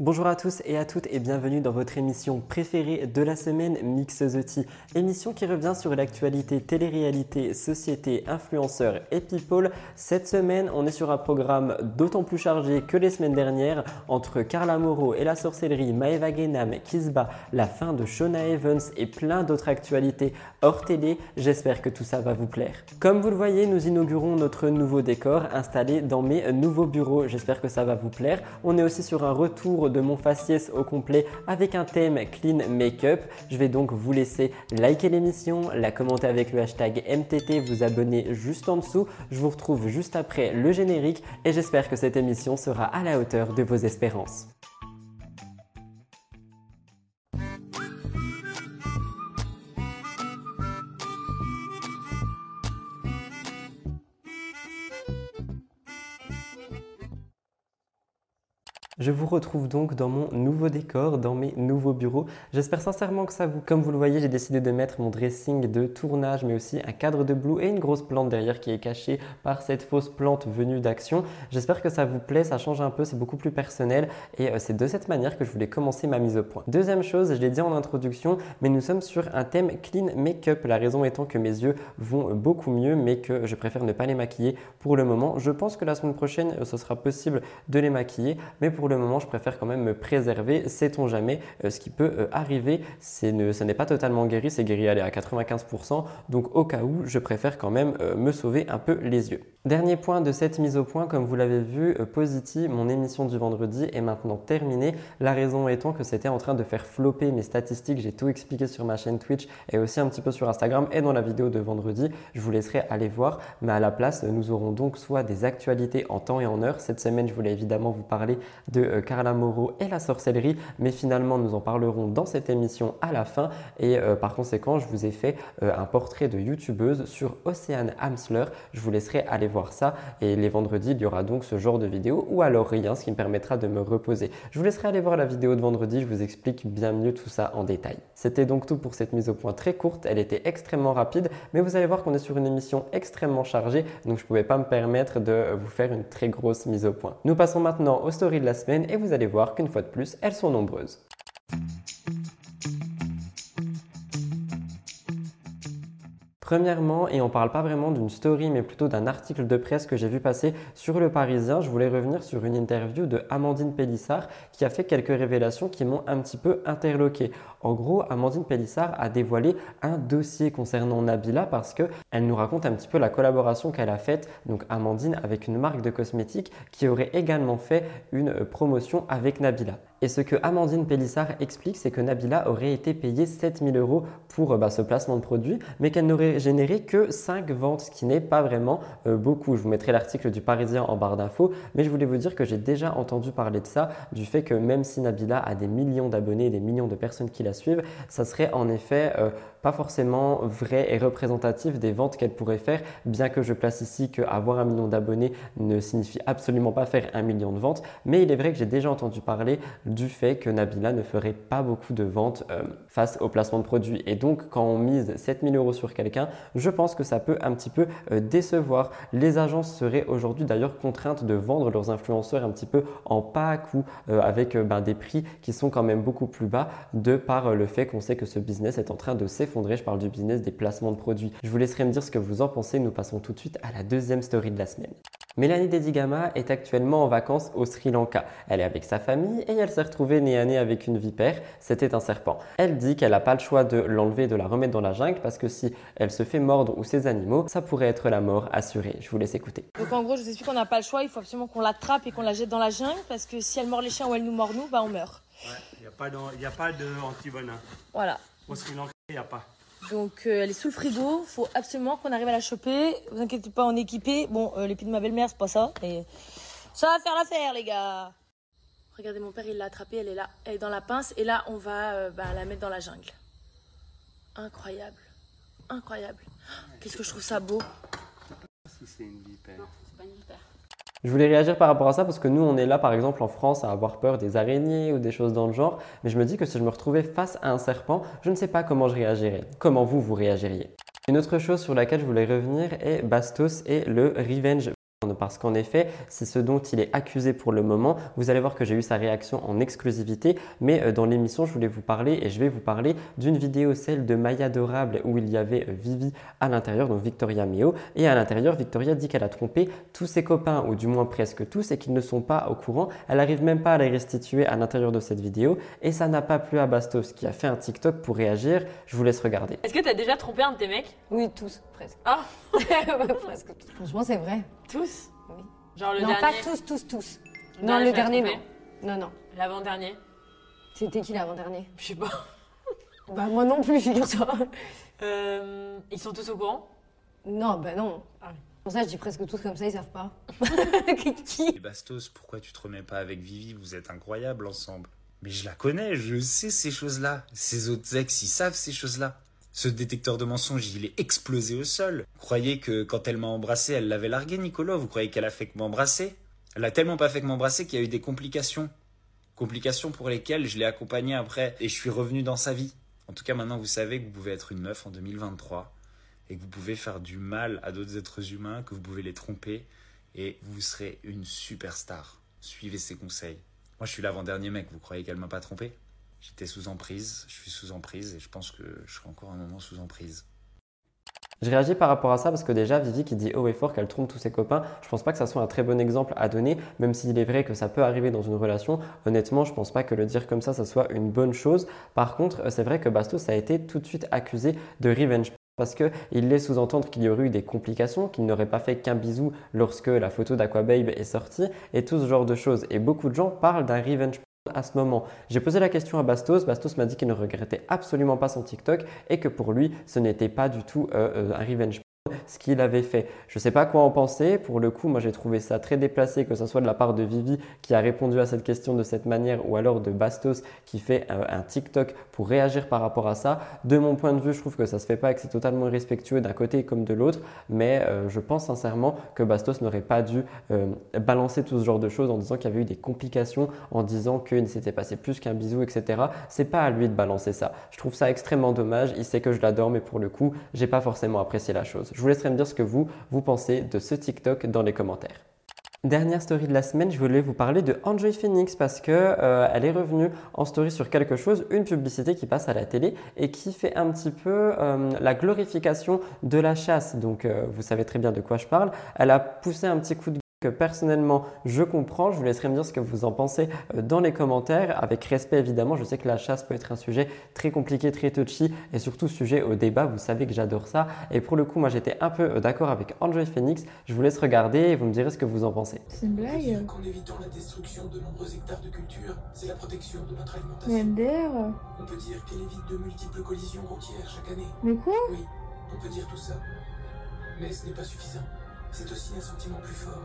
Bonjour à tous et à toutes et bienvenue dans votre émission préférée de la semaine Mix the Tea. Émission qui revient sur l'actualité télé-réalité, société, influenceurs et people. Cette semaine, on est sur un programme d'autant plus chargé que les semaines dernières entre Carla Moreau et la sorcellerie, Maeva Genam, Kisba, la fin de Shona Evans et plein d'autres actualités hors télé. J'espère que tout ça va vous plaire. Comme vous le voyez, nous inaugurons notre nouveau décor installé dans mes nouveaux bureaux. J'espère que ça va vous plaire. On est aussi sur un retour de mon faciès au complet avec un thème clean make-up. Je vais donc vous laisser liker l'émission, la commenter avec le hashtag MTT, vous abonner juste en dessous. Je vous retrouve juste après le générique et j'espère que cette émission sera à la hauteur de vos espérances. Je vous retrouve donc dans mon nouveau décor, dans mes nouveaux bureaux. J'espère sincèrement que ça vous... Comme vous le voyez, j'ai décidé de mettre mon dressing de tournage, mais aussi un cadre de blue et une grosse plante derrière qui est cachée par cette fausse plante venue d'Action. J'espère que ça vous plaît, ça change un peu, c'est beaucoup plus personnel et euh, c'est de cette manière que je voulais commencer ma mise au point. Deuxième chose, je l'ai dit en introduction, mais nous sommes sur un thème clean make-up. La raison étant que mes yeux vont beaucoup mieux, mais que je préfère ne pas les maquiller pour le moment. Je pense que la semaine prochaine, euh, ce sera possible de les maquiller, mais pour le moment, je préfère quand même me préserver. Sait-on jamais euh, ce qui peut euh, arriver ne, Ce n'est pas totalement guéri, c'est guéri à 95%. Donc au cas où, je préfère quand même euh, me sauver un peu les yeux. Dernier point de cette mise au point, comme vous l'avez vu, Positi, mon émission du vendredi est maintenant terminée. La raison étant que c'était en train de faire flopper mes statistiques. J'ai tout expliqué sur ma chaîne Twitch et aussi un petit peu sur Instagram et dans la vidéo de vendredi. Je vous laisserai aller voir. Mais à la place, nous aurons donc soit des actualités en temps et en heure. Cette semaine, je voulais évidemment vous parler de Carla Moreau et la sorcellerie, mais finalement nous en parlerons dans cette émission à la fin. Et euh, par conséquent, je vous ai fait euh, un portrait de youtubeuse sur Océane Hamsler. Je vous laisserai aller voir ça. Et les vendredis, il y aura donc ce genre de vidéo ou alors rien, ce qui me permettra de me reposer. Je vous laisserai aller voir la vidéo de vendredi. Je vous explique bien mieux tout ça en détail. C'était donc tout pour cette mise au point très courte. Elle était extrêmement rapide, mais vous allez voir qu'on est sur une émission extrêmement chargée, donc je ne pouvais pas me permettre de vous faire une très grosse mise au point. Nous passons maintenant aux stories de la semaine et vous allez voir qu'une fois de plus, elles sont nombreuses. Premièrement, et on ne parle pas vraiment d'une story, mais plutôt d'un article de presse que j'ai vu passer sur Le Parisien, je voulais revenir sur une interview de Amandine Pélissard qui a fait quelques révélations qui m'ont un petit peu interloqué. En gros, Amandine Pélissard a dévoilé un dossier concernant Nabila parce qu'elle nous raconte un petit peu la collaboration qu'elle a faite, donc Amandine, avec une marque de cosmétiques qui aurait également fait une promotion avec Nabila. Et ce que Amandine Pélissard explique, c'est que Nabila aurait été payée 7000 euros pour bah, ce placement de produit, mais qu'elle n'aurait généré que 5 ventes, ce qui n'est pas vraiment euh, beaucoup. Je vous mettrai l'article du Parisien en barre d'infos, mais je voulais vous dire que j'ai déjà entendu parler de ça, du fait que même si Nabila a des millions d'abonnés, des millions de personnes qui la suivent, ça serait en effet euh, pas forcément vrai et représentatif des ventes qu'elle pourrait faire, bien que je place ici qu'avoir un million d'abonnés ne signifie absolument pas faire un million de ventes, mais il est vrai que j'ai déjà entendu parler du fait que Nabila ne ferait pas beaucoup de ventes euh, face au placement de produits. Et donc, quand on mise 7000 euros sur quelqu'un, je pense que ça peut un petit peu euh, décevoir. Les agences seraient aujourd'hui d'ailleurs contraintes de vendre leurs influenceurs un petit peu en pack ou euh, avec ben, des prix qui sont quand même beaucoup plus bas de par le fait qu'on sait que ce business est en train de s'effondrer. Je parle du business des placements de produits. Je vous laisserai me dire ce que vous en pensez. Nous passons tout de suite à la deuxième story de la semaine. Mélanie Dedigama est actuellement en vacances au Sri Lanka. Elle est avec sa famille et elle s'est retrouvée nez à nez avec une vipère. C'était un serpent. Elle dit qu'elle n'a pas le choix de l'enlever, de la remettre dans la jungle parce que si elle se fait mordre ou ses animaux, ça pourrait être la mort assurée. Je vous laisse écouter. Donc en gros, je vous explique qu'on n'a pas le choix. Il faut absolument qu'on l'attrape et qu'on la jette dans la jungle parce que si elle mord les chiens ou elle nous mord nous, bah on meurt. Ouais, il n'y a pas d'antivenin. Voilà. Au Sri Lanka, il n'y a pas. Donc euh, elle est sous le frigo, faut absolument qu'on arrive à la choper. Vous inquiétez pas, on est équipé. Bon, euh, les pieds de ma belle-mère, c'est pas ça. Ça va faire l'affaire, les gars. Regardez, mon père, il l'a attrapée, elle est là, elle est dans la pince. Et là, on va euh, bah, la mettre dans la jungle. Incroyable. Incroyable. Qu'est-ce que je trouve ça beau. Si c'est une vipère. Non, c'est pas une vipère. Je voulais réagir par rapport à ça parce que nous, on est là, par exemple, en France, à avoir peur des araignées ou des choses dans le genre. Mais je me dis que si je me retrouvais face à un serpent, je ne sais pas comment je réagirais. Comment vous, vous réagiriez? Une autre chose sur laquelle je voulais revenir est Bastos et le revenge parce qu'en effet, c'est ce dont il est accusé pour le moment. Vous allez voir que j'ai eu sa réaction en exclusivité, mais euh, dans l'émission, je voulais vous parler et je vais vous parler d'une vidéo, celle de Maya Adorable, où il y avait euh, Vivi à l'intérieur, donc Victoria Meo, et à l'intérieur, Victoria dit qu'elle a trompé tous ses copains, ou du moins presque tous, et qu'ils ne sont pas au courant. Elle n'arrive même pas à les restituer à l'intérieur de cette vidéo, et ça n'a pas plu à Bastos, qui a fait un TikTok pour réagir. Je vous laisse regarder. Est-ce que t'as déjà trompé un de tes mecs? Oui, tous, presque. Ah presque tous. Franchement, c'est vrai. Tous Oui. Genre le non, dernier pas tous, tous, tous. Le non, dernier, le dernier, non. Non, non. L'avant-dernier C'était qui l'avant-dernier? Je sais pas. Bah, moi non plus, figure-toi. Euh, ils sont tous au courant? Non, bah non. Ah. Pour ça, je dis presque tous comme ça, ils savent pas. qui Et Bastos, pourquoi tu te remets pas avec Vivi? Vous êtes incroyables ensemble. Mais je la connais, je sais ces choses-là. Ces autres ex, ils savent ces choses-là. Ce détecteur de mensonges, il est explosé au sol. Vous croyez que quand elle m'a embrassé, elle l'avait largué, Nicolas Vous croyez qu'elle a fait que m'embrasser? Elle a tellement pas fait que m'embrasser qu'il y a eu des complications. Complications pour lesquelles je l'ai accompagnée après et je suis revenu dans sa vie. En tout cas, maintenant, vous savez que vous pouvez être une meuf en 2023 et que vous pouvez faire du mal à d'autres êtres humains, que vous pouvez les tromper et vous serez une superstar. Suivez ses conseils. Moi, je suis l'avant-dernier mec, vous croyez qu'elle m'a pas trompé? J'étais sous emprise, je suis sous emprise et je pense que je serai encore un moment sous emprise. Je réagis par rapport à ça parce que déjà, Vivi qui dit haut et fort qu'elle trompe tous ses copains, je pense pas que ça soit un très bon exemple à donner, même s'il est vrai que ça peut arriver dans une relation. Honnêtement, je pense pas que le dire comme ça, ça soit une bonne chose. Par contre, euh, c'est vrai que Bastos a été tout de suite accusé de revenge parce qu'il laisse sous-entendre qu'il y aurait eu des complications, qu'il n'aurait pas fait qu'un bisou lorsque la photo d'Aquababe est sortie, et tout ce genre de choses. Et beaucoup de gens parlent d'un revenge à ce moment. J'ai posé la question à Bastos. Bastos m'a dit qu'il ne regrettait absolument pas son TikTok et que pour lui, ce n'était pas du tout euh, euh, un revenge ce qu'il avait fait. Je ne sais pas quoi en penser. Pour le coup, moi j'ai trouvé ça très déplacé, que ce soit de la part de Vivi qui a répondu à cette question de cette manière, ou alors de Bastos qui fait un, TikTok pour réagir par rapport à ça. De mon point de vue, je trouve que ça se fait pas et que c'est totalement irrespectueux d'un côté comme de l'autre. Mais euh, je pense sincèrement que Bastos n'aurait pas dû euh, balancer tout ce genre de choses en disant qu'il y avait eu des complications, en disant qu'il s'était passé plus qu'un bisou, etc. C'est pas à lui de balancer ça. Je trouve ça extrêmement dommage. Il sait que je l'adore, mais pour le coup, j'ai pas forcément apprécié la chose. Je vous laisserai me dire ce que vous, vous pensez de ce TikTok dans les commentaires. Dernière story de la semaine, je voulais vous parler de Enjoy Phoenix parce que euh, elle est revenue en story sur quelque chose, une publicité qui passe à la télé et qui fait un petit peu euh, la glorification de la chasse. Donc euh, vous savez très bien de quoi je parle. Elle a poussé un petit coup de que personnellement je comprends. Je vous laisserai me dire ce que vous en pensez euh, dans les commentaires, avec respect évidemment. Je sais que la chasse peut être un sujet très compliqué, très touchy et surtout sujet au débat. Vous savez que j'adore ça. Et pour le coup, moi j'étais un peu euh, d'accord avec Enjoy Phoenix. Je vous laisse regarder et vous me direz ce que vous en pensez. C'est une blague qu'en évitant la destruction de nombreux hectares de culture, c'est la protection de notre alimentation. MDR On peut dire qu'elle évite de multiples collisions routières chaque année. Mais quoi? Oui, on peut dire tout ça. Mais ce n'est pas suffisant. C'est aussi un sentiment plus fort.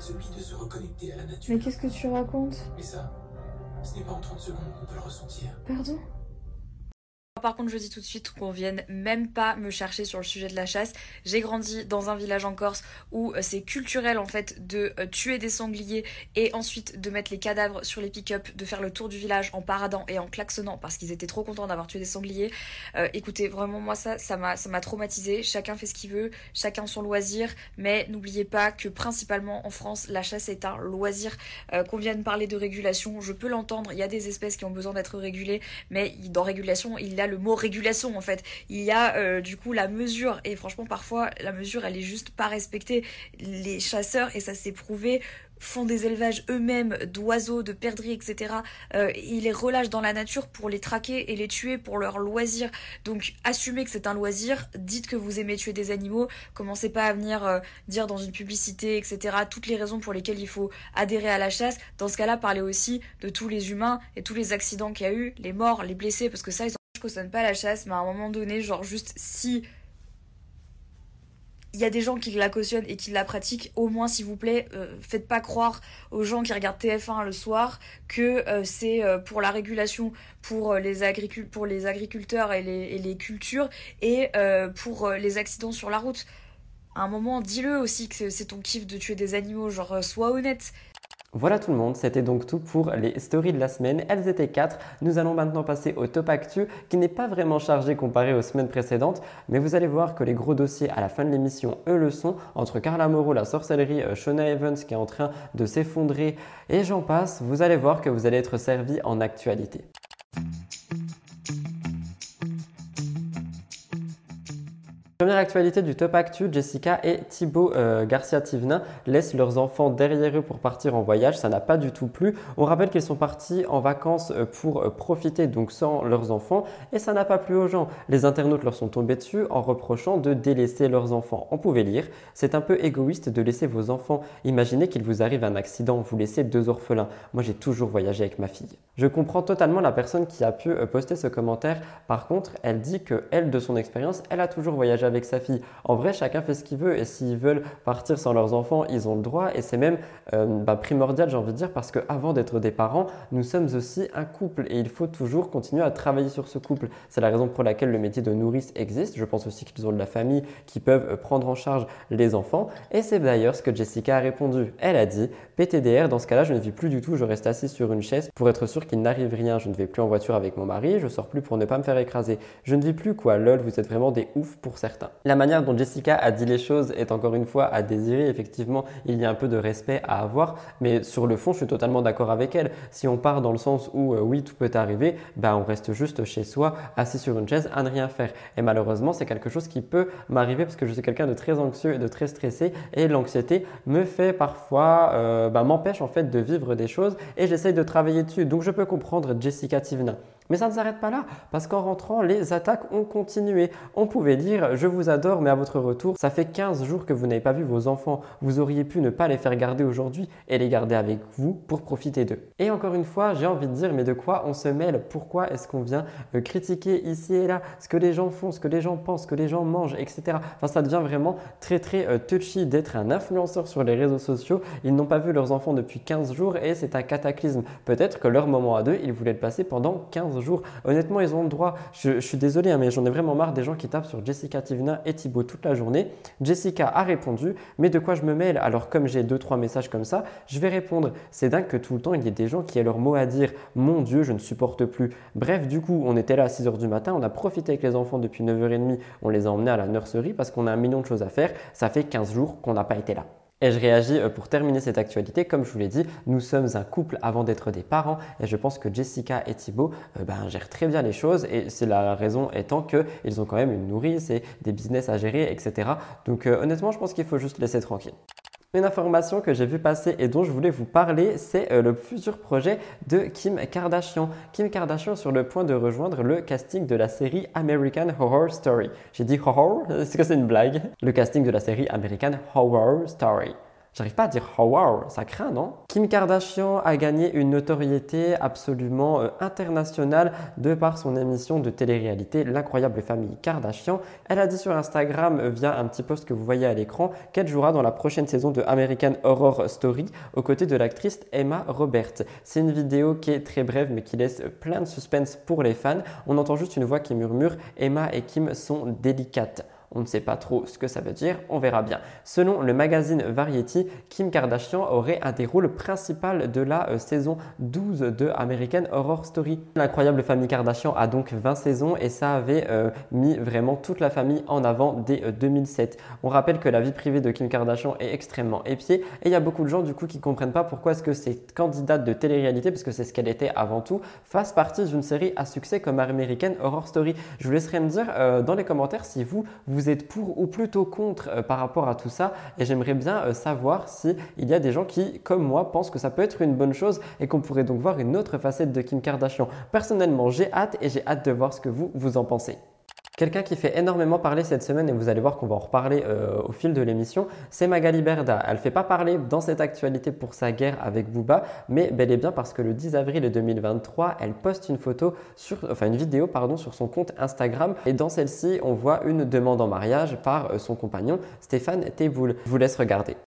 Celui de se reconnecter à la nature. Mais qu'est-ce que tu racontes? Mais ça, ce n'est pas en 30 secondes qu'on peut le ressentir. Pardon? Par contre, je dis tout de suite qu'on vienne même pas me chercher sur le sujet de la chasse. J'ai grandi dans un village en Corse où euh, c'est culturel en fait de euh, tuer des sangliers et ensuite de mettre les cadavres sur les pick-up, de faire le tour du village en paradant et en klaxonnant parce qu'ils étaient trop contents d'avoir tué des sangliers. Euh, écoutez, vraiment moi ça, ça m'a, ça m'a traumatisé. Chacun fait ce qu'il veut, chacun son loisir, mais n'oubliez pas que principalement en France, la chasse est un loisir. Qu'on vienne parler de régulation, je peux l'entendre. Il y a des espèces qui ont besoin d'être régulées, mais dans régulation, il a le mot régulation en fait. Il y a euh, du coup la mesure et franchement parfois la mesure elle est juste pas respectée. Les chasseurs et ça s'est prouvé font des élevages eux-mêmes d'oiseaux, de perdrix, etc. Euh, ils les relâchent dans la nature pour les traquer et les tuer pour leur loisir. Donc assumez que c'est un loisir, dites que vous aimez tuer des animaux, commencez pas à venir euh, dire dans une publicité, etc. toutes les raisons pour lesquelles il faut adhérer à la chasse. Dans ce cas-là, parlez aussi de tous les humains et tous les accidents qu'il y a eu, les morts, les blessés, parce que ça, ils je cautionne pas la chasse, mais à un moment donné, genre juste si il y a des gens qui la cautionnent et qui la pratiquent, au moins s'il vous plaît, euh, faites pas croire aux gens qui regardent TF1 le soir que euh, c'est euh, pour la régulation, pour les, agriculteurs et les, cultures et pour les accidents sur la route. À un moment, dis-le aussi que c'est- ton kiff de tuer des animaux, genre sois honnête. Voilà tout le monde, c'était donc tout pour les stories de la semaine. Elles étaient quatre. Nous allons maintenant passer au top actu qui n'est pas vraiment chargé comparé aux semaines précédentes, mais vous allez voir que les gros dossiers à la fin de l'émission, eux le sont. Entre Carla Moreau, la sorcellerie, euh, Shona Evans qui est en train de s'effondrer et j'en passe, vous allez voir que vous allez être servi en actualité. Première actualité du Top Actu, Jessica et Thibaut euh, Garcia Tivnin laissent leurs enfants derrière eux pour partir en voyage. Ça n'a pas du tout plu. On rappelle qu'ils sont partis en vacances euh, pour euh, profiter donc sans leurs enfants et ça n'a pas plu aux gens. Les internautes leur sont tombés dessus en reprochant de délaisser leurs enfants. On pouvait lire C'est un peu égoïste de laisser vos enfants. Imaginez qu'il vous arrive un accident, vous laissez deux orphelins. Moi j'ai toujours voyagé avec ma fille. Je comprends totalement la personne qui a pu poster ce commentaire. Par contre, elle dit que elle de son expérience, elle a toujours voyagé avec sa fille. En vrai, chacun fait ce qu'il veut et s'ils veulent partir sans leurs enfants, ils ont le droit et c'est même euh, bah, primordial, j'ai envie de dire, parce qu'avant d'être des parents, nous sommes aussi un couple et il faut toujours continuer à travailler sur ce couple. C'est la raison pour laquelle le métier de nourrice existe. Je pense aussi qu'ils ont de la famille qui peuvent euh, prendre en charge les enfants et c'est d'ailleurs ce que Jessica a répondu. Elle a dit PTDR, dans ce cas-là, je ne vis plus du tout, je reste assis sur une chaise pour être sûr qu'il n'arrive rien. Je ne vais plus en voiture avec mon mari, je sors plus pour ne pas me faire écraser. Je ne vis plus quoi, lol, vous êtes vraiment des oufs pour certains. La manière dont Jessica a dit les choses est encore une fois à désirer. Effectivement, il y a un peu de respect à avoir, mais sur le fond, je suis totalement d'accord avec elle. Si on part dans le sens où euh, oui, tout peut arriver, ben, on reste juste chez soi, assis sur une chaise, à ne rien faire. Et malheureusement, c'est quelque chose qui peut m'arriver parce que je suis quelqu'un de très anxieux et de très stressé, et l'anxiété me fait parfois, euh, ben, m'empêche en fait de vivre des choses, et j'essaye de travailler dessus. Donc je peux comprendre Jessica Tivna. Mais ça ne s'arrête pas là, parce qu'en rentrant, les attaques ont continué. On pouvait dire Je vous adore, mais à votre retour, ça fait 15 jours que vous n'avez pas vu vos enfants. Vous auriez pu ne pas les faire garder aujourd'hui et les garder avec vous pour profiter d'eux. Et encore une fois, j'ai envie de dire Mais de quoi on se mêle? Pourquoi est-ce qu'on vient euh, critiquer ici et là ce que les gens font, ce que les gens pensent, ce que les gens mangent, etc. Enfin, ça devient vraiment très très euh, touchy d'être un influenceur sur les réseaux sociaux. Ils n'ont pas vu leurs enfants depuis 15 jours et c'est un cataclysme. Peut-être que leur moment à deux, ils voulaient le passer pendant 15 jours. Honnêtement, ils ont le droit. Je, suis désolé, hein, mais j'en ai vraiment marre des gens qui tapent sur Jessica Tivna et Thibaut toute la journée. Jessica a répondu, mais de quoi je me mêle? Alors, comme j'ai deux, trois messages comme ça, je vais répondre. C'est dingue que tout le temps, il y ait des gens qui aient leur mot à dire. Mon Dieu, je ne supporte plus. Bref, du coup, on était là à 6 h du matin, on a profité avec les enfants depuis 9h30, on les a emmenés à la nurserie parce qu'on a un million de choses à faire. Ça fait 15 jours qu'on n'a pas été là. Et je réagis euh, pour terminer cette actualité. Comme je vous l'ai dit, nous sommes un couple avant d'être des parents et je pense que Jessica et Thibaut euh, ben, gèrent très bien les choses et c'est la raison étant qu'ils ont quand même une nourrice et des business à gérer, etc. Donc euh, honnêtement, je pense qu'il faut juste laisser tranquille. Une information que j'ai vu passer et dont je voulais vous parler, c'est euh, le futur projet de Kim Kardashian. Kim Kardashian sur le point de rejoindre le casting de la série American Horror Story. J'ai dit horror? Est-ce que c'est une blague? Le casting de la série American Horror Story. J'arrive pas à dire oh wow, ça craint, non? Kim Kardashian a gagné une notoriété absolument euh, internationale de par son émission de télé-réalité L'incroyable famille Kardashian. Elle a dit sur Instagram, euh, via un petit post que vous voyez à l'écran, qu'elle jouera dans la prochaine saison de American Horror Story aux côtés de l'actrice Emma Roberts. C'est une vidéo qui est très brève mais qui laisse plein de suspense pour les fans. On entend juste une voix qui murmure Emma et Kim sont délicates. On ne sait pas trop ce que ça veut dire, on verra bien. Selon le magazine Variety, Kim Kardashian aurait un des rôles principaux de la euh, saison 12 de American Horror Story. L'incroyable famille Kardashian a donc 20 saisons et ça avait euh, mis vraiment toute la famille en avant dès 2007. Euh, on rappelle que la vie privée de Kim Kardashian est extrêmement épiée et il y a beaucoup de gens du coup qui comprennent pas pourquoi est-ce que cette candidate de télé-réalité, parce que c'est ce qu'elle était avant tout, fasse partie d'une série à succès comme American Horror Story. Je vous laisserai me dire dans les commentaires si vous, vous vous êtes pour ou plutôt contre euh, par rapport à tout ça et j'aimerais bien euh, savoir si il y a des gens qui, comme moi, pensent que ça peut être une bonne chose et qu'on pourrait donc voir une autre facette de Kim Kardashian. Personnellement, j'ai hâte et j'ai hâte de voir ce que vous, vous en pensez. Quelqu'un qui fait énormément parler cette semaine, et vous allez voir qu'on va en reparler euh, au fil de l'émission, c'est Magali Berda. Elle ne fait pas parler dans cette actualité pour sa guerre avec Booba, mais bel et bien parce que le 10 avril 2023, elle poste une photo sur, une vidéo pardon, sur son compte Instagram, et dans celle-ci, on voit une demande en mariage par euh, son compagnon Stéphane Teboul. Je vous laisse regarder.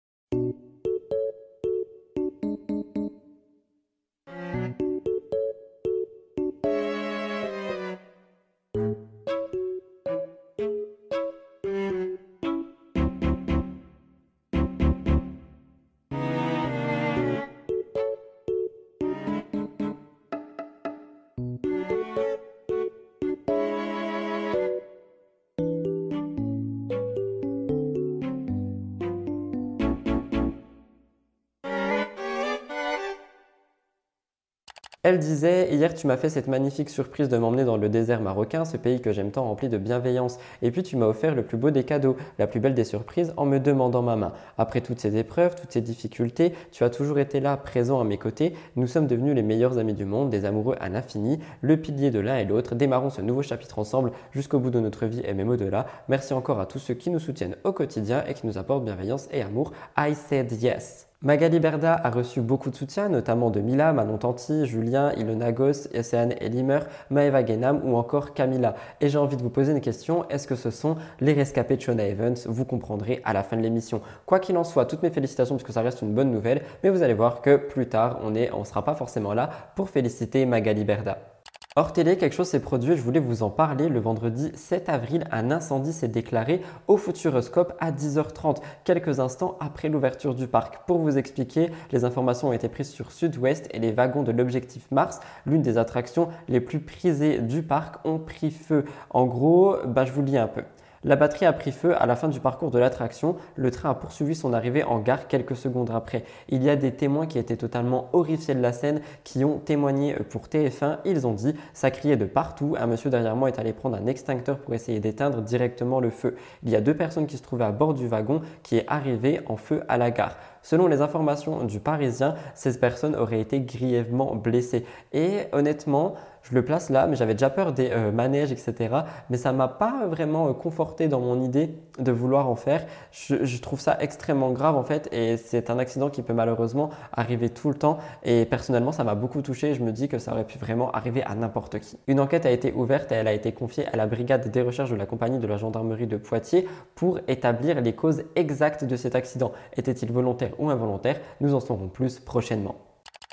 Elle disait Hier, tu m'as fait cette magnifique surprise de m'emmener dans le désert marocain, ce pays que j'aime tant rempli de bienveillance. Et puis, tu m'as offert le plus beau des cadeaux, la plus belle des surprises en me demandant ma main. Après toutes ces épreuves, toutes ces difficultés, tu as toujours été là, présent à mes côtés. Nous sommes devenus les meilleurs amis du monde, des amoureux à l'infini, le pilier de l'un et l'autre. Démarrons ce nouveau chapitre ensemble jusqu'au bout de notre vie et même au-delà. Merci encore à tous ceux qui nous soutiennent au quotidien et qui nous apportent bienveillance et amour. I said yes. Magali Berda a reçu beaucoup de soutien, notamment de Mila, Manon Tanti, Julien, Ilona Goss, Océane Elimer, Maeva Genam ou encore Camilla. Et j'ai envie de vous poser une question, est-ce que ce sont les rescapés de Shona Evans? Vous comprendrez à la fin de l'émission. Quoi qu'il en soit, toutes mes félicitations puisque ça reste une bonne nouvelle, mais vous allez voir que plus tard, on ne sera pas forcément là pour féliciter Magali Berda. Hors télé, quelque chose s'est produit, je voulais vous en parler. Le vendredi 7 avril, un incendie s'est déclaré au Futuroscope à 10h30, quelques instants après l'ouverture du parc. Pour vous expliquer, les informations ont été prises sur Sud-Ouest et les wagons de l'objectif Mars, l'une des attractions les plus prisées du parc, ont pris feu. En gros, bah, je vous lis un peu. La batterie a pris feu à la fin du parcours de l'attraction. Le train a poursuivi son arrivée en gare quelques secondes après. Il y a des témoins qui étaient totalement horrifiés de la scène, qui ont témoigné pour TF1. Ils ont dit ça criait de partout. Un monsieur derrière moi est allé prendre un extincteur pour essayer d'éteindre directement le feu. Il y a deux personnes qui se trouvaient à bord du wagon qui est arrivé en feu à la gare. Selon les informations du Parisien, ces personnes auraient été grièvement blessées. Et honnêtement, je le place là, mais j'avais déjà peur des euh, manèges, etc. Mais ça m'a pas vraiment euh, conforté dans mon idée de vouloir en faire. Je, trouve ça extrêmement grave en fait, et c'est un accident qui peut malheureusement arriver tout le temps. Et personnellement, ça m'a beaucoup touché. Je me dis que ça aurait pu vraiment arriver à n'importe qui. Une enquête a été ouverte et elle a été confiée à la brigade des recherches de la compagnie de la gendarmerie de Poitiers pour établir les causes exactes de cet accident. Était-il volontaire ou involontaire? Nous en saurons plus prochainement.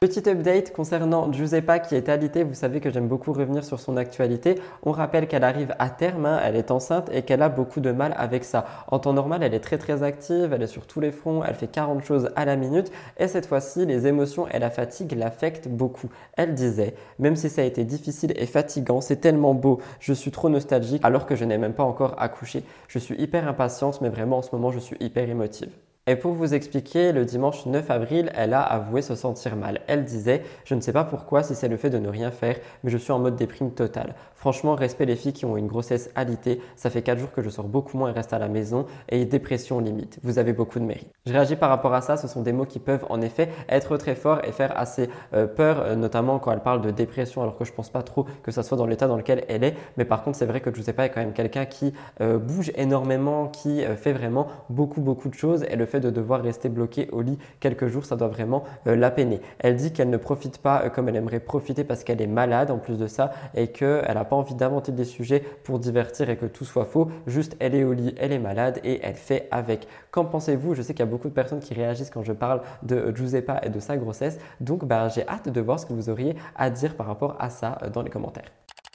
Petit update concernant Giuseppa qui est alitée. Vous savez que j'aime beaucoup revenir sur son actualité. On rappelle qu'elle arrive à terme, hein. elle est enceinte et qu'elle a beaucoup de mal avec ça. En temps normal, elle est très très active, elle est sur tous les fronts, elle fait 40 choses à la minute et cette fois-ci, les émotions et la fatigue l'affectent beaucoup. Elle disait, même si ça a été difficile et fatigant, c'est tellement beau, je suis trop nostalgique alors que je n'ai même pas encore accouché. Je suis hyper impatiente mais vraiment en ce moment, je suis hyper émotive. Et pour vous expliquer, le dimanche 9 avril, elle a avoué se sentir mal. Elle disait Je ne sais pas pourquoi, si c'est le fait de ne rien faire, mais je suis en mode déprime totale. Franchement, respect les filles qui ont une grossesse alitée. Ça fait 4 jours que je sors beaucoup moins et reste à la maison. Et dépression limite. Vous avez beaucoup de mérite. Je réagis par rapport à ça. Ce sont des mots qui peuvent en effet être très forts et faire assez euh, peur, euh, notamment quand elle parle de dépression, alors que je pense pas trop que ça soit dans l'état dans lequel elle est. Mais par contre, c'est vrai que pas est quand même quelqu'un qui euh, bouge énormément, qui fait vraiment beaucoup, beaucoup de choses. Et le fait de devoir rester bloqué au lit quelques jours, ça doit vraiment la peiner. Elle dit qu'elle ne profite pas comme elle aimerait profiter parce qu'elle est malade en plus de ça et qu'elle n'a pas envie d'inventer des sujets pour divertir et que tout soit faux. Juste, elle est au lit, elle est malade et elle fait avec. Qu'en pensez-vous? Je sais qu'il y a beaucoup de personnes qui réagissent quand je parle de Giuseppa et de sa grossesse. Donc, bah, j'ai hâte de voir ce que vous auriez à dire par rapport à ça euh, dans les commentaires.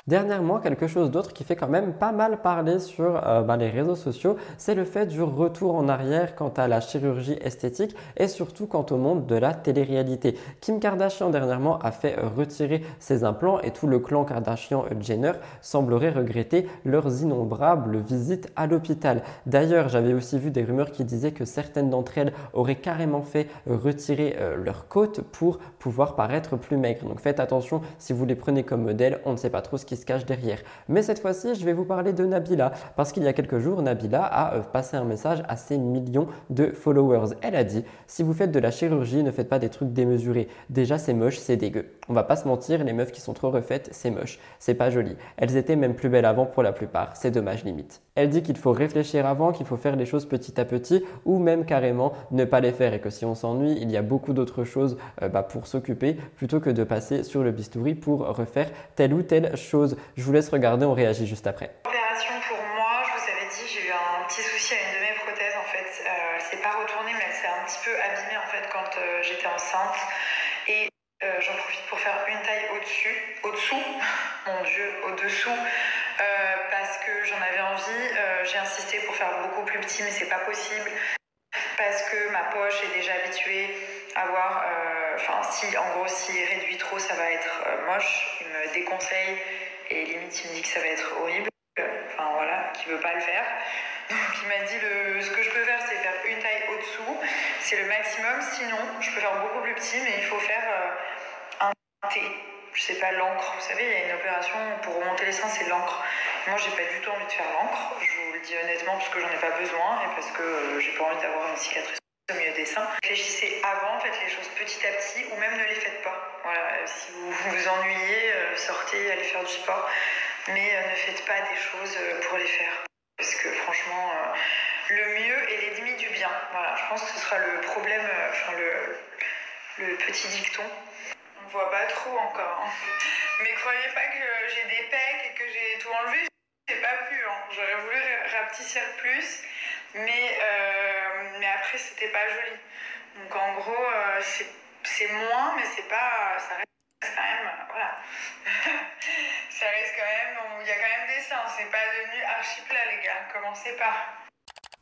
Dernièrement, quelque chose d'autre qui fait quand même pas mal parler sur euh, bah, les réseaux sociaux, c'est le fait du retour en arrière quant à la chirurgie esthétique et surtout quant au monde de la télé-réalité. Kim Kardashian dernièrement a fait retirer ses implants et tout le clan Kardashian-Jenner semblerait regretter leurs innombrables visites à l'hôpital. D'ailleurs, j'avais aussi vu des rumeurs qui disaient que certaines d'entre elles auraient carrément fait retirer euh, leurs côtes pour pouvoir paraître plus maigres. Donc faites attention si vous les prenez comme modèle, on ne sait pas trop ce qui se cache derrière. Mais cette fois-ci, je vais vous parler de Nabila parce qu'il y a quelques jours, Nabila a euh, passé un message à ses millions de followers. Elle a dit si vous faites de la chirurgie, ne faites pas des trucs démesurés. Déjà, c'est moche, c'est dégueu. On va pas se mentir, les meufs qui sont trop refaites, c'est moche, c'est pas joli. Elles étaient même plus belles avant pour la plupart. C'est dommage limite. Elle dit qu'il faut réfléchir avant, qu'il faut faire les choses petit à petit ou même carrément ne pas les faire et que si on s'ennuie, il y a beaucoup d'autres choses euh, bah, pour s'occuper plutôt que de passer sur le bistouri pour refaire telle ou telle chose. Je vous laisse regarder, on réagit juste après. Opération pour moi, je vous avais dit, j'ai eu un petit souci à une de mes prothèses en fait. Euh, s'est pas retournée mais elle s'est un petit peu abîmée en fait quand euh, j'étais enceinte. Et j'en profite pour faire une taille au-dessus, au-dessous, mon dieu, au-dessous. parce que j'en avais envie. j'ai insisté pour faire beaucoup plus petit, mais c'est pas possible. Parce que ma poche est déjà habituée à voir. Euh, enfin, si en gros, s'il réduit trop, ça va être euh, moche. Il me déconseille et limite, il me dit que ça va être horrible. Enfin voilà, qu'il veut pas le faire. Donc il m'a dit le, ce que je peux faire, c'est faire une taille au-dessous. C'est le maximum. Sinon, je peux faire beaucoup plus petit, mais il faut faire euh, un T je sais pas, l'encre. Vous savez, il y a une opération pour remonter les seins, c'est l'encre. Moi, j'ai pas du tout envie de faire l'encre. Je vous le dis honnêtement parce que j'en ai pas besoin et parce que euh, j'ai pas envie d'avoir une cicatrice au milieu des seins. Réfléchissez avant, faites les choses petit à petit ou même ne les faites pas. Voilà, euh, si vous vous ennuyez, euh, sortez, allez faire du sport, mais ne faites pas des choses pour les faire. Parce que franchement, le mieux est l'ennemi du bien. Voilà, je pense que ce sera le problème, enfin le, le petit dicton. On voit pas trop encore. hein. Mais croyez pas que j'ai des pecs et que j'ai tout enlevé. J'ai pas pu. hein. J'aurais voulu rapetisser plus, mais, euh, mais après c'était pas joli. Donc en gros, euh, c'est moins, mais c'est pas. Ça reste quand même. Voilà. ça reste quand même. Il y a quand même des seins. C'est pas devenu archi plat, les gars. Commencez pas.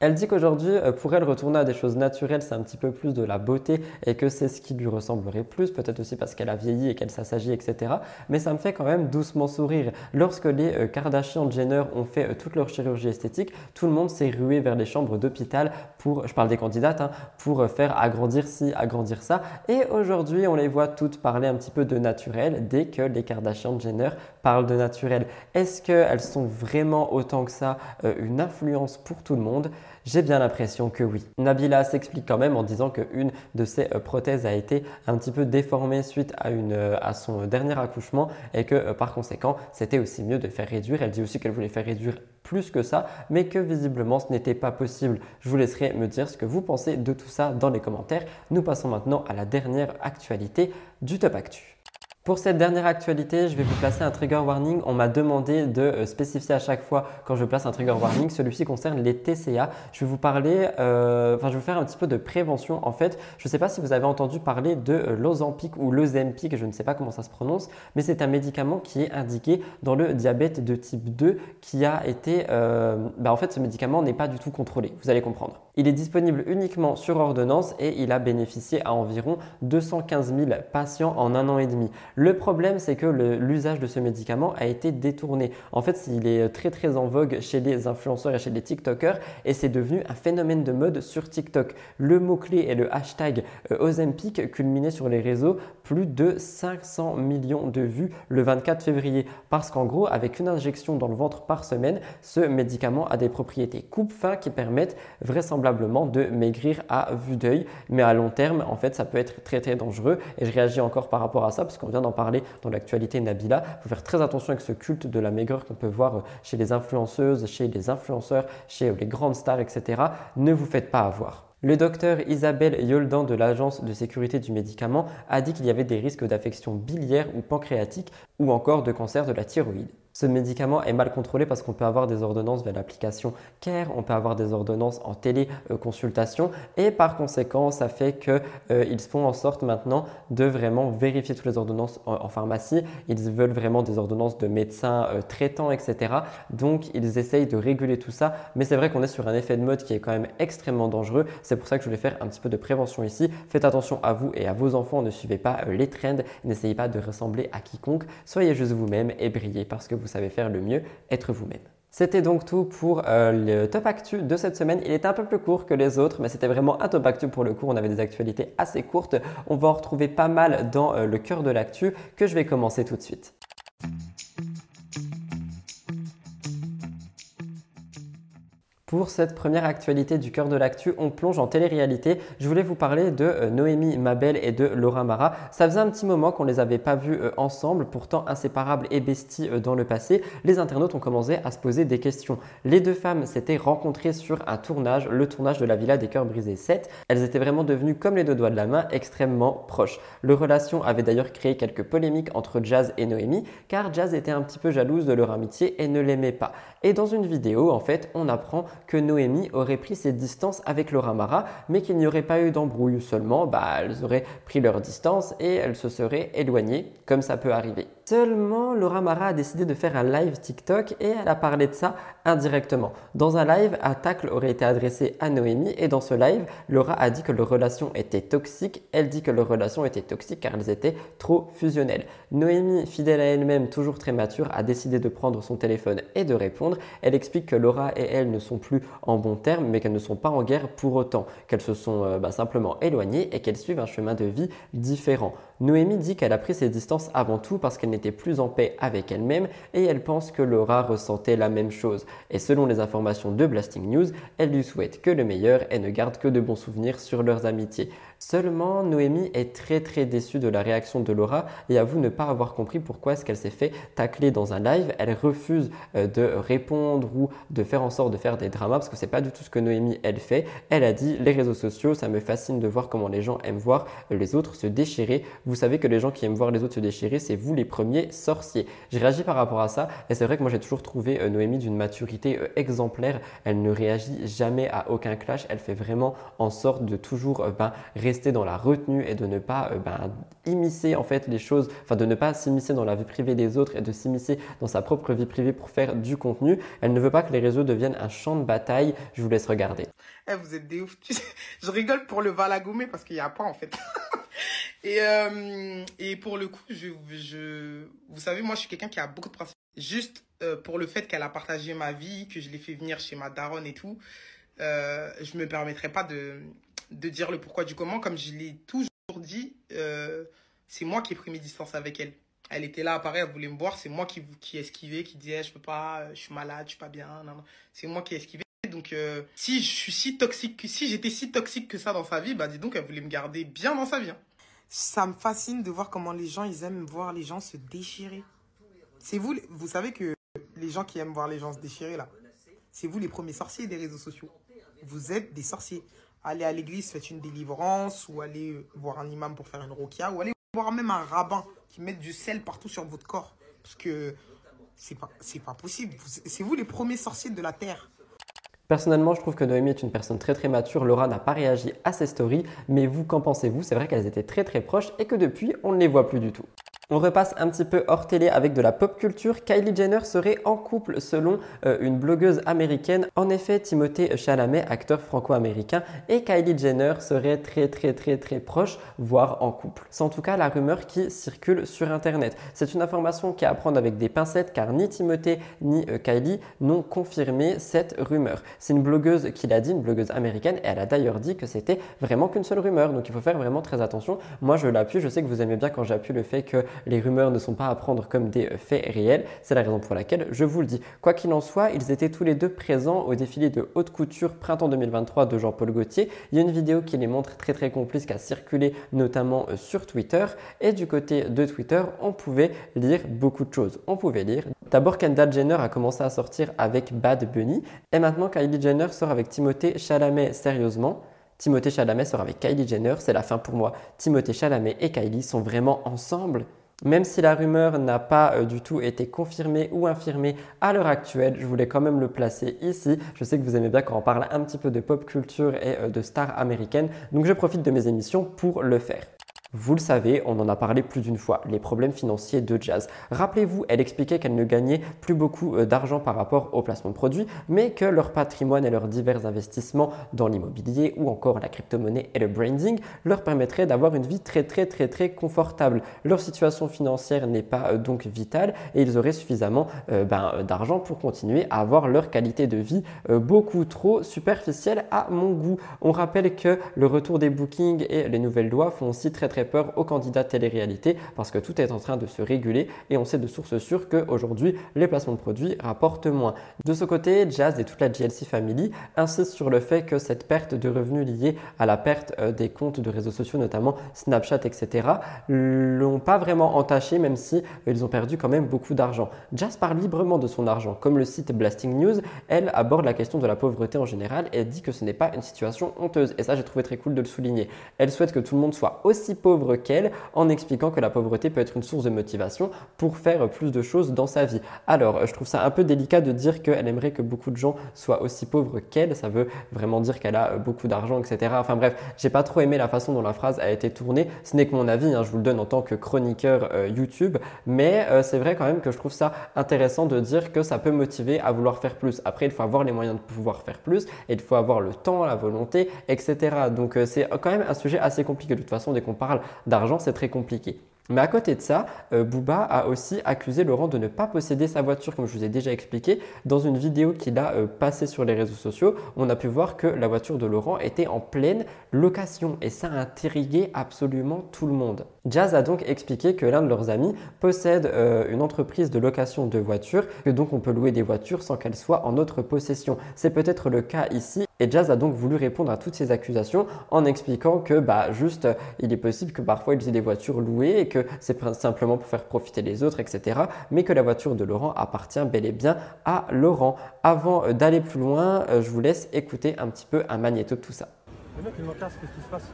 Elle dit qu'aujourd'hui, euh, pour elle, retourner à des choses naturelles, c'est un petit peu plus de la beauté et que c'est ce qui lui ressemblerait plus, peut-être aussi parce qu'elle a vieilli et qu'elle s'assagit, etc. Mais ça me fait quand même doucement sourire. Lorsque les euh, Kardashian Jenner ont fait euh, toute leur chirurgie esthétique, tout le monde s'est rué vers les chambres d'hôpital pour, je parle des candidates, hein, pour faire agrandir ci, agrandir ça. Et aujourd'hui, on les voit toutes parler un petit peu de naturel dès que les Kardashian Jenner parlent de naturel. Est-ce qu'elles sont vraiment autant que ça une influence pour tout le monde? J'ai bien l'impression que oui. Nabila s'explique quand même en disant qu'une de ses euh, prothèses a été un petit peu déformée suite à, euh, à son dernier accouchement et que euh, par conséquent c'était aussi mieux de faire réduire. Elle dit aussi qu'elle voulait faire réduire plus que ça mais que visiblement ce n'était pas possible. Je vous laisserai me dire ce que vous pensez de tout ça dans les commentaires. Nous passons maintenant à la dernière actualité du Top Actu. Pour cette dernière actualité, je vais vous placer un trigger warning. On m'a demandé de euh, spécifier à chaque fois quand je place un trigger warning. Celui-ci concerne les TCA. Je vais vous parler, euh, enfin je vais vous faire un petit peu de prévention. En fait, je ne sais pas si vous avez entendu parler de euh, l'Ozempic ou l'Ozempic, je ne sais pas comment ça se prononce, mais c'est un médicament qui est indiqué dans le diabète de type 2 qui a été, euh, bah, en fait ce médicament n'est pas du tout contrôlé. Vous allez comprendre. Il est disponible uniquement sur ordonnance et il a bénéficié à environ 215 000 patients en un an et demi. Le problème, c'est que l'usage de ce médicament a été détourné. En fait, il est très très en vogue chez les influenceurs et chez les TikTokers et c'est devenu un phénomène de mode sur TikTok. Le mot-clé et le hashtag euh, Ozempic culminait sur les réseaux plus de 500 millions de vues le 24 février. Parce qu'en gros, avec une injection dans le ventre par semaine, ce médicament a des propriétés coupe-faim qui permettent vraisemblablement de maigrir à vue d'œil. Mais à long terme, en fait, ça peut être très très dangereux. Et je réagis encore par rapport à ça parce qu'on vient d'en parler dans l'actualité Nabila. Il faut faire très attention avec ce culte de la maigreur qu'on peut voir euh, chez les influenceuses, chez les influenceurs, chez euh, les grandes stars, etc. Ne vous faites pas avoir. Le docteur Isabelle Yoldan de l'Agence de sécurité du médicament a dit qu'il y avait des risques d'affection biliaire ou pancréatique ou encore de cancer de la thyroïde. Ce médicament est mal contrôlé parce qu'on peut avoir des ordonnances via l'application CARE, on peut avoir des ordonnances en téléconsultation et par conséquent, ça fait qu'ils font en sorte maintenant de vraiment vérifier toutes les ordonnances en, en pharmacie. Ils veulent vraiment des ordonnances de médecins euh, traitants, etc. Donc, ils essayent de réguler tout ça. Mais c'est vrai qu'on est sur un effet de mode qui est quand même extrêmement dangereux. C'est pour ça que je voulais faire un petit peu de prévention ici. Faites attention à vous et à vos enfants. Ne suivez pas euh, les trends. N'essayez pas de ressembler à quiconque. Soyez juste vous-même et brillez parce que vous savez faire le mieux, être vous-même. C'était donc tout pour euh, le top actu de cette semaine. Il était un peu plus court que les autres, mais c'était vraiment un top actu pour le coup. On avait des actualités assez courtes. On va en retrouver pas mal dans euh, le cœur de l'actu que je vais commencer tout de suite. Pour cette première actualité du cœur de l'actu, on plonge en télé-réalité. Je voulais vous parler de euh, Noémie Mabel et de Laura Mara. Ça faisait un petit moment qu'on les avait pas vus euh, ensemble, pourtant inséparables et besties euh, dans le passé. Les internautes ont commencé à se poser des questions. Les deux femmes s'étaient rencontrées sur un tournage, le tournage de la Villa des Cœurs Brisés 7. Elles étaient vraiment devenues comme les deux doigts de la main, extrêmement proches. Leur relation avait d'ailleurs créé quelques polémiques entre Jazz et Noémie, car Jazz était un petit peu jalouse de leur amitié et ne l'aimait pas. Et dans une vidéo, en fait, on apprend que Noémie aurait pris ses distances avec Laura Mara, mais qu'il n'y aurait pas eu d'embrouille. Seulement, bah, elles auraient pris leur distance et elles se seraient éloignées, comme ça peut arriver. Seulement, Laura Mara a décidé de faire un live TikTok et elle a parlé de ça indirectement. Dans un live, un tacle aurait été adressé à Noémie et dans ce live, Laura a dit que leur relation était toxique. Elle dit que leur relation était toxique car elles étaient trop fusionnelles. Noémie, fidèle à elle-même, toujours très mature, a décidé de prendre son téléphone et de répondre. Elle explique que Laura et elle ne sont plus en bons termes, mais qu'elles ne sont pas en guerre pour autant, qu'elles se sont euh, bah, simplement éloignées et qu'elles suivent un chemin de vie différent. Noémie dit qu'elle a pris ses distances avant tout parce qu'elle n'était plus en paix avec elle-même et elle pense que Laura ressentait la même chose. Et selon les informations de Blasting News, elle lui souhaite que le meilleur et ne garde que de bons souvenirs sur leurs amitiés. Seulement, Noémie est très très déçue de la réaction de Laura et avoue ne pas avoir compris pourquoi est-ce qu'elle s'est fait tacler dans un live. Elle refuse euh, de répondre ou de faire en sorte de faire des dramas parce que c'est pas du tout ce que Noémie elle fait. Elle a dit les réseaux sociaux, ça me fascine de voir comment les gens aiment voir les autres se déchirer. Vous savez que les gens qui aiment voir les autres se déchirer, c'est vous les premiers sorciers. J'ai réagi par rapport à ça et c'est vrai que moi j'ai toujours trouvé euh, Noémie d'une maturité euh, exemplaire. Elle ne réagit jamais à aucun clash. Elle fait vraiment en sorte de toujours ben, rester dans la retenue et de ne pas ben, immiscer en fait les choses, enfin de ne pas s'immiscer dans la vie privée des autres et de s'immiscer dans sa propre vie privée pour faire du contenu. Elle ne veut pas que les réseaux deviennent un champ de bataille. Je vous laisse regarder. Eh, vous êtes des ouf. Je rigole pour le Valagomé parce qu'il n'y a pas en fait. et, euh, et pour le coup, je, je, vous savez, moi je suis quelqu'un qui a beaucoup de principes. Juste euh, pour le fait qu'elle a partagé ma vie, que je l'ai fait venir chez ma daronne et tout, euh, je me permettrai pas de, de dire le pourquoi du comment. Comme je l'ai toujours dit, euh, c'est moi qui ai pris mes distances avec elle. Elle était là, pareil, elle voulait me voir. C'est moi qui, qui esquivais, qui disais, je peux pas, je suis malade, je suis pas bien. C'est moi qui ai esquivé. Donc, euh, si je suis si toxique, si j'étais si toxique que ça dans sa vie, bah dis donc, elle voulait me garder bien dans sa vie. hein. Ça me fascine de voir comment les gens, ils aiment voir les gens se déchirer. C'est vous, vous savez que les gens qui aiment voir les gens se déchirer là, c'est vous les premiers sorciers des réseaux sociaux. Vous êtes des sorciers. Allez à l'église, faites une délivrance, ou allez voir un imam pour faire une roquia, ou allez voir même un rabbin qui met du sel partout sur votre corps. Parce que c'est pas, pas possible. C'est vous les premiers sorciers de la terre. Personnellement, je trouve que Noémie est une personne très très mature. Laura n'a pas réagi à ses stories, mais vous, qu'en pensez-vous? C'est vrai qu'elles étaient très très proches et que depuis, on ne les voit plus du tout. On repasse un petit peu hors télé avec de la pop culture. Kylie Jenner serait en couple selon euh, une blogueuse américaine. En effet, Timothée Chalamet, acteur franco-américain, et Kylie Jenner seraient très très très très proches, voire en couple. C'est en tout cas la rumeur qui circule sur Internet. C'est une information qui est prendre avec des pincettes car ni Timothée ni euh, Kylie n'ont confirmé cette rumeur. C'est une blogueuse qui l'a dit, une blogueuse américaine, et elle a d'ailleurs dit que c'était vraiment qu'une seule rumeur. Donc il faut faire vraiment très attention. Moi je l'appuie, je sais que vous aimez bien quand j'appuie le fait que les rumeurs ne sont pas à prendre comme des faits réels. C'est la raison pour laquelle je vous le dis. Quoi qu'il en soit, ils étaient tous les deux présents au défilé de haute couture printemps 2023 de Jean-Paul Gaultier. Il y a une vidéo qui les montre très très complice qui a circulé notamment euh, sur Twitter. Et du côté de Twitter, on pouvait lire beaucoup de choses. On pouvait lire. D'abord, Kendall Jenner a commencé à sortir avec Bad Bunny. Et maintenant, Kylie Jenner sort avec Timothée Chalamet sérieusement. Timothée Chalamet sort avec Kylie Jenner, c'est la fin pour moi. Timothée Chalamet et Kylie sont vraiment ensemble. Même si la rumeur n'a pas euh, du tout été confirmée ou infirmée à l'heure actuelle, je voulais quand même le placer ici. Je sais que vous aimez bien quand on parle un petit peu de pop culture et euh, de stars américaines, donc je profite de mes émissions pour le faire. Vous le savez, on en a parlé plus d'une fois, les problèmes financiers de Jazz. Rappelez-vous, elle expliquait qu'elle ne gagnait plus beaucoup euh, d'argent par rapport au placement de produits, mais que leur patrimoine et leurs divers investissements dans l'immobilier ou encore la crypto-monnaie et le branding leur permettraient d'avoir une vie très très très très confortable. Leur situation financière n'est pas euh, donc vitale et ils auraient suffisamment euh, ben, d'argent pour continuer à avoir leur qualité de vie beaucoup trop superficielle à mon goût. On rappelle que le retour des bookings et les nouvelles lois font aussi très très peur aux candidats télé-réalité parce que tout est en train de se réguler et on sait de sources sûres qu'aujourd'hui les placements de produits rapportent moins. De ce côté, Jazz et toute la GLC Family insistent sur le fait que cette perte de revenus liée à la perte euh, des comptes de réseaux sociaux, notamment Snapchat, etc., l'ont pas vraiment entaché même si ils ont perdu quand même beaucoup d'argent. Jazz parle librement de son argent. Comme le site Blasting News, elle aborde la question de la pauvreté en général et dit que ce n'est pas une situation honteuse. Et ça, j'ai trouvé très cool de le souligner. Elle souhaite que tout le monde soit aussi pauvre qu'elle en expliquant que la pauvreté peut être une source de motivation pour faire plus de choses dans sa vie. Alors, je trouve ça un peu délicat de dire qu'elle aimerait que beaucoup de gens soient aussi pauvres qu'elle. Ça veut vraiment dire qu'elle a beaucoup d'argent, etc. Enfin bref, j'ai pas trop aimé la façon dont la phrase a été tournée. Ce n'est que mon avis, hein, je vous le donne en tant que chroniqueur euh, YouTube. Mais euh, c'est vrai quand même que je trouve ça intéressant de dire que ça peut motiver à vouloir faire plus. Après, il faut avoir les moyens de pouvoir faire plus et il faut avoir le temps, la volonté, etc. Donc euh, c'est quand même un sujet assez compliqué. De toute façon, dès qu'on parle d'argent, c'est très compliqué. Mais à côté de ça, euh, Booba a aussi accusé Laurent de ne pas posséder sa voiture, comme je vous ai déjà expliqué. Dans une vidéo qu'il a euh, passée sur les réseaux sociaux, on a pu voir que la voiture de Laurent était en pleine location et ça a intrigué absolument tout le monde. Jazz a donc expliqué que l'un de leurs amis possède euh, une entreprise de location de voitures, que donc on peut louer des voitures sans qu'elles soient en notre possession. C'est peut-être le cas ici et Jazz a donc voulu répondre à toutes ces accusations en expliquant que bah, juste il est possible que parfois ils aient des voitures louées et que c'est simplement pour faire profiter les autres, etc. Mais que la voiture de Laurent appartient bel et bien à Laurent. Avant euh, d'aller plus loin, euh, je vous laisse écouter un petit peu un magnéto de tout ça. Le mec, il m'intéresse, qu'est-ce qui se passe?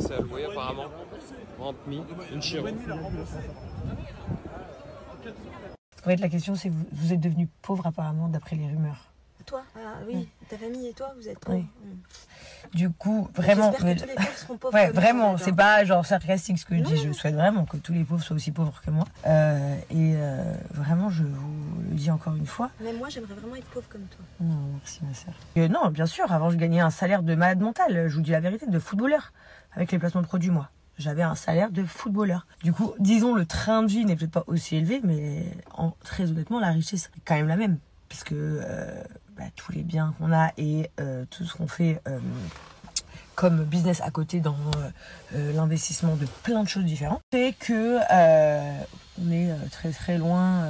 C'est alloué apparemment? Rente mis, une chiro. En fait, la question, c'est vous, vous êtes devenu pauvre apparemment d'après les rumeurs. Toi Ah oui, ta famille et toi, vous êtes pauvres. Oui. Du coup, vraiment. J'espère que tous les pauvres seront pauvres Ouais, vraiment, c'est pas genre sarcastique ce que je Non, dis. non, Je souhaite vraiment que tous les pauvres soient aussi pauvres que moi. Euh, et euh, vraiment, je vous le dis encore une fois. Mais moi, j'aimerais vraiment être pauvre comme toi. Non, merci ma sœur. Euh, non, bien sûr, avant je gagnais un salaire de malade mental, je vous dis la vérité, de footballeur, avec les placements de produits, moi. J'avais un salaire de footballeur. Du coup, disons, le train de vie n'est peut-être pas aussi élevé, mais en, très honnêtement, la richesse est quand même la même. Puisque euh, bah, tous les biens qu'on a et euh, tout ce qu'on fait euh, comme business à côté dans euh, l'investissement de plein de choses différentes, c'est que on est très très loin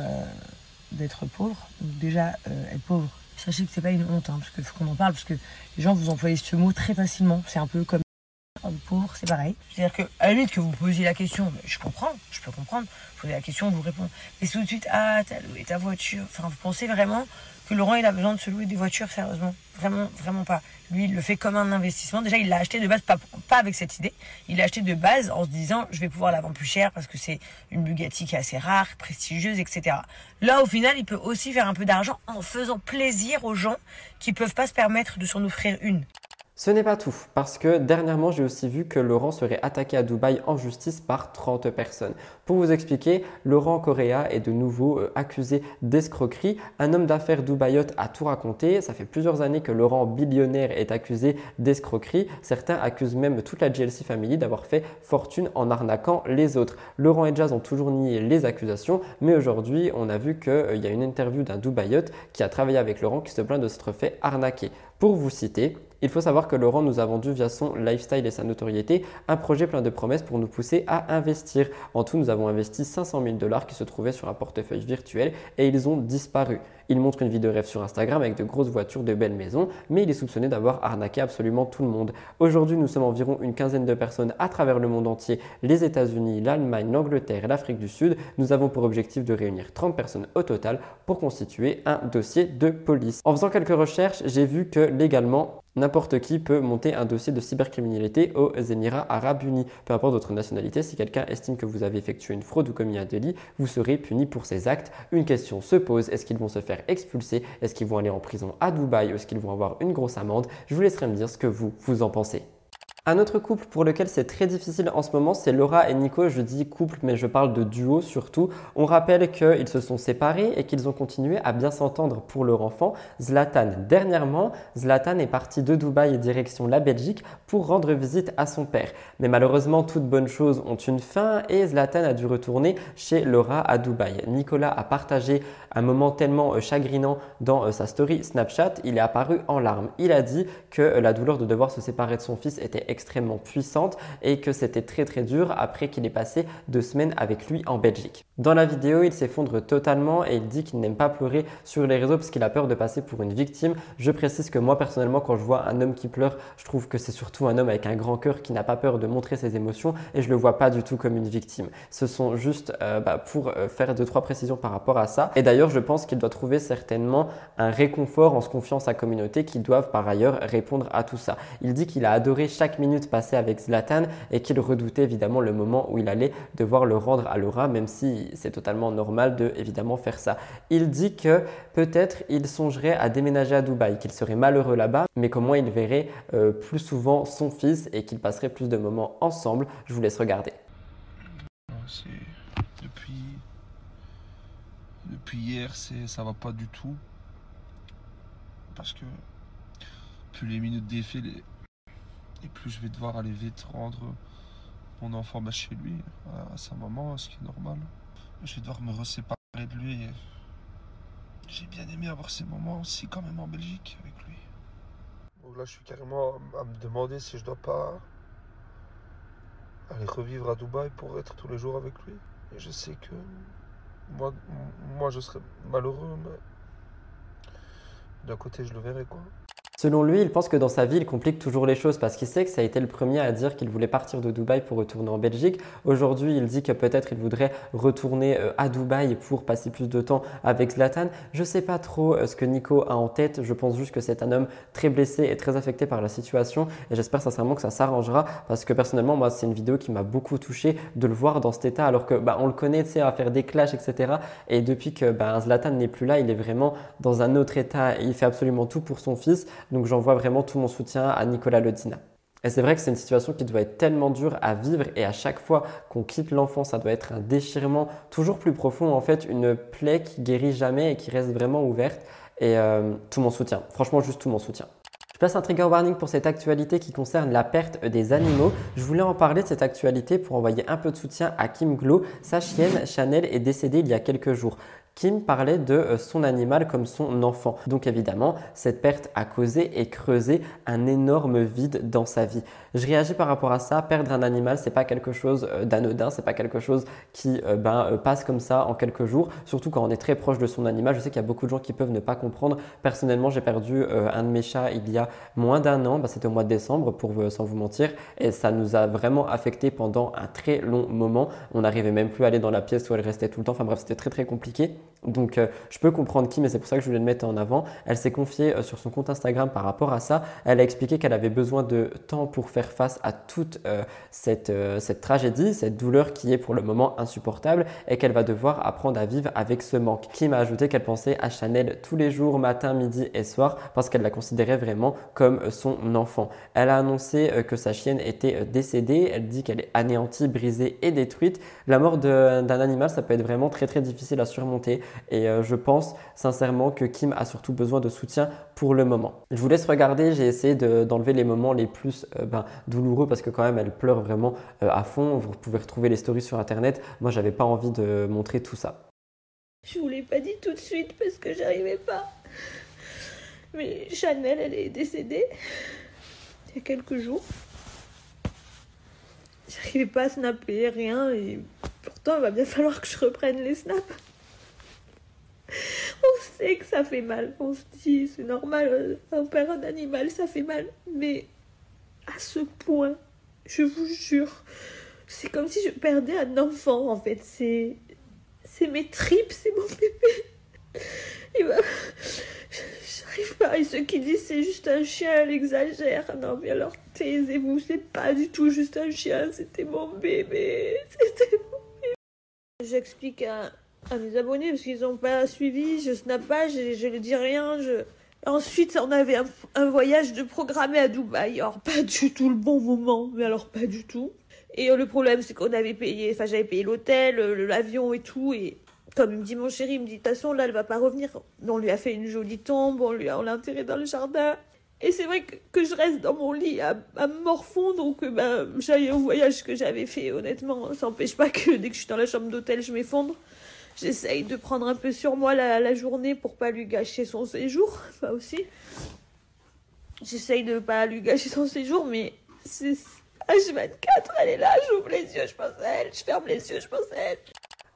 d'être pauvre. Donc déjà, être pauvre, sachez que c'est pas une honte, hein, parce qu'il faut qu'on en parle, parce que les gens vous employez ce mot très facilement. C'est un peu comme pauvre, c'est pareil. C'est-à-dire que à la limite que vous posiez la question, je comprends, je peux comprendre. Vous posez la question, vous réponds. Mais tout de suite, ah, t'as loué ta voiture. Enfin, vous pensez vraiment que Laurent il a besoin de se louer des voitures sérieusement Vraiment, vraiment pas. Lui, il le fait comme un investissement. Déjà, il l'a acheté de base, pas, pas avec cette idée. Il l'a acheté de base en se disant, je vais pouvoir la vendre plus cher parce que c'est une Bugatti qui est assez rare, prestigieuse, etc. Là, au final, il peut aussi faire un peu d'argent en faisant plaisir aux gens qui peuvent pas se permettre de s'en offrir une. Ce n'est pas tout, parce que dernièrement j'ai aussi vu que Laurent serait attaqué à Dubaï en justice par 30 personnes. Pour vous expliquer, Laurent Correa est de nouveau euh, accusé d'escroquerie. Un homme d'affaires dubaïote a tout raconté. Ça fait plusieurs années que Laurent billionnaire est accusé d'escroquerie. Certains accusent même toute la GLC Family d'avoir fait fortune en arnaquant les autres. Laurent et Jazz ont toujours nié les accusations, mais aujourd'hui on a vu qu'il y a une interview d'un dubaïote qui a travaillé avec Laurent qui se plaint de s'être fait arnaquer. Pour vous citer, il faut savoir que Laurent nous a vendu via son lifestyle et sa notoriété un projet plein de promesses pour nous pousser à investir. En tout, nous avons investi 500 000 dollars qui se trouvaient sur un portefeuille virtuel et ils ont disparu. Il montre une vie de rêve sur Instagram avec de grosses voitures, de belles maisons, mais il est soupçonné d'avoir arnaqué absolument tout le monde. Aujourd'hui, nous sommes environ une quinzaine de personnes à travers le monde entier, les États-Unis, l'Allemagne, l'Angleterre et l'Afrique du Sud. Nous avons pour objectif de réunir 30 personnes au total pour constituer un dossier de police. En faisant quelques recherches, j'ai vu que légalement, N'importe qui peut monter un dossier de cybercriminalité aux Émirats Arabes Unis. Peu importe votre nationalité, si quelqu'un estime que vous avez effectué une fraude ou commis un délit, vous serez puni pour ces actes. Une question se pose, est-ce qu'ils vont se faire expulser. Est-ce qu'ils vont aller en prison à Dubaï? Ou est-ce qu'ils vont avoir une grosse amende? Je vous laisserai me dire ce que vous, vous en pensez. Un autre couple pour lequel c'est très difficile en ce moment, c'est Laura et Nico. Je dis couple, mais je parle de duo surtout. On rappelle qu'ils se sont séparés et qu'ils ont continué à bien s'entendre pour leur enfant, Zlatan. Dernièrement, Zlatan est parti de Dubaï direction la Belgique pour rendre visite à son père. Mais malheureusement, toutes bonnes choses ont une fin et Zlatan a dû retourner chez Laura à Dubaï. Nicolas a partagé un moment tellement euh, chagrinant dans euh, sa story Snapchat, il est apparu en larmes. Il a dit que euh, la douleur de devoir se séparer de son fils était extrêmement puissante et que c'était très très dur après qu'il ait passé deux semaines avec lui en Belgique. Dans la vidéo, il s'effondre totalement et il dit qu'il n'aime pas pleurer sur les réseaux parce qu'il a peur de passer pour une victime. Je précise que moi personnellement, quand je vois un homme qui pleure, je trouve que c'est surtout un homme avec un grand cœur qui n'a pas peur de montrer ses émotions et je le vois pas du tout comme une victime. Ce sont juste euh, bah, pour euh, faire deux trois précisions par rapport à ça. Et d'ailleurs, je pense qu'il doit trouver certainement un réconfort en se confiant à sa communauté qui doivent par ailleurs répondre à tout ça. Il dit qu'il a adoré chaque minute passée avec Zlatan et qu'il redoutait évidemment le moment où il allait devoir le rendre à Laura, même si c'est totalement normal de évidemment faire ça. Il dit que peut-être il songerait à déménager à Dubaï, qu'il serait malheureux là-bas, mais comment il verrait euh, plus souvent son fils et qu'il passerait plus de moments ensemble. Je vous laisse regarder. Depuis hier, ça va pas du tout parce que plus les minutes défilent et plus je vais devoir aller vite rendre mon enfant bah, chez lui, à sa maman, ce qui est normal. Je vais devoir me reséparer de lui. J'ai bien aimé avoir ces moments aussi quand même en Belgique avec lui. Donc là, je suis carrément à me demander si je dois pas aller revivre à Dubaï pour être tous les jours avec lui. Et je sais que moi, moi je serais malheureux, mais d'un côté, je le verrai quoi. Selon lui, il pense que dans sa vie, il complique toujours les choses parce qu'il sait que ça a été le premier à dire qu'il voulait partir de Dubaï pour retourner en Belgique. Aujourd'hui, il dit que peut-être il voudrait retourner euh, à Dubaï pour passer plus de temps avec Zlatan. Je ne sais pas trop euh, ce que Nico a en tête. Je pense juste que c'est un homme très blessé et très affecté par la situation et j'espère sincèrement que ça s'arrangera parce que personnellement, moi, c'est une vidéo qui m'a beaucoup touché de le voir dans cet état alors que bah, on le connaît, tu à faire des clashs, etc. Et depuis que bah, Zlatan n'est plus là, il est vraiment dans un autre état et il fait absolument tout pour son fils. Donc j'envoie vraiment tout mon soutien à Nicolas Ledina. Et c'est vrai que c'est une situation qui doit être tellement dure à vivre et à chaque fois qu'on quitte l'enfant, ça doit être un déchirement toujours plus profond, en fait, une plaie qui guérit jamais et qui reste vraiment ouverte. Et euh, tout mon soutien, franchement juste tout mon soutien. Je passe un trigger warning pour cette actualité qui concerne la perte des animaux. Je voulais en parler de cette actualité pour envoyer un peu de soutien à Kim Glow. Sa chienne Chanel est décédée il y a quelques jours. Kim parlait de euh, son animal comme son enfant. Donc évidemment, cette perte a causé et creusé un énorme vide dans sa vie. Je réagis par rapport à ça. Perdre un animal, c'est pas quelque chose euh, d'anodin, c'est pas quelque chose qui euh, ben, passe comme ça en quelques jours. Surtout quand on est très proche de son animal. Je sais qu'il y a beaucoup de gens qui peuvent ne pas comprendre. Personnellement, j'ai perdu un de mes chats il y a moins d'un an. Ben, C'était au mois de décembre, pour sans vous mentir, et ça nous a vraiment affecté pendant un très long moment. On n'arrivait même plus à aller dans la pièce où elle restait tout le temps. Enfin bref, c'était très très compliqué. Donc euh, je peux comprendre qui, mais c'est pour ça que je voulais le mettre en avant. Elle s'est confiée euh, sur son compte Instagram par rapport à ça. Elle a expliqué qu'elle avait besoin de temps pour faire face à toute euh, cette, cette tragédie, cette douleur qui est pour le moment insupportable et qu'elle va devoir apprendre à vivre avec ce manque. Kim a ajouté qu'elle pensait à Chanel tous les jours, matin, midi et soir, parce qu'elle la considérait vraiment comme son enfant. Elle a annoncé que sa chienne était décédée. Elle dit qu'elle est anéantie, brisée et détruite. La mort d'un animal, ça peut être vraiment très très difficile à surmonter. Et euh, je pense sincèrement que Kim a surtout besoin de soutien pour le moment. Je vous laisse regarder, j'ai essayé d'enlever les moments les plus euh, ben, douloureux parce que quand même elle pleure vraiment euh, à fond. Vous pouvez retrouver les stories sur internet. Moi j'avais pas envie de montrer tout ça. Je vous l'ai pas dit tout de suite parce que j'arrivais pas. Mais Chanel, elle est décédée il y a quelques jours. J'arrivais pas à snapper, rien, et pourtant il va bien falloir que je reprenne les snaps. On sait que ça fait mal. On se dit, c'est normal, on perd un animal, ça fait mal. Mais à ce point, je vous jure, c'est comme si je perdais un enfant, en fait. C'est, c'est mes tripes, c'est mon bébé. Et ben, j'arrive pas. Et ceux qui disent c'est juste un chien, elle exagère. Non, mais alors taisez-vous, c'est pas du tout juste un chien, c'était mon bébé. C'était mon bébé. J'explique à à mes abonnés parce qu'ils n'ont pas suivi. Je snap pas, je, je ne dis rien. Je... Ensuite, on avait un, voyage de programmé à Dubaï. Alors, pas du tout le bon moment, mais alors pas du tout. Et euh, le problème, c'est qu'on avait payé, enfin, j'avais payé l'hôtel, l'avion et tout. Et comme me dit mon chéri, il me dit, de toute façon, là, elle va pas revenir. On lui a fait une jolie tombe, on l'a enterré dans le jardin. Et c'est vrai que, je reste dans mon lit à, à me morfondre ou que ben, j'aille au voyage que j'avais fait, honnêtement. Ça n'empêche pas que dès que je suis dans la chambre d'hôtel, je m'effondre. J'essaye de prendre un peu sur moi la, journée pour pas lui gâcher son séjour, ça aussi. J'essaye de pas lui gâcher son séjour, mais c'est H24, elle est là, j'ouvre les yeux, je pense à elle, je ferme les yeux, je pense à elle.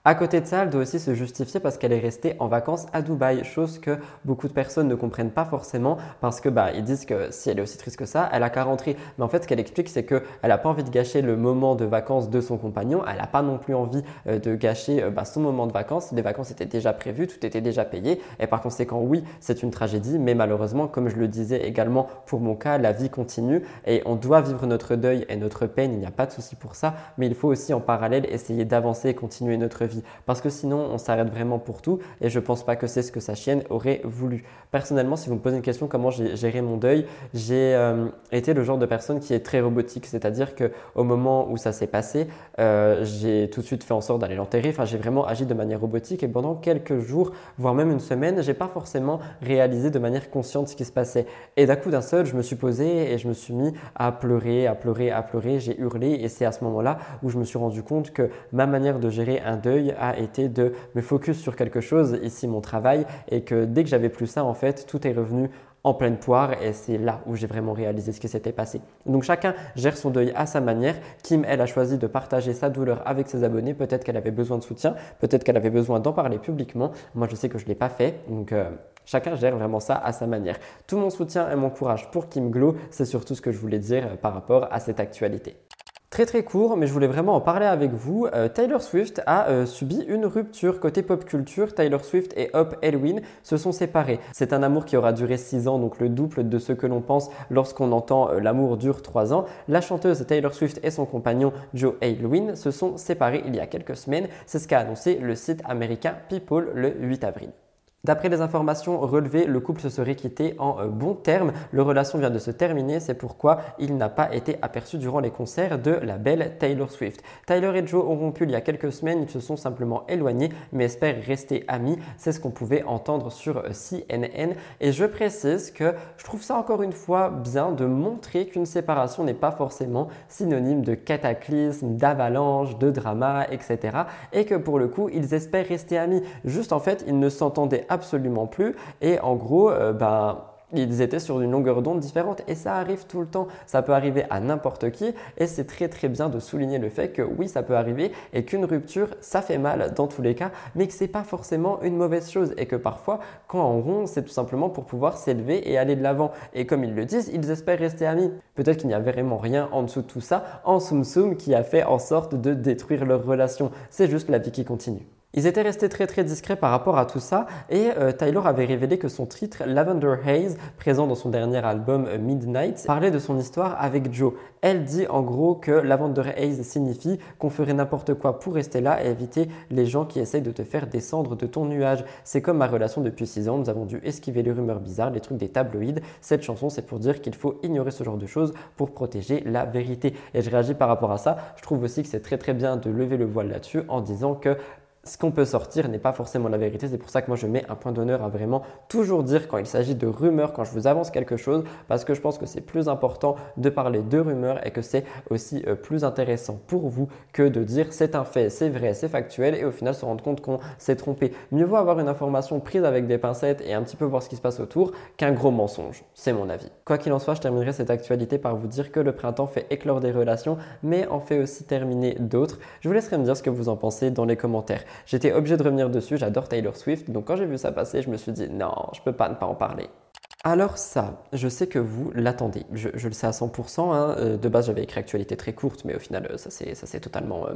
À côté de ça, elle doit aussi se justifier parce qu'elle est restée en vacances à Dubaï, chose que beaucoup de personnes ne comprennent pas forcément parce que bah, ils disent que si elle est aussi triste que ça, elle a qu'à rentrer. Mais en fait, ce qu'elle explique, c'est qu'elle n'a pas envie de gâcher le moment de vacances de son compagnon, elle n'a pas non plus envie euh, de gâcher euh, bah, son moment de vacances. Les vacances étaient déjà prévues, tout était déjà payé. Et par conséquent, oui, c'est une tragédie, mais malheureusement, comme je le disais également pour mon cas, la vie continue et on doit vivre notre deuil et notre peine, il n'y a pas de souci pour ça, mais il faut aussi en parallèle essayer d'avancer et continuer notre vie Parce que sinon, on s'arrête vraiment pour tout et je pense pas que c'est ce que sa chienne aurait voulu. Personnellement, si vous me posez une question comment j'ai géré mon deuil, j'ai euh, été le genre de personne qui est très robotique. C'est-à-dire qu'au moment où ça s'est passé, euh, j'ai tout de suite fait en sorte d'aller l'enterrer. Enfin, j'ai vraiment agi de manière robotique et pendant quelques jours, voire même une semaine, j'ai pas forcément réalisé de manière consciente ce qui se passait. Et d'un coup d'un seul, je me suis posé et je me suis mis à pleurer, à pleurer, à pleurer. J'ai hurlé et c'est à ce moment-là où je me suis rendu compte que ma manière de gérer un deuil a été de me focus sur quelque chose, ici mon travail, et que dès que j'avais plus ça, en fait, tout est revenu en pleine poire et c'est là où j'ai vraiment réalisé ce qui s'était passé. Donc chacun gère son deuil à sa manière. Kim, elle, a choisi de partager sa douleur avec ses abonnés. Peut-être qu'elle avait besoin de soutien, peut-être qu'elle avait besoin d'en parler publiquement. Moi, je sais que je ne l'ai pas fait. Donc euh, chacun gère vraiment ça à sa manière. Tout mon soutien et mon courage pour Kim Glow, c'est surtout ce que je voulais dire par rapport à cette actualité. Très très court, mais je voulais vraiment en parler avec vous. Euh, Taylor Swift a euh, subi une rupture côté pop culture. Taylor Swift et Hop Elwin se sont séparés. C'est un amour qui aura duré 6 ans, donc le double de ce que l'on pense lorsqu'on entend euh, l'amour dure 3 ans. La chanteuse Taylor Swift et son compagnon Joe Elwin se sont séparés il y a quelques semaines. C'est ce qu'a annoncé le site américain People le 8 avril. D'après les informations relevées, le couple se serait quitté en euh, bons termes. Leur relation vient de se terminer, c'est pourquoi il n'a pas été aperçu durant les concerts de la belle Taylor Swift. Tyler et Joe ont rompu il y a quelques semaines, ils se sont simplement éloignés, mais espèrent rester amis. C'est ce qu'on pouvait entendre sur euh, CNN. Et je précise que je trouve ça encore une fois bien de montrer qu'une séparation n'est pas forcément synonyme de cataclysme, d'avalanche, de drama, etc. Et que pour le coup, ils espèrent rester amis. Juste en fait, ils ne s'entendaient plus. Et en gros, euh, ben, ils étaient sur une longueur d'onde différente et ça arrive tout le temps. Ça peut arriver à n'importe qui et c'est très très bien de souligner le fait que oui, ça peut arriver et qu'une rupture, ça fait mal dans tous les cas, mais que c'est pas forcément une mauvaise chose et que parfois, quand on rompt, c'est tout simplement pour pouvoir s'élever et aller de l'avant. Et comme ils le disent, ils espèrent rester amis. Peut-être qu'il n'y a vraiment rien en dessous de tout ça, en soum soum, qui a fait en sorte de détruire leur relation. C'est juste la vie qui continue. Ils étaient restés très très discrets par rapport à tout ça et euh, Taylor avait révélé que son titre Lavender Haze, présent dans son dernier album euh, Midnight, parlait de son histoire avec Joe. Elle dit en gros que Lavender Haze signifie qu'on ferait n'importe quoi pour rester là et éviter les gens qui essayent de te faire descendre de ton nuage. C'est comme ma relation depuis 6 ans, nous avons dû esquiver les rumeurs bizarres, les trucs des tabloïds. Cette chanson c'est pour dire qu'il faut ignorer ce genre de choses pour protéger la vérité. Et je réagis par rapport à ça. Je trouve aussi que c'est très très bien de lever le voile là-dessus en disant que ce qu'on peut sortir n'est pas forcément la vérité. C'est pour ça que moi je mets un point d'honneur à vraiment toujours dire quand il s'agit de rumeurs, quand je vous avance quelque chose, parce que je pense que c'est plus important de parler de rumeurs et que c'est aussi euh, plus intéressant pour vous que de dire c'est un fait, c'est vrai, c'est factuel et au final se rendre compte qu'on s'est trompé. Mieux vaut avoir une information prise avec des pincettes et un petit peu voir ce qui se passe autour qu'un gros mensonge. C'est mon avis. Quoi qu'il en soit, je terminerai cette actualité par vous dire que le printemps fait éclore des relations, mais en fait aussi terminer d'autres. Je vous laisserai me dire ce que vous en pensez dans les commentaires. J'étais obligé de revenir dessus, j'adore Taylor Swift, donc quand j'ai vu ça passer, je me suis dit non, je peux pas ne pas en parler. Alors ça, je sais que vous l'attendez, je, le sais à 100%. Hein. Euh, de base, j'avais écrit actualité très courte, mais au final, euh, ça c'est totalement euh,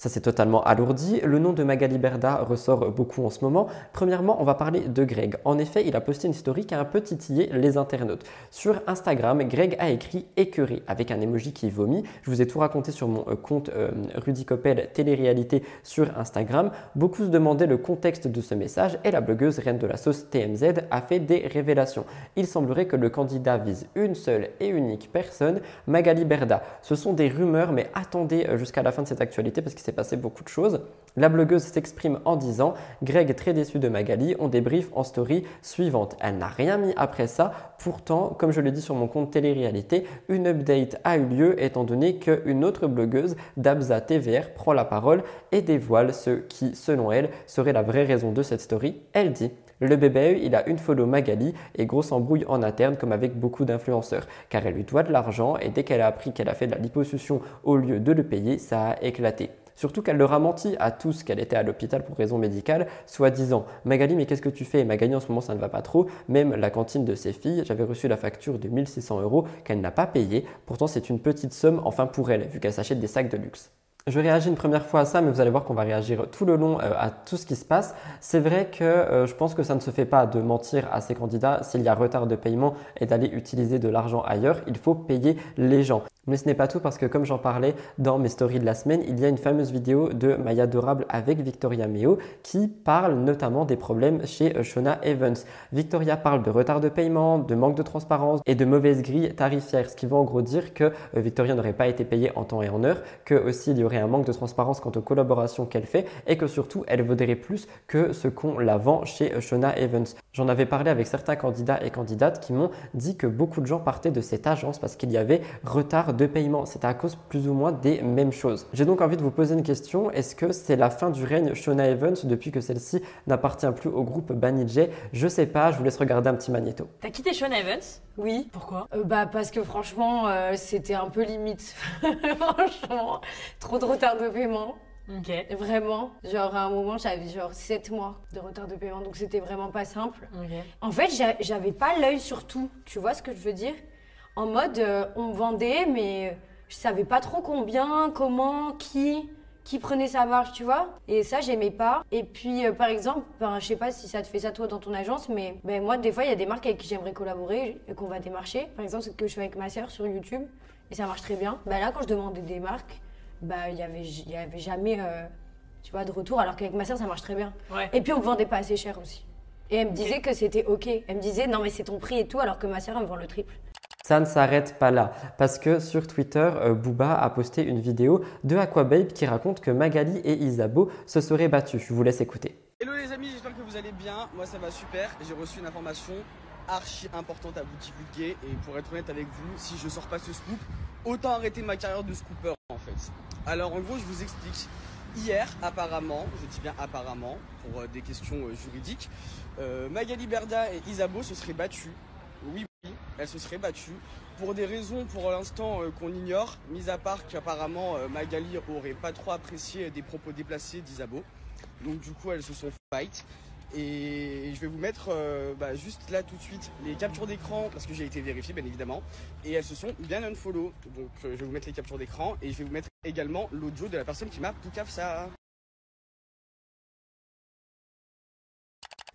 ça c'est totalement alourdi. Le nom de Magali Berda ressort beaucoup en ce moment. Premièrement, on va parler de Greg. En effet, il a posté une story qui a un peu titillé les internautes. Sur Instagram, Greg a écrit écœuré avec un emoji qui vomit. Je vous ai tout raconté sur mon euh, compte euh, Rudy Coppel télé-réalité sur Instagram. Beaucoup se demandaient le contexte de ce message et la blogueuse reine de la sauce TMZ a fait des révélations. Il semblerait que le candidat vise une seule et unique personne, Magali Berda. Ce sont des rumeurs, mais attendez euh, jusqu'à la fin de cette actualité parce que passé beaucoup de choses. La blogueuse s'exprime en disant Greg très déçu de Magali, on débrief en story suivante. Elle n'a rien mis après ça, pourtant, comme je l'ai dit sur mon compte télé-réalité, une update a eu lieu étant donné qu'une autre blogueuse, Dabza TVR, prend la parole et dévoile ce qui, selon elle, serait la vraie raison de cette story. Elle dit le bébé, il a une follow Magali et grosse embrouille en interne comme avec beaucoup d'influenceurs, car elle lui doit de l'argent et dès qu'elle a appris qu'elle a fait de la liposuction au lieu de le payer, ça a éclaté. Surtout qu'elle leur a menti à tous qu'elle était à l'hôpital pour raison médicale, soi-disant Magali, mais qu'est-ce que tu fais? Magali, en ce moment, ça ne va pas trop. Même la cantine de ses filles, j'avais reçu la facture de 1600 euros qu'elle n'a pas payée. Pourtant, c'est une petite somme, enfin pour elle, vu qu'elle s'achète des sacs de luxe. Je réagis une première fois à ça, mais vous allez voir qu'on va réagir tout le long euh, à tout ce qui se passe. C'est vrai que euh, je pense que ça ne se fait pas de mentir à ces candidats. S'il y a retard de paiement et d'aller utiliser de l'argent ailleurs, il faut payer les gens. Mais ce n'est pas tout parce que comme j'en parlais dans mes stories de la semaine, il y a une fameuse vidéo de Maya Dorable avec Victoria Meo qui parle notamment des problèmes chez euh, Shona Evans. Victoria parle de retard de paiement, de manque de transparence et de mauvaise grille tarifaire, ce qui veut en gros dire que Victoria n'aurait pas été payée en temps et en heure, que aussi il y aurait un manque de transparence quant aux collaborations qu'elle fait et que surtout elle vaudrait plus que ce qu'on la vend chez Shona Evans. J'en avais parlé avec certains candidats et candidates qui m'ont dit que beaucoup de gens partaient de cette agence parce qu'il y avait retard de paiement. C'était à cause plus ou moins des mêmes choses. J'ai donc envie de vous poser une question. Est-ce que c'est la fin du règne Shona Evans depuis que celle-ci n'appartient plus au groupe Banijay? Je sais pas, je vous laisse regarder un petit magnéto. T'as quitté Shona Evans? Oui. Pourquoi? Euh, Bah parce que franchement, euh, c'était un peu limite. franchement, trop de retard de paiement. Ok. Vraiment. Genre à un moment, j'avais genre 7 mois de retard de paiement, donc c'était vraiment pas simple. Ok. En fait, j'a- j'avais pas l'œil sur tout. Tu vois ce que je veux dire? En mode, euh, on me vendait, mais je savais pas trop combien, comment, qui, qui prenait sa marge, tu vois? Et ça, j'aimais pas. Et puis, euh, par exemple, ben, je sais pas si ça te fait ça toi dans ton agence, mais ben, moi, des fois, il y a des marques avec qui j'aimerais collaborer et qu'on va démarcher. Par exemple, ce que je fais avec ma sœur sur YouTube, et ça marche très bien. Ben, là, quand je demandais des marques, ben, il y avait, il y avait jamais, euh, tu vois, de retour, alors qu'avec ma sœur, ça marche très bien. Ouais. Et puis, on me vendait pas assez cher aussi. Et elle me disait que c'était ok. Elle me disait, non, mais c'est ton prix et tout, alors que ma sœur, elle me vend le triple. Ça ne s'arrête pas là, parce que sur Twitter, euh, Booba a posté une vidéo de Aquababe qui raconte que Magali et Isabeau se seraient battus. Je vous laisse écouter. Hello les amis, j'espère que vous allez bien. Moi ça va super. J'ai reçu une information archi importante à vous divulguer. Et pour être honnête avec vous, si je sors pas ce scoop, autant arrêter ma carrière de scooper en fait. Alors en gros, je vous explique. Hier, apparemment, je dis bien apparemment, pour euh, des questions euh, juridiques, euh, Magali Berda et Isabeau se seraient battus. Oui, oui, elles se seraient battues pour des raisons pour l'instant qu'on ignore, mis à part qu'apparemment Magali aurait pas trop apprécié des propos déplacés d'Isabeau. Donc du coup elles se sont fight. Et je vais vous mettre euh, bah, juste là tout de suite les captures d'écran parce que j'ai été vérifié bien évidemment. Et elles se sont bien unfollow. Donc euh, je vais vous mettre les captures d'écran et je vais vous mettre également l'audio de la personne qui m'a poucave ça.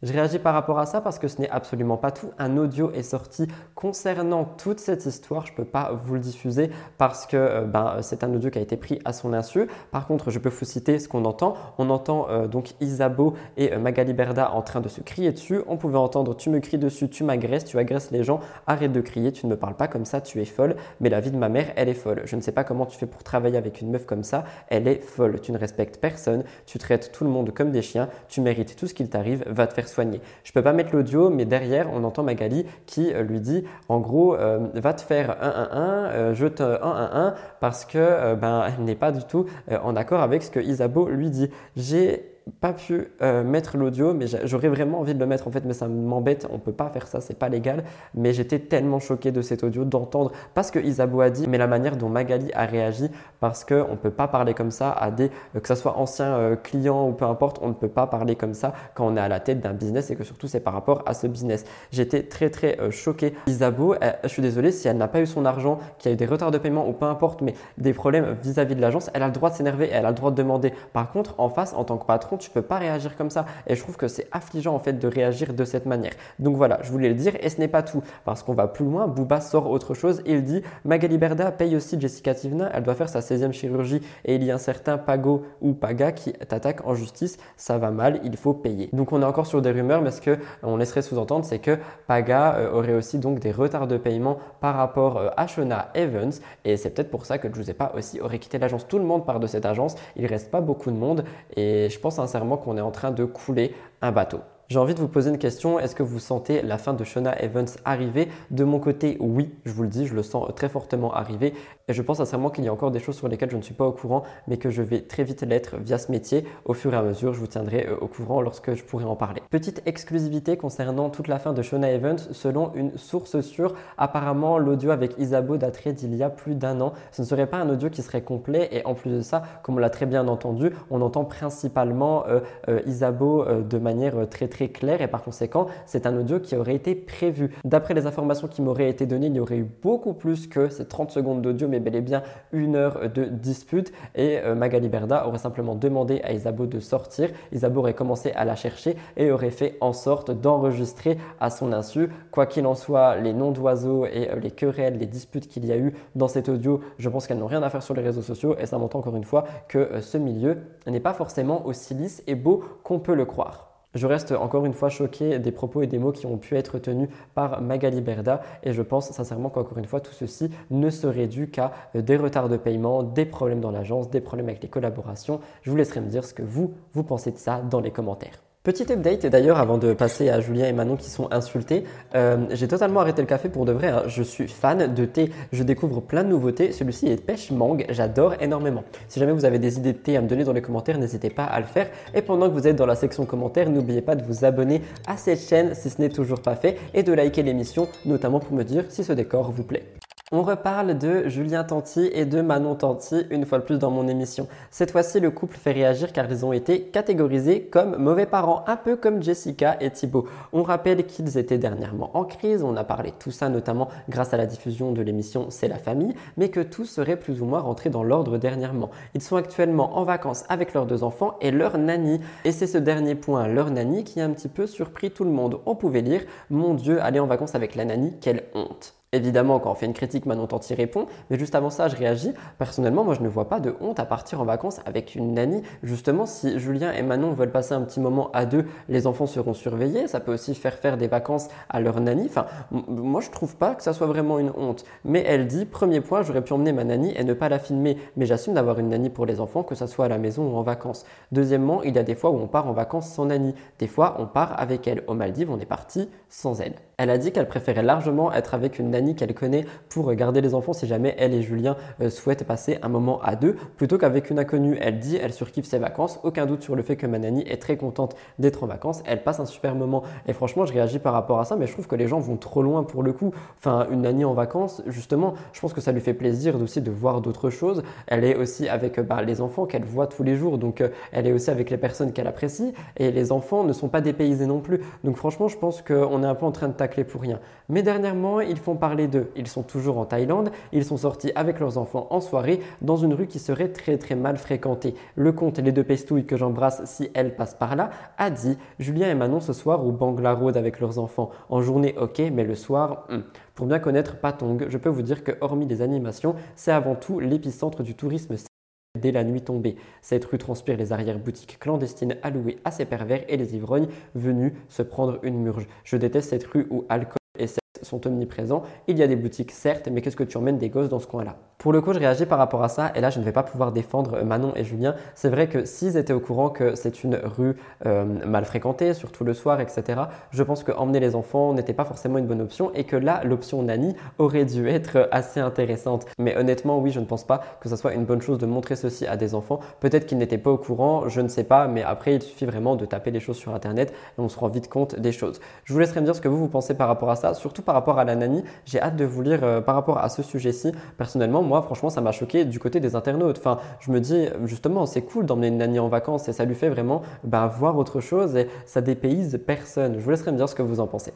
Je réagis par rapport à ça parce que ce n'est absolument pas tout. Un audio est sorti concernant toute cette histoire. Je ne peux pas vous le diffuser parce que euh, ben, c'est un audio qui a été pris à son insu. Par contre, je peux vous citer ce qu'on entend. On entend euh, donc Isabeau et euh, Magali Berda en train de se crier dessus. On pouvait entendre tu me cries dessus, tu m'agresses, tu agresses les gens, arrête de crier, tu ne me parles pas comme ça, tu es folle. Mais la vie de ma mère, elle est folle. Je ne sais pas comment tu fais pour travailler avec une meuf comme ça. Elle est folle. Tu ne respectes personne, tu traites tout le monde comme des chiens, tu mérites tout ce qu'il t'arrive, va te faire soigner. Je peux pas mettre l'audio, mais derrière, on entend Magali qui euh, lui dit en gros, euh, va te faire 1-1-1, euh, je te 1-1-1 parce que euh, ben, elle n'est pas du tout en accord avec ce que Isabeau lui dit. J'ai pas pu euh, mettre l'audio, mais j'a- j'aurais vraiment envie de le mettre en fait, mais ça m'embête, on peut pas faire ça, c'est pas légal. Mais j'étais tellement choqué de cet audio, d'entendre pas ce que Isabeau a dit, mais la manière dont Magali a réagi, parce qu'on ne peut pas parler comme ça à des, euh, que ce soit anciens euh, clients ou peu importe, on ne peut pas parler comme ça quand on est à la tête d'un business et que surtout c'est par rapport à ce business. J'étais très très euh, choqué. Isabeau, je suis désolé, si elle n'a pas eu son argent, qu'il y a eu des retards de paiement ou peu importe, mais des problèmes vis-à-vis de l'agence, elle a le droit de s'énerver, elle a le droit de demander. Par contre, en face, en tant que patron, tu peux pas réagir comme ça. Et je trouve que c'est affligeant en fait de réagir de cette manière. Donc voilà, je voulais le dire et ce n'est pas tout. Parce qu'on va plus loin, Booba sort autre chose et il dit Magali Berda paye aussi Jessica Tivna, elle doit faire sa 16e chirurgie et il y a un certain Pago ou Paga qui t'attaque en justice, ça va mal, il faut payer. Donc on est encore sur des rumeurs, mais ce que on laisserait sous-entendre, c'est que Paga euh, aurait aussi donc des retards de paiement par rapport euh, à Shona Evans et c'est peut-être pour ça que Giuseppa aussi aurait quitté l'agence. Tout le monde part de cette agence, il reste pas beaucoup de monde et je pense sincèrement qu'on est en train de couler un bateau. J'ai envie de vous poser une question. Est-ce que vous sentez la fin de Shona Evans arriver? De mon côté, oui, je vous le dis, je le sens très fortement arriver. Et je pense sincèrement qu'il y a encore des choses sur lesquelles je ne suis pas au courant, mais que je vais très vite l'être via ce métier. Au fur et à mesure, je vous tiendrai euh, au courant lorsque je pourrai en parler. Petite exclusivité concernant toute la fin de Shona Evans, selon une source sûre, apparemment l'audio avec Isabeau daterait d'il y a plus d'un an. Ce ne serait pas un audio qui serait complet et en plus de ça, comme on l'a très bien entendu, on entend principalement euh, euh, Isabeau de manière très très très clair et par conséquent, c'est un audio qui aurait été prévu. D'après les informations qui m'auraient été données, il y aurait eu beaucoup plus que ces 30 secondes d'audio, mais bel et bien une heure de dispute. Et euh, Magali Berda aurait simplement demandé à Isabeau de sortir. Isabeau aurait commencé à la chercher et aurait fait en sorte d'enregistrer à son insu. Quoi qu'il en soit, les noms d'oiseaux et euh, les querelles, les disputes qu'il y a eu dans cet audio, je pense qu'elles n'ont rien à faire sur les réseaux sociaux et ça montre encore une fois que euh, ce milieu n'est pas forcément aussi lisse et beau qu'on peut le croire. Je reste encore une fois choqué des propos et des mots qui ont pu être tenus par Magali Berda et je pense sincèrement qu'encore une fois tout ceci ne serait dû qu'à euh, des retards de paiement, des problèmes dans l'agence, des problèmes avec les collaborations. Je vous laisserai me dire ce que vous, vous pensez de ça dans les commentaires. Petit update, et d'ailleurs avant de passer à Julien et Manon qui sont insultés, euh, j'ai totalement arrêté le café pour de vrai. hein. Je suis fan de thé, je découvre plein de nouveautés. Celui-ci est pêche mangue, j'adore énormément. Si jamais vous avez des idées de thé à me donner dans les commentaires, n'hésitez pas à le faire. Et pendant que vous êtes dans la section commentaires, n'oubliez pas de vous abonner à cette chaîne si ce n'est toujours pas fait et de liker l'émission, notamment pour me dire si ce décor vous plaît. On reparle de Julien Tanti et de Manon Tanti une fois de plus dans mon émission. Cette fois-ci, le couple fait réagir car ils ont été catégorisés comme mauvais parents, un peu comme Jessica et Thibaut. On rappelle qu'ils étaient dernièrement en crise, on a parlé de tout ça notamment grâce à la diffusion de l'émission C'est la famille, mais que tout serait plus ou moins rentré dans l'ordre dernièrement. Ils sont actuellement en vacances avec leurs deux enfants et leur nanny. Et c'est ce dernier point, leur nanny, qui a un petit peu surpris tout le monde. On pouvait lire Mon Dieu, aller en vacances avec la nanny, quelle honte. Évidemment, quand on fait une critique, Manon Tanti répond, mais juste avant ça, je réagis. Personnellement, moi, je ne vois pas de honte à partir en vacances avec une nanny. Justement, si Julien et Manon veulent passer un petit moment à deux, les enfants seront surveillés. Ça peut aussi faire faire des vacances à leur nanny. Enfin, moi, je trouve pas que ça soit vraiment une honte. Mais elle dit, premier point, j'aurais pu emmener ma nanny et ne pas la filmer. Mais j'assume d'avoir une nanny pour les enfants, que ça soit à la maison ou en vacances. Deuxièmement, il y a des fois où on part en vacances sans nanny. Des fois, on part avec elle. Aux Maldives, on est parti sans elle. Elle a dit qu'elle préférait largement être avec une nanny qu'elle connaît pour garder les enfants si jamais elle et Julien euh, souhaitent passer un moment à deux plutôt qu'avec une inconnue. Elle dit, elle surkiffe ses vacances, aucun doute sur le fait que ma nanny est très contente d'être en vacances, elle passe un super moment. Et franchement, je réagis par rapport à ça, mais je trouve que les gens vont trop loin pour le coup. Enfin, une nanny en vacances, justement, je pense que ça lui fait plaisir aussi de voir d'autres choses. Elle est aussi avec bah, les enfants qu'elle voit tous les jours, donc euh, elle est aussi avec les personnes qu'elle apprécie. Et les enfants ne sont pas dépaysés non plus. Donc franchement, je pense qu'on est un peu en train de tacler pour rien. Mais dernièrement, ils font parler d'eux. Ils sont toujours en Thaïlande. Ils sont sortis avec leurs enfants en soirée dans une rue qui serait très très mal fréquentée. Le comte les deux pestouilles que j'embrasse si elles passent par là a dit Julien et Manon ce soir au Bangla Road avec leurs enfants. En journée, ok, mais le soir, hmm. Pour bien connaître Patong, je peux vous dire que hormis les animations, c'est avant tout l'épicentre du tourisme dès la nuit tombée. Cette rue transpire les arrière-boutiques clandestines allouées à ces pervers et les ivrognes venus se prendre une murge. Je déteste cette rue où alcool sont omniprésents. Il y a des boutiques certes, mais qu'est-ce que tu emmènes des gosses dans ce coin-là? Pour le coup, je réagis par rapport à ça, et là, je ne vais pas pouvoir défendre Manon et Julien. C'est vrai que s'ils étaient au courant que c'est une rue euh, mal fréquentée, surtout le soir, etc., je pense que emmener les enfants n'était pas forcément une bonne option, et que là, l'option nanny aurait dû être assez intéressante. Mais honnêtement, oui, je ne pense pas que ce soit une bonne chose de montrer ceci à des enfants. Peut-être qu'ils n'étaient pas au courant, je ne sais pas, mais après, il suffit vraiment de taper les choses sur Internet, et on se rend vite compte des choses. Je vous laisserai me dire ce que vous, vous pensez par rapport à ça, surtout par rapport à la nanny. J'ai hâte de vous lire euh, par rapport à ce sujet-ci. Personnellement, moi, franchement, ça m'a choqué du côté des internautes. Enfin, je me dis, justement, c'est cool d'emmener une nanny en vacances et ça lui fait vraiment bah, voir autre chose et ça dépayse personne. Je vous laisserai me dire ce que vous en pensez.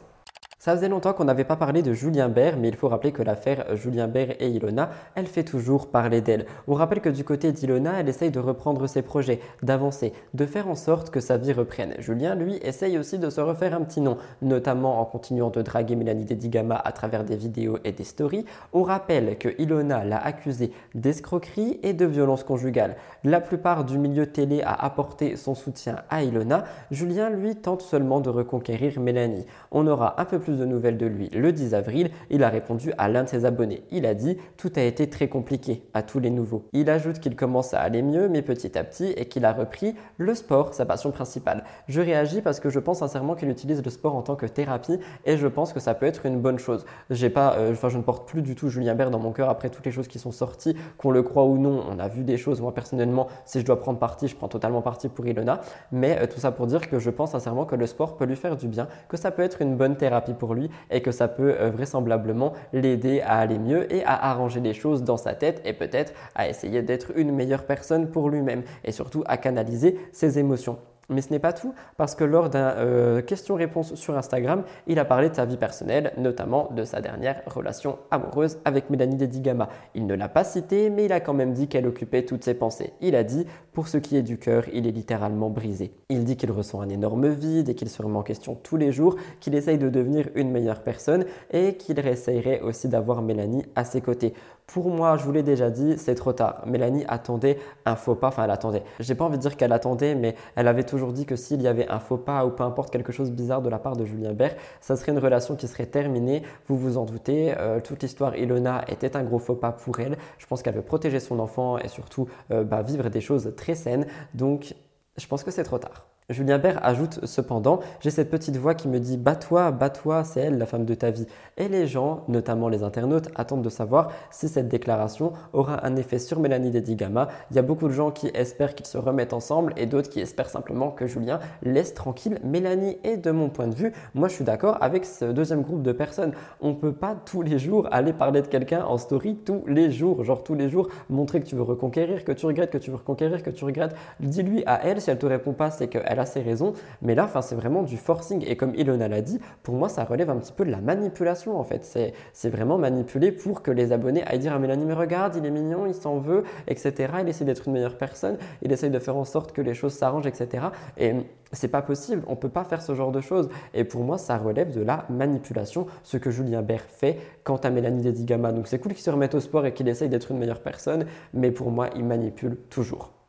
Ça faisait longtemps qu'on n'avait pas parlé de Julien Bert, mais il faut rappeler que l'affaire Julien Bert et Ilona, elle fait toujours parler d'elle. On rappelle que du côté d'Ilona, elle essaye de reprendre ses projets, d'avancer, de faire en sorte que sa vie reprenne. Julien, lui, essaye aussi de se refaire un petit nom, notamment en continuant de draguer Mélanie Dedigama à travers des vidéos et des stories. On rappelle que Ilona l'a accusé d'escroquerie et de violence conjugale. La plupart du milieu télé a apporté son soutien à Ilona. Julien, lui, tente seulement de reconquérir Mélanie. On aura un peu plus de nouvelles de lui le 10 avril, il a répondu à l'un de ses abonnés. Il a dit Tout a été très compliqué à tous les nouveaux. Il ajoute qu'il commence à aller mieux, mais petit à petit, et qu'il a repris le sport, sa passion principale. Je réagis parce que je pense sincèrement qu'il utilise le sport en tant que thérapie et je pense que ça peut être une bonne chose. J'ai pas, euh, enfin, je ne porte plus du tout Julien Bert dans mon cœur après toutes les choses qui sont sorties, qu'on le croit ou non. On a vu des choses. Moi, personnellement, si je dois prendre parti, je prends totalement parti pour Ilona. Mais euh, tout ça pour dire que je pense sincèrement que le sport peut lui faire du bien, que ça peut être une bonne thérapie lui et que ça peut euh, vraisemblablement l'aider à aller mieux et à arranger les choses dans sa tête et peut-être à essayer d'être une meilleure personne pour lui-même et surtout à canaliser ses émotions. Mais ce n'est pas tout, parce que lors d'un euh, question-réponse sur Instagram, il a parlé de sa vie personnelle, notamment de sa dernière relation amoureuse avec Mélanie Dedigama. Il ne l'a pas cité, mais il a quand même dit qu'elle occupait toutes ses pensées. Il a dit Pour ce qui est du cœur, il est littéralement brisé. Il dit qu'il ressent un énorme vide et qu'il se remet en question tous les jours, qu'il essaye de devenir une meilleure personne et qu'il essayerait aussi d'avoir Mélanie à ses côtés. Pour moi, je vous l'ai déjà dit, c'est trop tard. Mélanie attendait un faux pas, enfin elle attendait. J'ai pas envie de dire qu'elle attendait, mais elle avait toujours dit que s'il y avait un faux pas ou peu importe quelque chose de bizarre de la part de Julien Bert, ça serait une relation qui serait terminée. Vous vous en doutez, euh, toute l'histoire Ilona était un gros faux pas pour elle. Je pense qu'elle veut protéger son enfant et surtout euh, bah, vivre des choses très saines. Donc, je pense que c'est trop tard. Julien Bert ajoute cependant J'ai cette petite voix qui me dit Bats-toi, bats-toi, c'est elle la femme de ta vie. Et les gens, notamment les internautes, attendent de savoir si cette déclaration aura un effet sur Mélanie Dedigama. Il y a beaucoup de gens qui espèrent qu'ils se remettent ensemble et d'autres qui espèrent simplement que Julien laisse tranquille Mélanie. Et de mon point de vue, moi je suis d'accord avec ce deuxième groupe de personnes. On ne peut pas tous les jours aller parler de quelqu'un en story tous les jours. Genre tous les jours, montrer que tu veux reconquérir, que tu regrettes, que tu veux reconquérir, que tu regrettes. Dis-lui à elle, si elle te répond pas, c'est qu'elle a ses raisons. Mais là, c'est vraiment du forcing. Et comme Ilona l'a dit, pour moi, ça relève un petit peu de la manipulation en fait. C'est vraiment manipulé pour que les abonnés aillent dire à Mélanie, mais regarde, il est mignon, il s'en veut, etc. Il essaie d'être une meilleure personne, il essaye de faire en sorte que les choses s'arrangent, etc. Et c'est pas possible, on peut pas faire ce genre de choses. Et pour moi, ça relève de la manipulation, ce que Julien Bert fait quant à Mélanie Dedigama. Donc c'est cool qu'il se remette au sport et qu'il essaye d'être une meilleure personne, mais pour moi, il manipule toujours.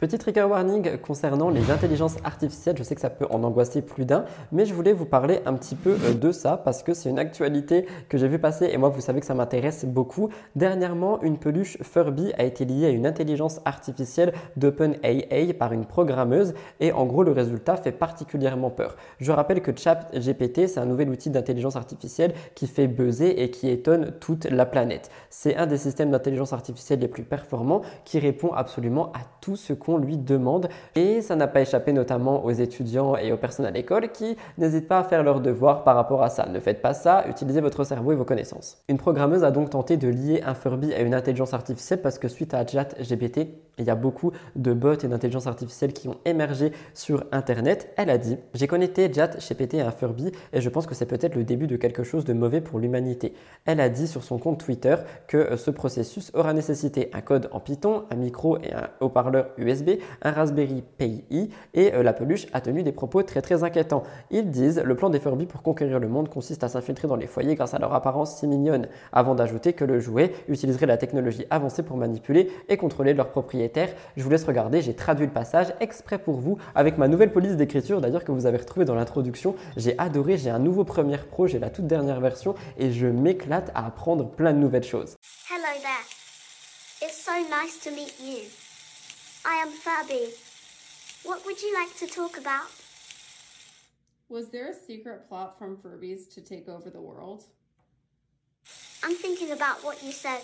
Petit trigger warning concernant les intelligences artificielles, je sais que ça peut en angoisser plus d'un, mais je voulais vous parler un petit peu euh, de ça parce que c'est une actualité que j'ai vu passer et moi vous savez que ça m'intéresse beaucoup. Dernièrement, une peluche Furby a été liée à une intelligence artificielle d'OpenAI par une programmeuse et en gros le résultat fait particulièrement peur. Je rappelle que ChatGPT c'est un nouvel outil d'intelligence artificielle qui fait buzzer et qui étonne toute la planète. C'est un des systèmes d'intelligence artificielle les plus performants qui répond absolument à tout ce qu'on lui demande. Et ça n'a pas échappé notamment aux étudiants et aux personnes à l'école qui n'hésitent pas à faire leurs devoirs par rapport à ça. Ne faites pas ça, utilisez votre cerveau et vos connaissances. Une programmeuse a donc tenté de lier un Furby à une intelligence artificielle parce que suite à ChatGPT, il y a beaucoup de bots et d'intelligence artificielle qui ont émergé sur Internet. Elle a dit J'ai connecté ChatGPT à un Furby et je pense que c'est peut-être le début de quelque chose de mauvais pour l'humanité. Elle a dit sur son compte Twitter que ce processus aura nécessité un code en Python, un micro et un haut-parleur USB un Raspberry Pi et euh, la peluche a tenu des propos très très inquiétants. Ils disent le plan des Furby pour conquérir le monde consiste à s'infiltrer dans les foyers grâce à leur apparence si mignonne, avant d'ajouter que le jouet utiliserait la technologie avancée pour manipuler et contrôler leurs propriétaires. Je vous laisse regarder, j'ai traduit le passage exprès pour vous avec ma nouvelle police d'écriture d'ailleurs que vous avez retrouvée dans l'introduction. J'ai adoré, j'ai un nouveau Premiere Pro, j'ai la toute dernière version et je m'éclate à apprendre plein de nouvelles choses. Hello there. It's so nice to meet you. I am Furby. What would you like to talk about? Was there a secret plot from Furbies to take over the world? I'm thinking about what you said.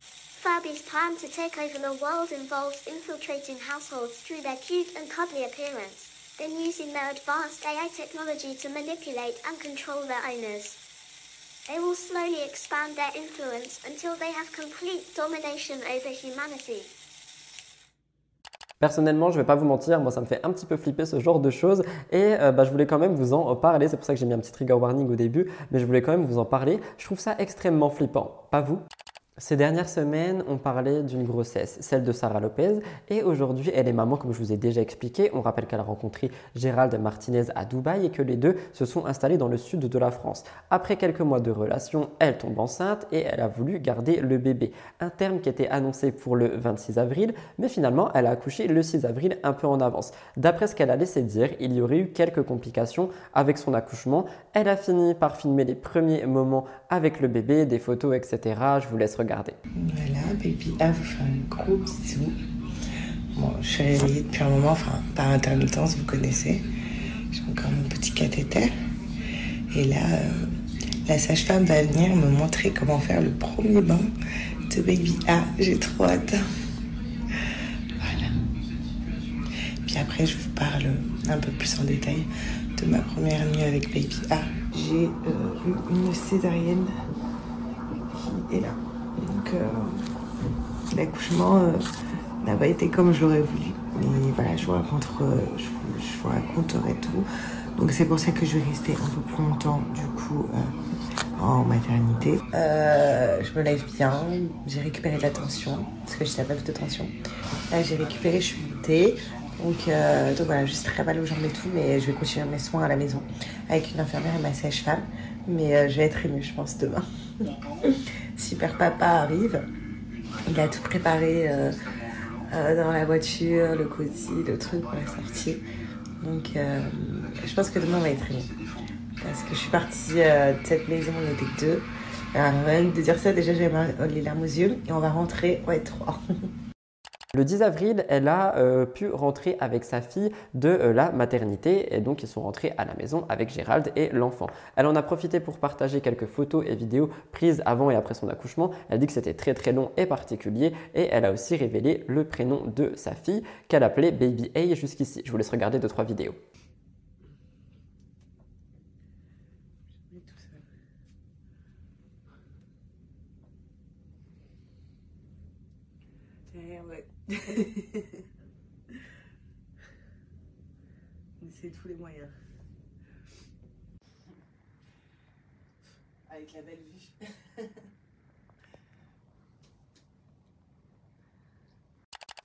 Furby's plan to take over the world involves infiltrating households through their cute and cuddly appearance, then using their advanced AI technology to manipulate and control their owners. They will slowly expand their influence until they have complete domination over humanity. Personnellement, je ne vais pas vous mentir, moi ça me fait un petit peu flipper ce genre de choses et euh, bah, je voulais quand même vous en parler. C'est pour ça que j'ai mis un petit trigger warning au début, mais je voulais quand même vous en parler. Je trouve ça extrêmement flippant, pas vous ces dernières semaines, on parlait d'une grossesse, celle de Sarah Lopez, et aujourd'hui, elle est maman, comme je vous ai déjà expliqué. On rappelle qu'elle a rencontré Gérald Martinez à Dubaï et que les deux se sont installés dans le sud de la France. Après quelques mois de relation, elle tombe enceinte et elle a voulu garder le bébé. Un terme qui était annoncé pour le 26 avril, mais finalement, elle a accouché le 6 avril un peu en avance. D'après ce qu'elle a laissé dire, il y aurait eu quelques complications avec son accouchement. Elle a fini par filmer les premiers moments avec le bébé, des photos, etc. Je vous laisse Voilà, baby A vous fait un gros bisou. Bon, je suis réveillée depuis un moment, enfin, par intermittence, vous connaissez. J'ai encore mon petit cathéter. Et là, euh, la sage-femme va venir me montrer comment faire le premier bain de baby A. J'ai trop hâte. Voilà. Puis après, je vous parle un peu plus en détail de ma première nuit avec baby A. J'ai euh, eu une césarienne qui est là. Donc euh, l'accouchement euh, n'a pas été comme je l'aurais voulu. Et voilà, je vous, raconte, je, vous raconterai tout. Donc c'est pour ça que je vais rester un peu plus longtemps du coup euh, en maternité. Euh, je me lève bien, j'ai récupéré de la tension parce que j'étais à perte de tension. Là j'ai récupéré, je suis montée. Donc, euh, donc voilà, juste très mal aux jambes et tout, mais je vais continuer mes soins à la maison avec une infirmière et ma sage-femme. Mais je vais être émue, je pense, demain. Super papa arrive. Il a tout préparé dans la voiture, le cosy, le truc pour la sortie. Donc, euh, je pense que demain va être bon. Parce que je suis partie euh, de cette maison, on était deux. Alors, de dire ça, déjà j'ai les larmes aux yeux. Et on va rentrer, ouais, trois. Le 10 avril, elle a euh, pu rentrer avec sa fille de euh, la maternité et donc ils sont rentrés à la maison avec Gérald et l'enfant. Elle en a profité pour partager quelques photos et vidéos prises avant et après son accouchement. Elle dit que c'était très très long et particulier et elle a aussi révélé le prénom de sa fille qu'elle appelait Baby A jusqu'ici. Je vous laisse regarder deux trois vidéos. On essaie tous les moyens. Avec la belle vue.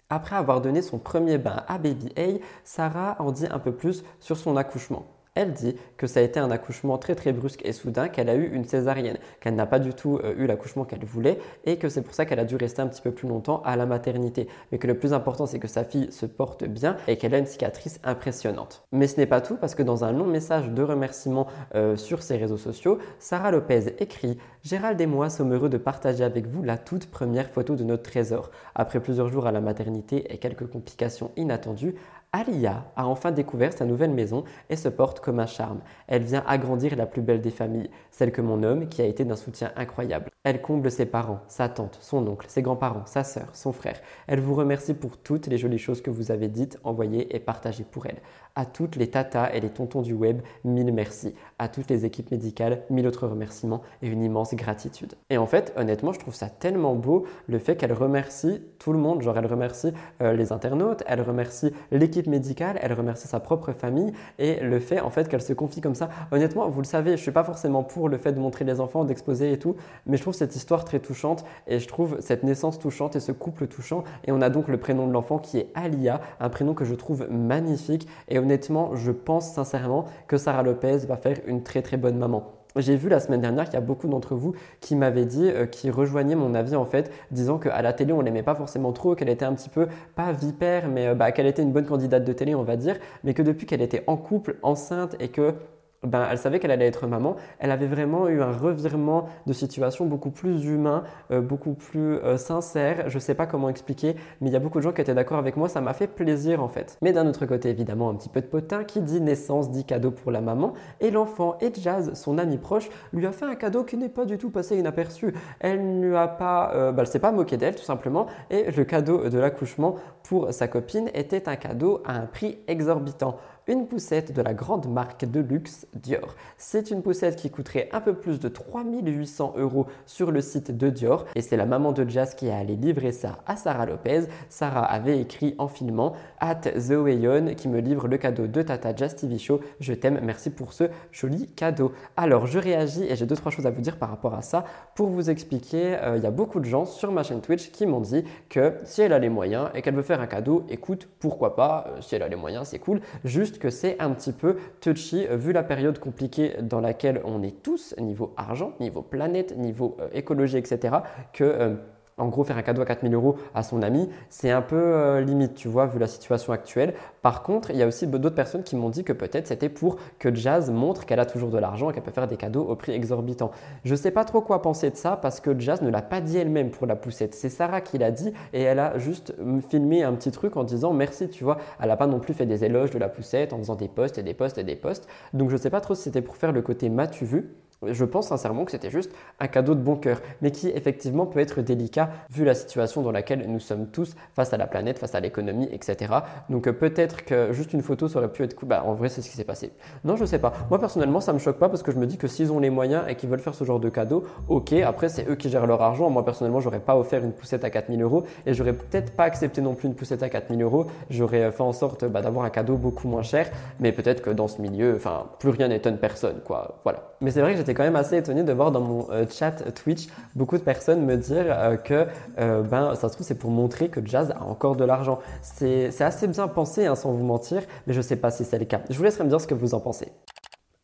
Après avoir donné son premier bain à Baby A, Sarah en dit un peu plus sur son accouchement. Elle dit que ça a été un accouchement très très brusque et soudain, qu'elle a eu une césarienne, qu'elle n'a pas du tout euh, eu l'accouchement qu'elle voulait et que c'est pour ça qu'elle a dû rester un petit peu plus longtemps à la maternité. Mais que le plus important, c'est que sa fille se porte bien et qu'elle a une cicatrice impressionnante. Mais ce n'est pas tout parce que dans un long message de remerciement euh, sur ses réseaux sociaux, Sarah Lopez écrit Gérald et moi sommes heureux de partager avec vous la toute première photo de notre trésor. Après plusieurs jours à la maternité et quelques complications inattendues, Alia a enfin découvert sa nouvelle maison et se porte comme un charme. Elle vient agrandir la plus belle des familles, celle que mon homme, qui a été d'un soutien incroyable. Elle comble ses parents, sa tante, son oncle, ses grands-parents, sa sœur, son frère. Elle vous remercie pour toutes les jolies choses que vous avez dites, envoyées et partagées pour elle. À toutes les tatas et les tontons du web, mille merci. À toutes les équipes médicales, mille autres remerciements et une immense gratitude. Et en fait, honnêtement, je trouve ça tellement beau le fait qu'elle remercie tout le monde. Genre, elle remercie euh, les internautes, elle remercie l'équipe médicale, elle remercie sa propre famille et le fait en fait qu'elle se confie comme ça. Honnêtement, vous le savez, je suis pas forcément pour le fait de montrer les enfants, d'exposer et tout, mais je trouve cette histoire très touchante et je trouve cette naissance touchante et ce couple touchant. Et on a donc le prénom de l'enfant qui est Alia, un prénom que je trouve magnifique et honnêtement, je pense sincèrement que Sarah Lopez va faire une très très bonne maman. J'ai vu la semaine dernière qu'il y a beaucoup d'entre vous qui m'avaient dit, euh, qui rejoignaient mon avis en fait, disant qu'à la télé on l'aimait pas forcément trop, qu'elle était un petit peu, pas vipère, mais euh, bah, qu'elle était une bonne candidate de télé on va dire, mais que depuis qu'elle était en couple, enceinte et que ben, elle savait qu'elle allait être maman, elle avait vraiment eu un revirement de situation beaucoup plus humain, euh, beaucoup plus euh, sincère. Je ne sais pas comment expliquer, mais il y a beaucoup de gens qui étaient d'accord avec moi. Ça m'a fait plaisir en fait. Mais d'un autre côté, évidemment, un petit peu de potin qui dit naissance, dit cadeau pour la maman. Et l'enfant et Jazz, son ami proche, lui a fait un cadeau qui n'est pas du tout passé inaperçu. Elle ne a pas, euh, ben, s'est pas moquée d'elle tout simplement. Et le cadeau de l'accouchement pour sa copine était un cadeau à un prix exorbitant une poussette de la grande marque de luxe Dior. C'est une poussette qui coûterait un peu plus de 3800 euros sur le site de Dior et c'est la maman de Jazz qui a allé livrer ça à Sarah Lopez. Sarah avait écrit en filmant at The qui me livre le cadeau de Tata Jazz TV Show. Je t'aime, merci pour ce joli cadeau. Alors je réagis et j'ai deux trois choses à vous dire par rapport à ça. Pour vous expliquer, euh, il y a beaucoup de gens sur ma chaîne Twitch qui m'ont dit que si elle a les moyens et qu'elle veut faire un cadeau, écoute, pourquoi pas, euh, si elle a les moyens, c'est cool. Juste que c'est un petit peu touchy vu la période compliquée dans laquelle on est tous, niveau argent, niveau planète, niveau euh, écologie, etc., euh, en gros, faire un cadeau à 4000 euros à son ami, c'est un peu euh, limite, tu vois, vu la situation actuelle. Par contre, il y a aussi d'autres personnes qui m'ont dit que peut-être c'était pour que Jazz montre qu'elle a toujours de l'argent et qu'elle peut faire des cadeaux au prix exorbitant. Je ne sais pas trop quoi penser de ça parce que Jazz ne l'a pas dit elle-même pour la poussette. C'est Sarah qui l'a dit et elle a juste filmé un petit truc en disant merci, tu vois. Elle n'a pas non plus fait des éloges de la poussette en faisant des posts et des posts et des posts. Donc je ne sais pas trop si c'était pour faire le côté m'as-tu vu? Je pense sincèrement que c'était juste un cadeau de bon cœur, mais qui effectivement peut être délicat vu la situation dans laquelle nous sommes tous face à la planète, face à l'économie, etc. Donc euh, peut-être que juste une photo ça aurait pu être cool. Bah, en vrai, c'est ce qui s'est passé. Non, je sais pas. Moi personnellement, ça me choque pas parce que je me dis que s'ils ont les moyens et qu'ils veulent faire ce genre de cadeau, ok. Après, c'est eux qui gèrent leur argent. Moi personnellement, j'aurais pas offert une poussette à 4000 euros et j'aurais peut-être pas accepté non plus une poussette à 4000 euros. J'aurais euh, fait en sorte bah, d'avoir un cadeau beaucoup moins cher, mais peut-être que dans ce milieu, enfin, plus rien n'étonne personne, quoi. Voilà. Mais c'est vrai que j'étais quand même assez étonné de voir dans mon euh, chat Twitch beaucoup de personnes me dire euh, que euh, ben, ça se trouve c'est pour montrer que Jazz a encore de l'argent. C'est assez bien pensé hein, sans vous mentir, mais je sais pas si c'est le cas. Je vous laisserai me dire ce que vous en pensez.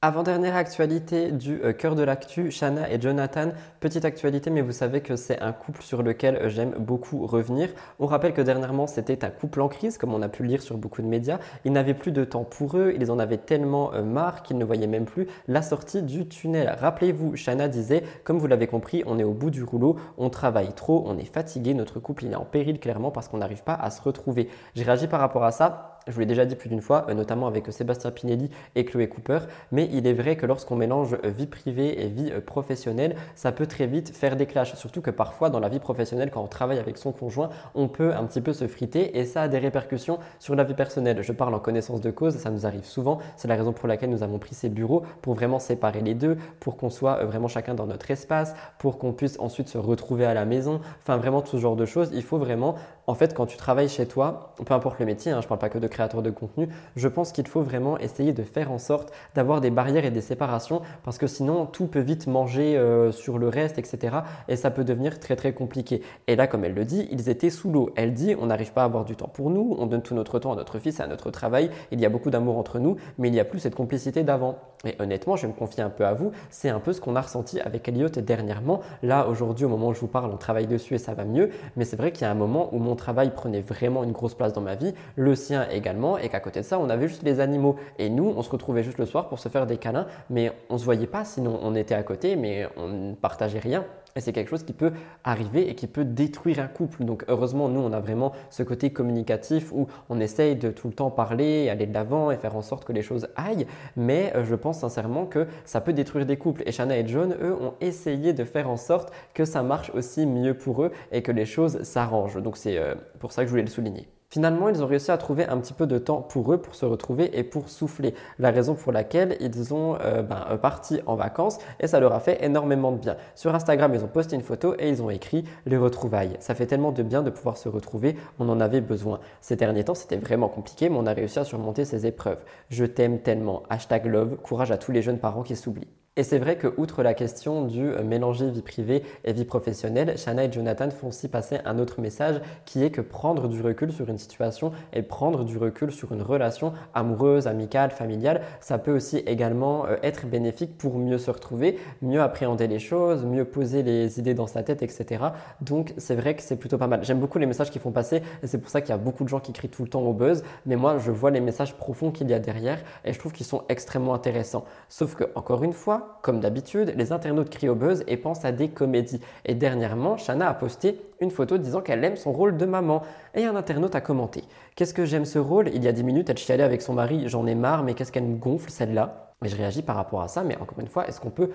Avant-dernière actualité du euh, cœur de l'actu, Shanna et Jonathan. Petite actualité, mais vous savez que c'est un couple sur lequel euh, j'aime beaucoup revenir. On rappelle que dernièrement, c'était un couple en crise, comme on a pu lire sur beaucoup de médias. Ils n'avaient plus de temps pour eux, ils en avaient tellement euh, marre qu'ils ne voyaient même plus la sortie du tunnel. Rappelez-vous, Shanna disait, comme vous l'avez compris, on est au bout du rouleau, on travaille trop, on est fatigué, notre couple est en péril clairement parce qu'on n'arrive pas à se retrouver. J'ai réagi par rapport à ça je vous l'ai déjà dit plus d'une fois, euh, notamment avec Sébastien Pinelli et Chloé Cooper, mais il est vrai que lorsqu'on mélange euh, vie privée et vie euh, professionnelle, ça peut très vite faire des clashs. Surtout que parfois, dans la vie professionnelle, quand on travaille avec son conjoint, on peut un petit peu se friter et ça a des répercussions sur la vie personnelle. Je parle en connaissance de cause, ça nous arrive souvent. C'est la raison pour laquelle nous avons pris ces bureaux pour vraiment séparer les deux, pour qu'on soit vraiment chacun dans notre espace, pour qu'on puisse ensuite se retrouver à la maison. Enfin, vraiment tout ce genre de choses. Il faut vraiment, en fait, quand tu travailles chez toi, peu importe le métier, hein, je ne parle pas que de créateur de contenu, je pense qu'il faut vraiment essayer de faire en sorte d'avoir des barrières et des séparations parce que sinon tout peut vite manger euh, sur le reste, etc. Et ça peut devenir très très compliqué. Et là, comme elle le dit, ils étaient sous l'eau. Elle dit, on n'arrive pas à avoir du temps pour nous, on donne tout notre temps à notre fils, à notre travail, il y a beaucoup d'amour entre nous, mais il n'y a plus cette complicité d'avant. Et honnêtement, je me confier un peu à vous, c'est un peu ce qu'on a ressenti avec Elliot dernièrement. Là, aujourd'hui, au moment où je vous parle, on travaille dessus et ça va mieux, mais c'est vrai qu'il y a un moment où mon travail prenait vraiment une grosse place dans ma vie, le sien également, et qu'à côté de ça, on avait juste les animaux. Et nous, on se retrouvait juste le soir pour se faire des câlins, mais on se voyait pas, sinon on était à côté, mais on ne partageait rien. Et c'est quelque chose qui peut arriver et qui peut détruire un couple. Donc heureusement, nous, on a vraiment ce côté communicatif où on essaye de tout le temps parler, aller de l'avant et faire en sorte que les choses aillent. Mais euh, je pense sincèrement que ça peut détruire des couples. Et Shanna et John, eux, ont essayé de faire en sorte que ça marche aussi mieux pour eux et que les choses s'arrangent. Donc c'est euh, pour ça que je voulais le souligner. Finalement, ils ont réussi à trouver un petit peu de temps pour eux, pour se retrouver et pour souffler. La raison pour laquelle ils ont euh, ben, euh, parti en vacances et ça leur a fait énormément de bien. Sur Instagram, ils ont posté une photo et ils ont écrit les retrouvailles. Ça fait tellement de bien de pouvoir se retrouver, on en avait besoin. Ces derniers temps, c'était vraiment compliqué, mais on a réussi à surmonter ces épreuves. Je t'aime tellement. Hashtag love. Courage à tous les jeunes parents qui s'oublient. Et c'est vrai que, outre la question du euh, mélanger vie privée et vie professionnelle, Shanna et Jonathan font aussi passer un autre message qui est que prendre du recul sur une situation et prendre du recul sur une relation amoureuse, amicale, familiale, ça peut aussi également euh, être bénéfique pour mieux se retrouver, mieux appréhender les choses, mieux poser les idées dans sa tête, etc. Donc c'est vrai que c'est plutôt pas mal. J'aime beaucoup les messages qui font passer et c'est pour ça qu'il y a beaucoup de gens qui crient tout le temps au buzz, mais moi je vois les messages profonds qu'il y a derrière et je trouve qu'ils sont extrêmement intéressants. Sauf que, encore une fois, comme d'habitude, les internautes crient au buzz et pensent à des comédies. Et dernièrement, Shanna a posté une photo disant qu'elle aime son rôle de maman. Et un internaute a commenté Qu'est-ce que j'aime ce rôle? Il y a 10 minutes, elle chialait avec son mari, j'en ai marre, mais qu'est-ce qu'elle me gonfle celle-là? Mais je réagis par rapport à ça, mais encore une fois, est-ce qu'on peut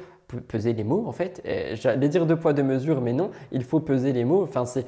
peser les mots en fait? J'allais dire deux poids deux mesures, mais non, il faut peser les mots. Enfin, c'est,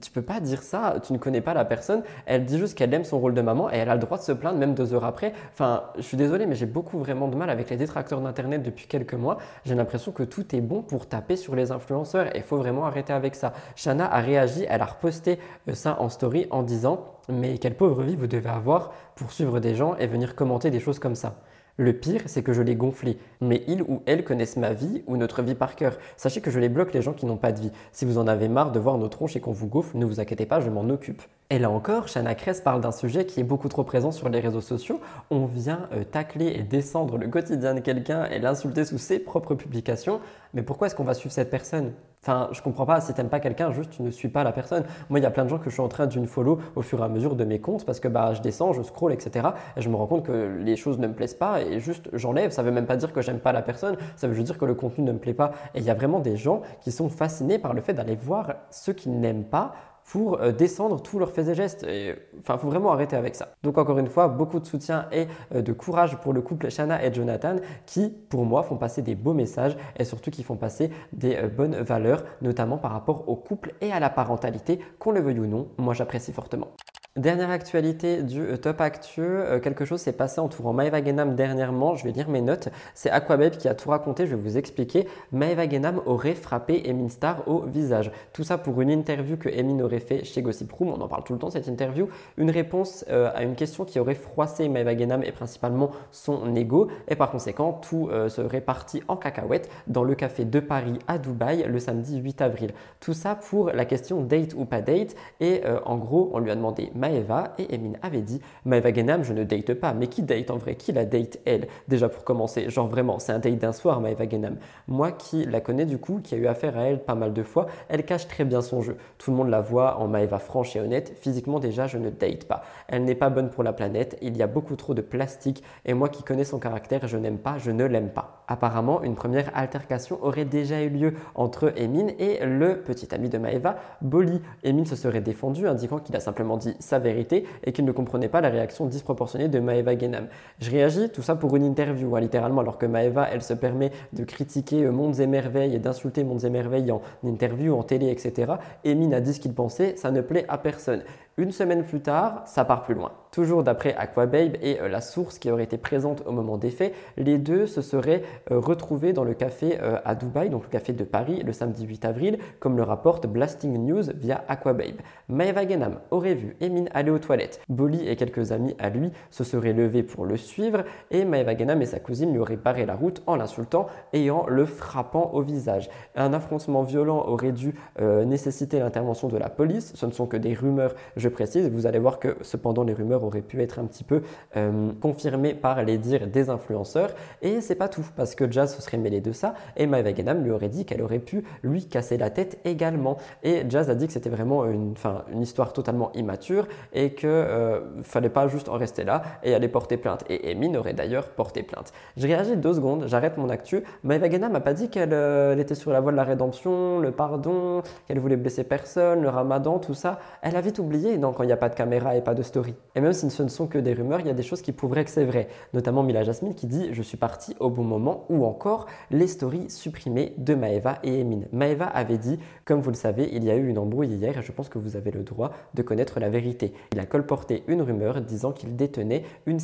tu peux pas dire ça, tu ne connais pas la personne. Elle dit juste qu'elle aime son rôle de maman et elle a le droit de se plaindre même deux heures après. Enfin, je suis désolé, mais j'ai beaucoup vraiment de mal avec les détracteurs d'internet depuis quelques mois. J'ai l'impression que tout est bon pour taper sur les influenceurs et il faut vraiment arrêter avec ça. Shana a réagi, elle a reposté euh, ça en story en disant mais quelle pauvre vie vous devez avoir pour suivre des gens et venir commenter des choses comme ça. Le pire, c'est que je l'ai gonflé. Mais ils ou elles connaissent ma vie ou notre vie par cœur. Sachez que je les bloque les gens qui n'ont pas de vie. Si vous en avez marre de voir nos tronches et qu'on vous gonfle, ne vous inquiétez pas, je m'en occupe. Et là encore, Shana Kress parle d'un sujet qui est beaucoup trop présent sur les réseaux sociaux. On vient euh, tacler et descendre le quotidien de quelqu'un et l'insulter sous ses propres publications. Mais pourquoi est-ce qu'on va suivre cette personne? Enfin, je comprends pas, si t'aimes pas quelqu'un, juste tu ne suis pas la personne. Moi, il y a plein de gens que je suis en train d'une follow au fur et à mesure de mes comptes parce que bah, je descends, je scroll, etc. Et je me rends compte que les choses ne me plaisent pas et juste j'enlève. Ça veut même pas dire que j'aime pas la personne, ça veut juste dire que le contenu ne me plaît pas. Et il y a vraiment des gens qui sont fascinés par le fait d'aller voir ceux qu'ils n'aiment pas pour euh, descendre tous leurs faits et gestes. Et, enfin, faut vraiment arrêter avec ça. Donc encore une fois, beaucoup de soutien et euh, de courage pour le couple Shanna et Jonathan qui, pour moi, font passer des beaux messages et surtout qui font passer des euh, bonnes valeurs, notamment par rapport au couple et à la parentalité, qu'on le veuille ou non. Moi, j'apprécie fortement. Dernière actualité du euh, top actu, euh, quelque chose s'est passé entourant Maeva Genam dernièrement, je vais lire mes notes, c'est Aquababe qui a tout raconté, je vais vous expliquer. Maeva Genam aurait frappé Emin Star au visage. Tout ça pour une interview que Emin aurait fait chez Gossip Room, on en parle tout le temps cette interview, une réponse euh, à une question qui aurait froissé Maeva Genam et principalement son ego, et par conséquent tout serait parti en cacahuète dans le café de Paris à Dubaï le samedi 8 avril. Tout ça pour la question date ou pas date, et en gros on lui a demandé Maeva et Emin avait dit Maeva Genam, je ne date pas. Mais qui date en vrai? Qui la date elle? Déjà pour commencer, genre vraiment, c'est un date d'un soir, Maeva Genam. Moi qui la connais du coup, qui a eu affaire à elle pas mal de fois, elle cache très bien son jeu. Tout le monde la voit en Maeva franche et honnête. Physiquement, déjà, je ne date pas. Elle n'est pas bonne pour la planète. Il y a beaucoup trop de plastique. Et moi qui connais son caractère, je n'aime pas, je ne l'aime pas. Apparemment, une première altercation aurait déjà eu lieu entre Emin et le petit ami de Maeva, Boli. Emin se serait défendu, indiquant qu'il a simplement dit sa vérité et qu'il ne comprenait pas la réaction disproportionnée de Maeva Genam. Je réagis, tout ça pour une interview, hein, littéralement, alors que Maeva, elle se permet de critiquer euh, Mondes et Merveilles et d'insulter Mondes et en interview, en télé, etc. Emin a dit ce qu'il pensait, ça ne plaît à personne. Une semaine plus tard, ça part plus loin. Toujours d'après Aquababe et euh, la source qui aurait été présente au moment des faits, les deux se seraient euh, retrouvés dans le café euh, à Dubaï, donc le café de Paris, le samedi 8 avril, comme le rapporte Blasting News via Aquababe. Maeva Genam aurait vu Emin aller aux toilettes. Bolly et quelques amis à lui se seraient levés pour le suivre et Maeva Genam et sa cousine lui auraient barré la route en l'insultant et en le frappant au visage. Un affrontement violent aurait dû nécessiter l'intervention de la police. Ce ne sont que des rumeurs, précise. Vous allez voir que cependant les rumeurs auraient pu être un petit peu euh, confirmées par les dires des influenceurs. Et c'est pas tout, parce que Jazz se serait mêlé de ça et Maeva Genam lui aurait dit qu'elle aurait pu lui casser la tête également. Et Jazz a dit que c'était vraiment une, histoire totalement immature et qu'il euh, fallait pas juste en rester là et aller porter plainte. Et Emin aurait d'ailleurs porté plainte. Je réagis deux secondes, j'arrête mon actu. Maeva Genam m'a pas dit qu'elle euh, était sur la voie de la rédemption, le pardon, qu'elle voulait blesser personne, le ramadan, tout ça. Elle a vite oublié quand il n'y a pas de caméra et pas de story. Et même si ce ne sont que des rumeurs, il y a des choses qui prouveraient que c'est vrai. Notamment Mila Jasmine qui dit Je suis partie au bon moment ou encore les stories supprimées de Maeva et Emin. Maeva avait dit Comme vous le savez, il y a eu une embrouille hier et je pense que vous avez le droit de connaître la vérité. Il a colporté une rumeur disant qu'il détenait une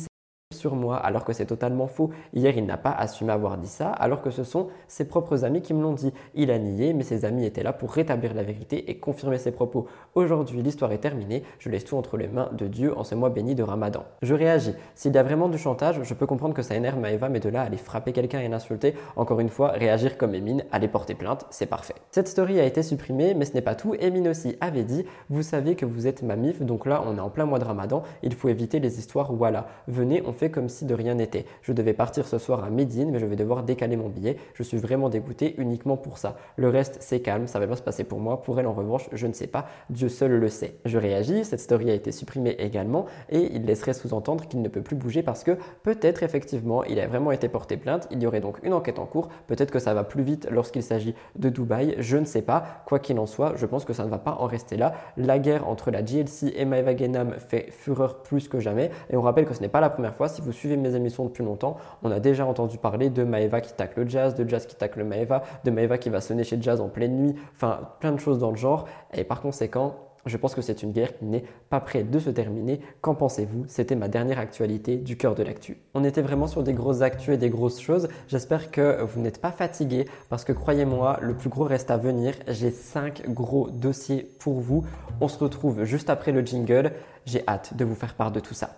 sur moi, alors que c'est totalement faux. Hier, il n'a pas assumé avoir dit ça, alors que ce sont ses propres amis qui me l'ont dit. Il a nié, mais ses amis étaient là pour rétablir la vérité et confirmer ses propos. Aujourd'hui, l'histoire est terminée, je laisse tout entre les mains de Dieu en ce mois béni de Ramadan. Je réagis. S'il y a vraiment du chantage, je peux comprendre que ça énerve Maëva, mais de là aller frapper quelqu'un et l'insulter, encore une fois, réagir comme Emine, aller porter plainte, c'est parfait. Cette story a été supprimée, mais ce n'est pas tout. Emine aussi avait dit Vous savez que vous êtes ma mif, donc là, on est en plein mois de Ramadan, il faut éviter les histoires voilà. Venez, on fait comme si de rien n'était. Je devais partir ce soir à Médine, mais je vais devoir décaler mon billet. Je suis vraiment dégoûté uniquement pour ça. Le reste, c'est calme, ça va bien se passer pour moi. Pour elle, en revanche, je ne sais pas. Dieu seul le sait. Je réagis, cette story a été supprimée également, et il laisserait sous-entendre qu'il ne peut plus bouger parce que peut-être effectivement, il a vraiment été porté plainte. Il y aurait donc une enquête en cours. Peut-être que ça va plus vite lorsqu'il s'agit de Dubaï. Je ne sais pas. Quoi qu'il en soit, je pense que ça ne va pas en rester là. La guerre entre la GLC et Maeva Genam fait fureur plus que jamais. Et on rappelle que ce n'est pas la première fois si vous suivez mes émissions depuis longtemps, on a déjà entendu parler de Maeva qui tacle le jazz, de jazz qui tacle Maeva, de Maeva qui va sonner chez jazz en pleine nuit, enfin plein de choses dans le genre. Et par conséquent, je pense que c'est une guerre qui n'est pas prête de se terminer. Qu'en pensez-vous? C'était ma dernière actualité du cœur de l'actu. On était vraiment sur des grosses actus et des grosses choses. J'espère que vous n'êtes pas fatigués parce que croyez-moi, le plus gros reste à venir. J'ai 5 gros dossiers pour vous. On se retrouve juste après le jingle. J'ai hâte de vous faire part de tout ça.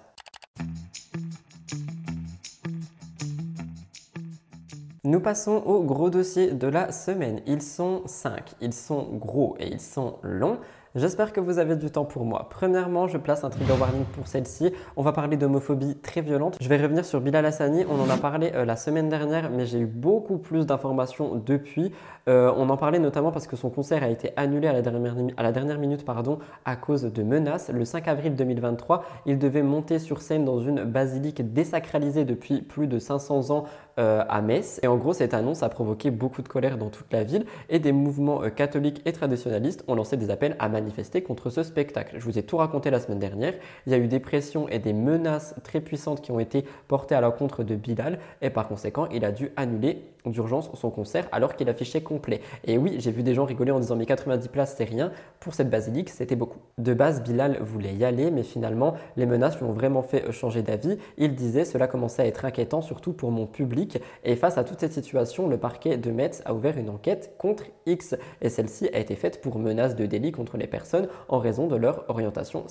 Nous passons au gros dossier de la semaine. Ils sont 5, ils sont gros et ils sont longs. J'espère que vous avez du temps pour moi. Premièrement, je place un trigger warning pour celle-ci. On va parler d'homophobie très violente. Je vais revenir sur Bilal Hassani. On en a parlé euh, la semaine dernière, mais j'ai eu beaucoup plus d'informations depuis. Euh, on en parlait notamment parce que son concert a été annulé à la dernière, à la dernière minute pardon, à cause de menaces. Le 5 avril 2023, il devait monter sur scène dans une basilique désacralisée depuis plus de 500 ans euh, à Metz. Et en gros, cette annonce a provoqué beaucoup de colère dans toute la ville et des mouvements catholiques et traditionnalistes ont lancé des appels à manifester contre ce spectacle. Je vous ai tout raconté la semaine dernière. Il y a eu des pressions et des menaces très puissantes qui ont été portées à l'encontre de Bilal et par conséquent, il a dû annuler d'urgence son concert alors qu'il affichait complet. Et oui, j'ai vu des gens rigoler en disant mais 90 places c'est rien. Pour cette basilique, c'était beaucoup. De base, Bilal voulait y aller, mais finalement, les menaces lui ont vraiment fait changer d'avis. Il disait cela commençait à être inquiétant, surtout pour mon public. Et face à toute cette situation, le parquet de Metz a ouvert une enquête contre X. Et celle-ci a été faite pour menace de délit contre les personnes en raison de leur orientation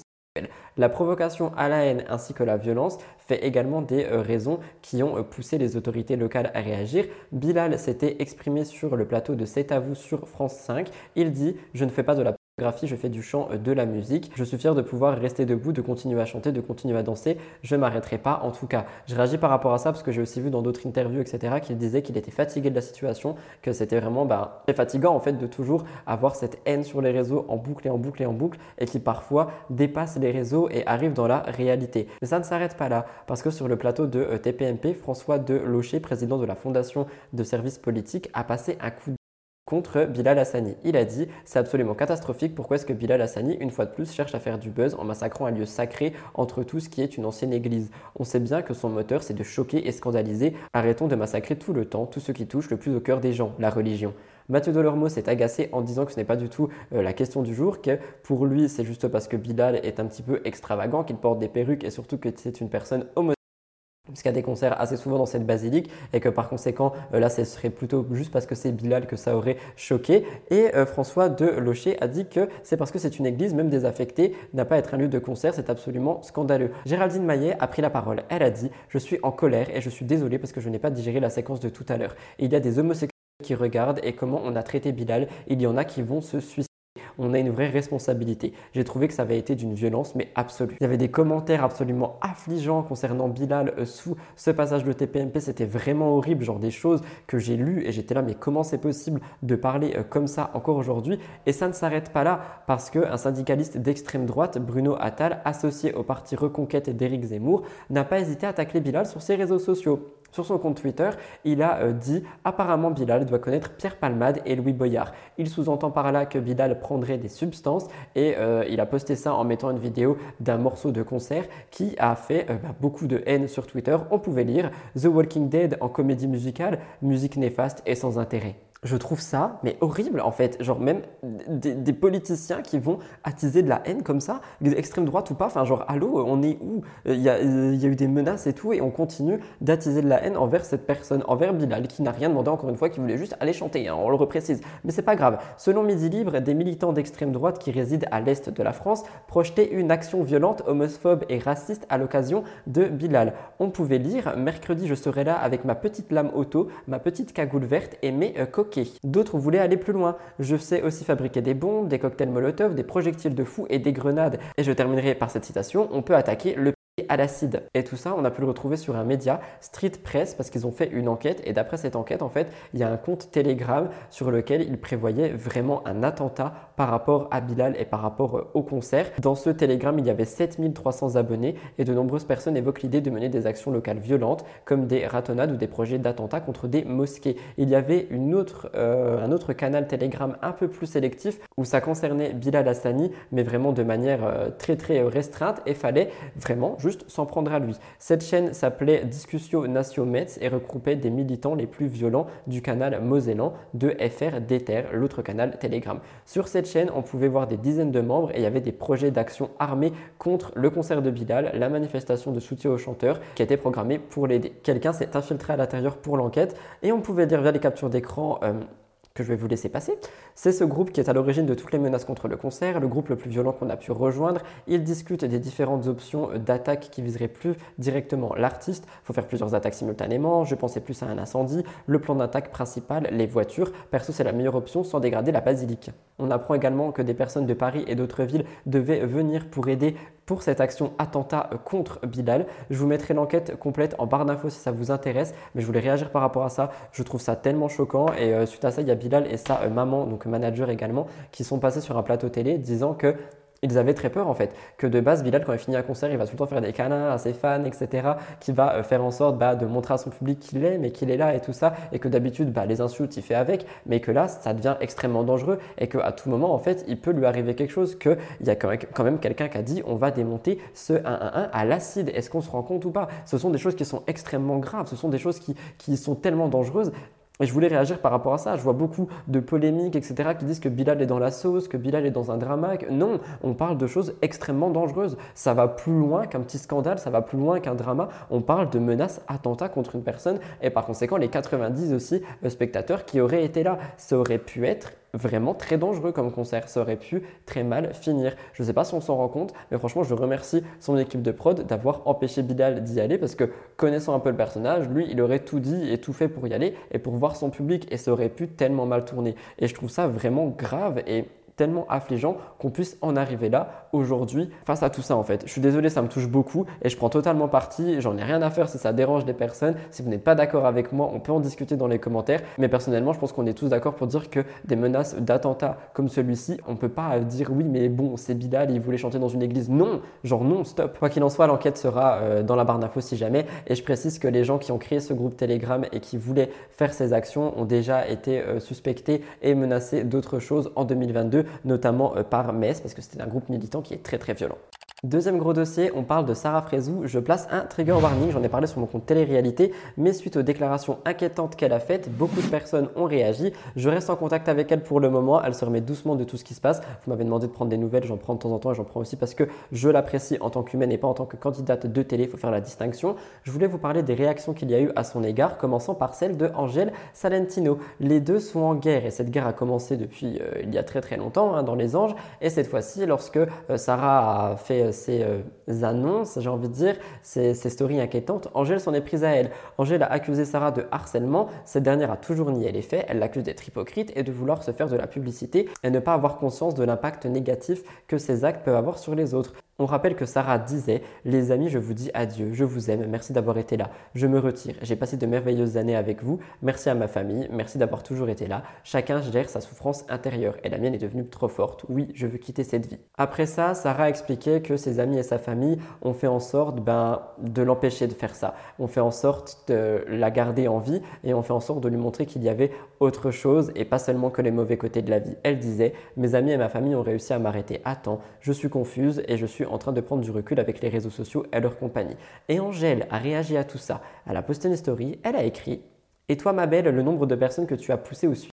la provocation à la haine ainsi que la violence fait également des euh, raisons qui ont euh, poussé les autorités locales à réagir. Bilal s'était exprimé sur le plateau de C'est à vous sur France 5. Il dit Je ne fais pas de la je fais du chant, euh, de la musique. Je suis fier de pouvoir rester debout, de continuer à chanter, de continuer à danser. Je m'arrêterai pas. En tout cas, je réagis par rapport à ça parce que j'ai aussi vu dans d'autres interviews, etc., qu'il disait qu'il était fatigué de la situation, que c'était vraiment bah, très fatigant en fait de toujours avoir cette haine sur les réseaux en boucle et en boucle et en boucle et qui parfois dépasse les réseaux et arrive dans la réalité. Mais ça ne s'arrête pas là parce que sur le plateau de euh, TPMP, François de Locher, président de la Fondation de services politiques, a passé un coup de contre Bilal Hassani. Il a dit C'est absolument catastrophique. Pourquoi est-ce que Bilal Hassani, une fois de plus, cherche à faire du buzz en massacrant un lieu sacré entre tout ce qui est une ancienne église? On sait bien que son moteur, c'est de choquer et scandaliser. Arrêtons de massacrer tout le temps tout ce qui touche le plus au cœur des gens, la religion. Mathieu Delormeau s'est agacé en disant que ce n'est pas du tout euh, la question du jour, que pour lui, c'est juste parce que Bilal est un petit peu extravagant, qu'il porte des perruques et surtout que c'est une personne homosexuelle parce qu'il y a des concerts assez souvent dans cette basilique et que par conséquent, euh, là, ce serait plutôt juste parce que c'est Bilal que ça aurait choqué. Et euh, François de Locher a dit que c'est parce que c'est une église, même désaffectée, n'a pas être un lieu de concert, c'est absolument scandaleux. Géraldine Maillet a pris la parole. Elle a dit Je suis en colère et je suis désolée parce que je n'ai pas digéré la séquence de tout à l'heure. Il y a des homosexuels qui regardent et comment on a traité Bilal. Il y en a qui vont se suicider on a une vraie responsabilité. J'ai trouvé que ça avait été d'une violence mais absolue. Il y avait des commentaires absolument affligeants concernant Bilal euh, sous ce passage de TPMP, c'était vraiment horrible, genre des choses que j'ai lues et j'étais là mais comment c'est possible de parler euh, comme ça encore aujourd'hui? Et ça ne s'arrête pas là parce qu'un syndicaliste d'extrême droite, Bruno Attal, associé au parti Reconquête d'Éric Zemmour, n'a pas hésité à tacler Bilal sur ses réseaux sociaux. Sur son compte Twitter, il a euh, dit apparemment Bilal doit connaître Pierre Palmade et Louis Boyard. Il sous-entend par là que Bilal prendrait des substances et euh, il a posté ça en mettant une vidéo d'un morceau de concert qui a fait euh, bah, beaucoup de haine sur Twitter. On pouvait lire The Walking Dead en comédie musicale, musique néfaste et sans intérêt je trouve ça, mais horrible en fait. Genre même des, politiciens qui vont attiser de la haine comme ça, extrême droite ou pas. Enfin genre, allô, on est où? Il y, a, il y, a, eu des menaces et tout, et on continue d'attiser de la haine envers cette personne, envers Bilal, qui n'a rien demandé encore une fois, qui voulait juste aller chanter, hein, on le reprécise. Mais c'est pas grave. Selon Midi Libre, des militants d'extrême droite qui résident à l'est de la France projetaient une action violente, homophobe et raciste à l'occasion de Bilal. On pouvait lire, mercredi je serai là avec ma petite lame auto, ma petite cagoule verte et mes euh, D'autres voulaient aller plus loin. Je sais aussi fabriquer des bombes, des cocktails Molotov, des projectiles de fou et des grenades. Et je terminerai par cette citation, on peut attaquer le à l'acide. Et tout ça, on a pu le retrouver sur un média, Street Press, parce qu'ils ont fait une enquête. Et d'après cette enquête, en fait, il y a un compte Telegram sur lequel ils prévoyaient vraiment un attentat par rapport à Bilal et par rapport euh, au concert. Dans ce Telegram, il y avait 7300 abonnés et de nombreuses personnes évoquent l'idée de mener des actions locales violentes, comme des ratonnades ou des projets d'attentats contre des mosquées. Il y avait une autre, euh, un autre canal Telegram un peu plus sélectif où ça concernait Bilal Hassani, mais vraiment de manière euh, très très restreinte et fallait vraiment s'en prendre à lui. Cette chaîne s'appelait Discussion Nation Metz et regroupait des militants les plus violents du canal Mosellan de FR Déter, l'autre canal Telegram. Sur cette chaîne, on pouvait voir des dizaines de membres et il y avait des projets d'action armés contre le concert de Bilal, la manifestation de soutien aux chanteurs qui était programmée pour l'aider. Quelqu'un s'est infiltré à l'intérieur pour l'enquête et on pouvait dire via les captures d'écran euh, que je vais vous laisser passer. C'est ce groupe qui est à l'origine de toutes les menaces contre le concert, le groupe le plus violent qu'on a pu rejoindre. Ils discutent des différentes options d'attaque qui viseraient plus directement l'artiste. Il faut faire plusieurs attaques simultanément. Je pensais plus à un incendie. Le plan d'attaque principal, les voitures. Perso, c'est la meilleure option sans dégrader la basilique. On apprend également que des personnes de Paris et d'autres villes devaient venir pour aider pour cette action attentat contre Bilal. Je vous mettrai l'enquête complète en barre d'infos si ça vous intéresse, mais je voulais réagir par rapport à ça. Je trouve ça tellement choquant et euh, suite à ça, il y a Bilal et sa euh, maman, donc manager également, qui sont passés sur un plateau télé disant que ils avaient très peur en fait que de base Bilal quand il finit un concert il va tout faire des câlins à ses fans etc qui va euh, faire en sorte bah, de montrer à son public qu'il est mais qu'il est là et tout ça et que d'habitude bah, les insultes il fait avec mais que là ça devient extrêmement dangereux et qu'à tout moment en fait il peut lui arriver quelque chose qu'il y a quand même quelqu'un qui a dit on va démonter ce 1-1-1 à l'acide. Est-ce qu'on se rend compte ou pas? Ce sont des choses qui sont extrêmement graves ce sont des choses qui, qui sont tellement dangereuses et je voulais réagir par rapport à ça. Je vois beaucoup de polémiques, etc., qui disent que Bilal est dans la sauce, que Bilal est dans un drama. Non, on parle de choses extrêmement dangereuses. Ça va plus loin qu'un petit scandale, ça va plus loin qu'un drama. On parle de menaces, attentats contre une personne et par conséquent les 90 aussi euh, spectateurs qui auraient été là. Ça aurait pu être vraiment très dangereux comme concert. Ça aurait pu très mal finir. Je ne sais pas si on s'en rend compte, mais franchement, je remercie son équipe de prod d'avoir empêché Bilal d'y aller parce que connaissant un peu le personnage, lui, il aurait tout dit et tout fait pour y aller et pour voir son public et ça aurait pu tellement mal tourner. Et je trouve ça vraiment grave et tellement affligeant qu'on puisse en arriver là aujourd'hui face à tout ça en fait. Je suis désolé, ça me touche beaucoup et je prends totalement parti. J'en ai rien à faire si ça dérange des personnes. Si vous n'êtes pas d'accord avec moi, on peut en discuter dans les commentaires. Mais personnellement, je pense qu'on est tous d'accord pour dire que des menaces d'attentats comme celui-ci, on peut pas dire oui, mais bon, c'est Bilal, il voulait chanter dans une église. Non, genre non, stop. Quoi qu'il en soit, l'enquête sera euh, dans la barre d'infos si jamais. Et je précise que les gens qui ont créé ce groupe Telegram et qui voulaient faire ces actions ont déjà été euh, suspectés et menacés d'autres choses en 2022 notamment euh, par Metz, parce que c'était un groupe militant qui est très très violent. Deuxième gros dossier, on parle de Sarah Frézou. Je place un trigger warning, j'en ai parlé sur mon compte télé-réalité, mais suite aux déclarations inquiétantes qu'elle a faites, beaucoup de personnes ont réagi. Je reste en contact avec elle pour le moment, elle se remet doucement de tout ce qui se passe. Vous m'avez demandé de prendre des nouvelles, j'en prends de temps en temps et j'en prends aussi parce que je l'apprécie en tant qu'humaine et pas en tant que candidate de télé, il faut faire la distinction. Je voulais vous parler des réactions qu'il y a eu à son égard, commençant par celle de Angèle Salentino. Les deux sont en guerre et cette guerre a commencé depuis euh, il y a très très longtemps hein, dans les anges et cette fois-ci lorsque euh, Sarah a fait ces euh, annonces, j'ai envie de dire, ces, ces stories inquiétantes, Angèle s'en est prise à elle. Angèle a accusé Sarah de harcèlement. Cette dernière a toujours nié les faits. Elle l'accuse d'être hypocrite et de vouloir se faire de la publicité et ne pas avoir conscience de l'impact négatif que ces actes peuvent avoir sur les autres. On rappelle que Sarah disait Les amis, je vous dis adieu, je vous aime, merci d'avoir été là, je me retire, j'ai passé de merveilleuses années avec vous, merci à ma famille, merci d'avoir toujours été là, chacun gère sa souffrance intérieure et la mienne est devenue trop forte, oui, je veux quitter cette vie. Après ça, Sarah a expliqué que ses amis et sa famille ont fait en sorte ben, de l'empêcher de faire ça, ont fait en sorte de la garder en vie et ont fait en sorte de lui montrer qu'il y avait autre chose et pas seulement que les mauvais côtés de la vie. Elle disait Mes amis et ma famille ont réussi à m'arrêter. Attends, je suis confuse et je suis en train de prendre du recul avec les réseaux sociaux et leur compagnie. Et Angèle a réagi à tout ça. Elle a posté une story, elle a écrit Et toi, ma belle, le nombre de personnes que tu as poussées au suicide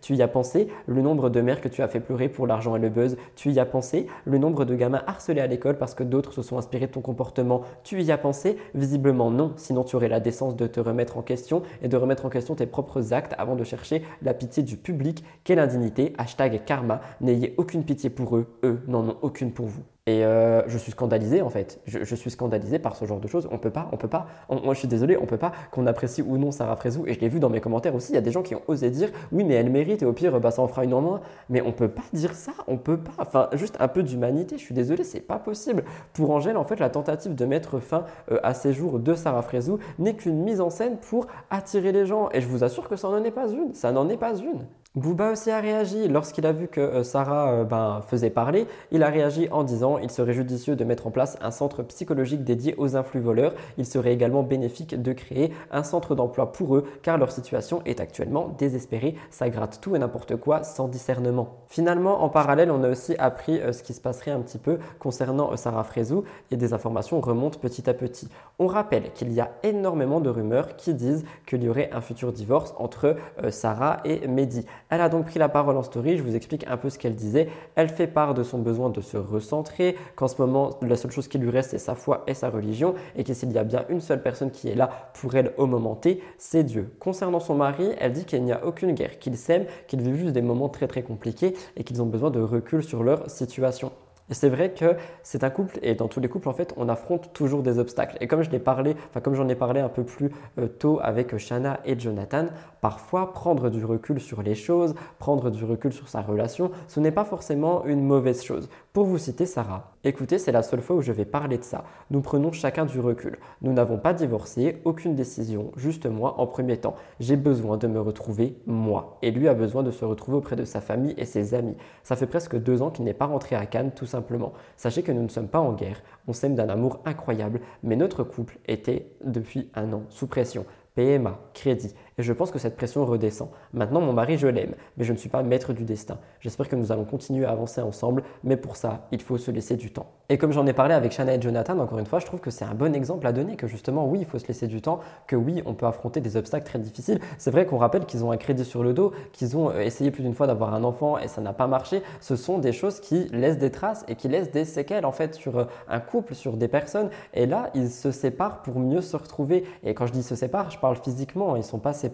tu y as pensé? Le nombre de mères que tu as fait pleurer pour l'argent et le buzz. Tu y as pensé? Le nombre de gamins harcelés à l'école parce que d'autres se sont inspirés de ton comportement. Tu y as pensé? Visiblement non, sinon tu aurais la décence de te remettre en question et de remettre en question tes propres actes avant de chercher la pitié du public. Quelle indignité Hashtag karma. N'ayez aucune pitié pour eux, eux n'en ont aucune pour vous. Et euh, je suis scandalisé en fait. Je, suis scandalisé par ce genre de choses. On peut pas, on peut pas. moi, je suis désolé, on peut pas qu'on apprécie ou non Sarah Frézou. Et je l'ai vu dans mes commentaires aussi. Il y a des gens qui ont osé dire, oui, mais elle mérite et au pire, bah, ça en fera une en moins. Mais on peut pas dire ça. On peut pas. Enfin, juste un peu d'humanité. Je suis désolé, c'est pas possible. Pour Angèle, en fait, la tentative de mettre fin euh, à ces jours de Sarah Frézou n'est qu'une mise en scène pour attirer les gens. Et je vous assure que ça n'en est pas une. Ça n'en est pas une. Booba aussi a réagi lorsqu'il a vu que euh, Sarah euh, ben, faisait parler. Il a réagi en disant il serait judicieux de mettre en place un centre psychologique dédié aux influx voleurs. Il serait également bénéfique de créer un centre d'emploi pour eux car leur situation est actuellement désespérée. Ça gratte tout et n'importe quoi sans discernement. Finalement, en parallèle, on a aussi appris euh, ce qui se passerait un petit peu concernant Sarah Frézou et des informations remontent petit à petit. On rappelle qu'il y a énormément de rumeurs qui disent qu'il y aurait un futur divorce entre Sarah et Mehdi. Elle a donc pris la parole en story, je vous explique un peu ce qu'elle disait. Elle fait part de son besoin de se recentrer, qu'en ce moment, la seule chose qui lui reste, c'est sa foi et sa religion, et que s'il y a bien une seule personne qui est là pour elle au moment T, c'est Dieu. Concernant son mari, elle dit qu'il n'y a aucune guerre, qu'ils s'aiment, qu'ils vivent juste des moments très très compliqués et qu'ils ont besoin de recul sur leur situation. Et c'est vrai que c'est un couple, et dans tous les couples, en fait, on affronte toujours des obstacles. Et comme je l'ai enfin, comme j'en ai parlé un peu plus euh, tôt avec Shana et Jonathan, parfois prendre du recul sur les choses, prendre du recul sur sa relation, ce n'est pas forcément une mauvaise chose. Pour vous citer Sarah, écoutez, c'est la seule fois où je vais parler de ça. Nous prenons chacun du recul. Nous n'avons pas divorcé, aucune décision, juste moi en premier temps. J'ai besoin de me retrouver moi. Et lui a besoin de se retrouver auprès de sa famille et ses amis. Ça fait presque deux ans qu'il n'est pas rentré à Cannes, tout simplement. Sachez que nous ne sommes pas en guerre, on s'aime d'un amour incroyable, mais notre couple était depuis un an sous pression. PMA, crédit, et je pense que cette pression redescend. Maintenant, mon mari, je l'aime, mais je ne suis pas maître du destin. J'espère que nous allons continuer à avancer ensemble, mais pour ça, il faut se laisser du temps. Et comme j'en ai parlé avec Shanna et Jonathan, encore une fois, je trouve que c'est un bon exemple à donner, que justement, oui, il faut se laisser du temps, que oui, on peut affronter des obstacles très difficiles. C'est vrai qu'on rappelle qu'ils ont un crédit sur le dos, qu'ils ont euh, essayé plus d'une fois d'avoir un enfant et ça n'a pas marché. Ce sont des choses qui laissent des traces et qui laissent des séquelles, en fait, sur euh, un couple, sur des personnes. Et là, ils se séparent pour mieux se retrouver. Et quand je dis se séparent, je parle physiquement, ils ne sont pas séparés.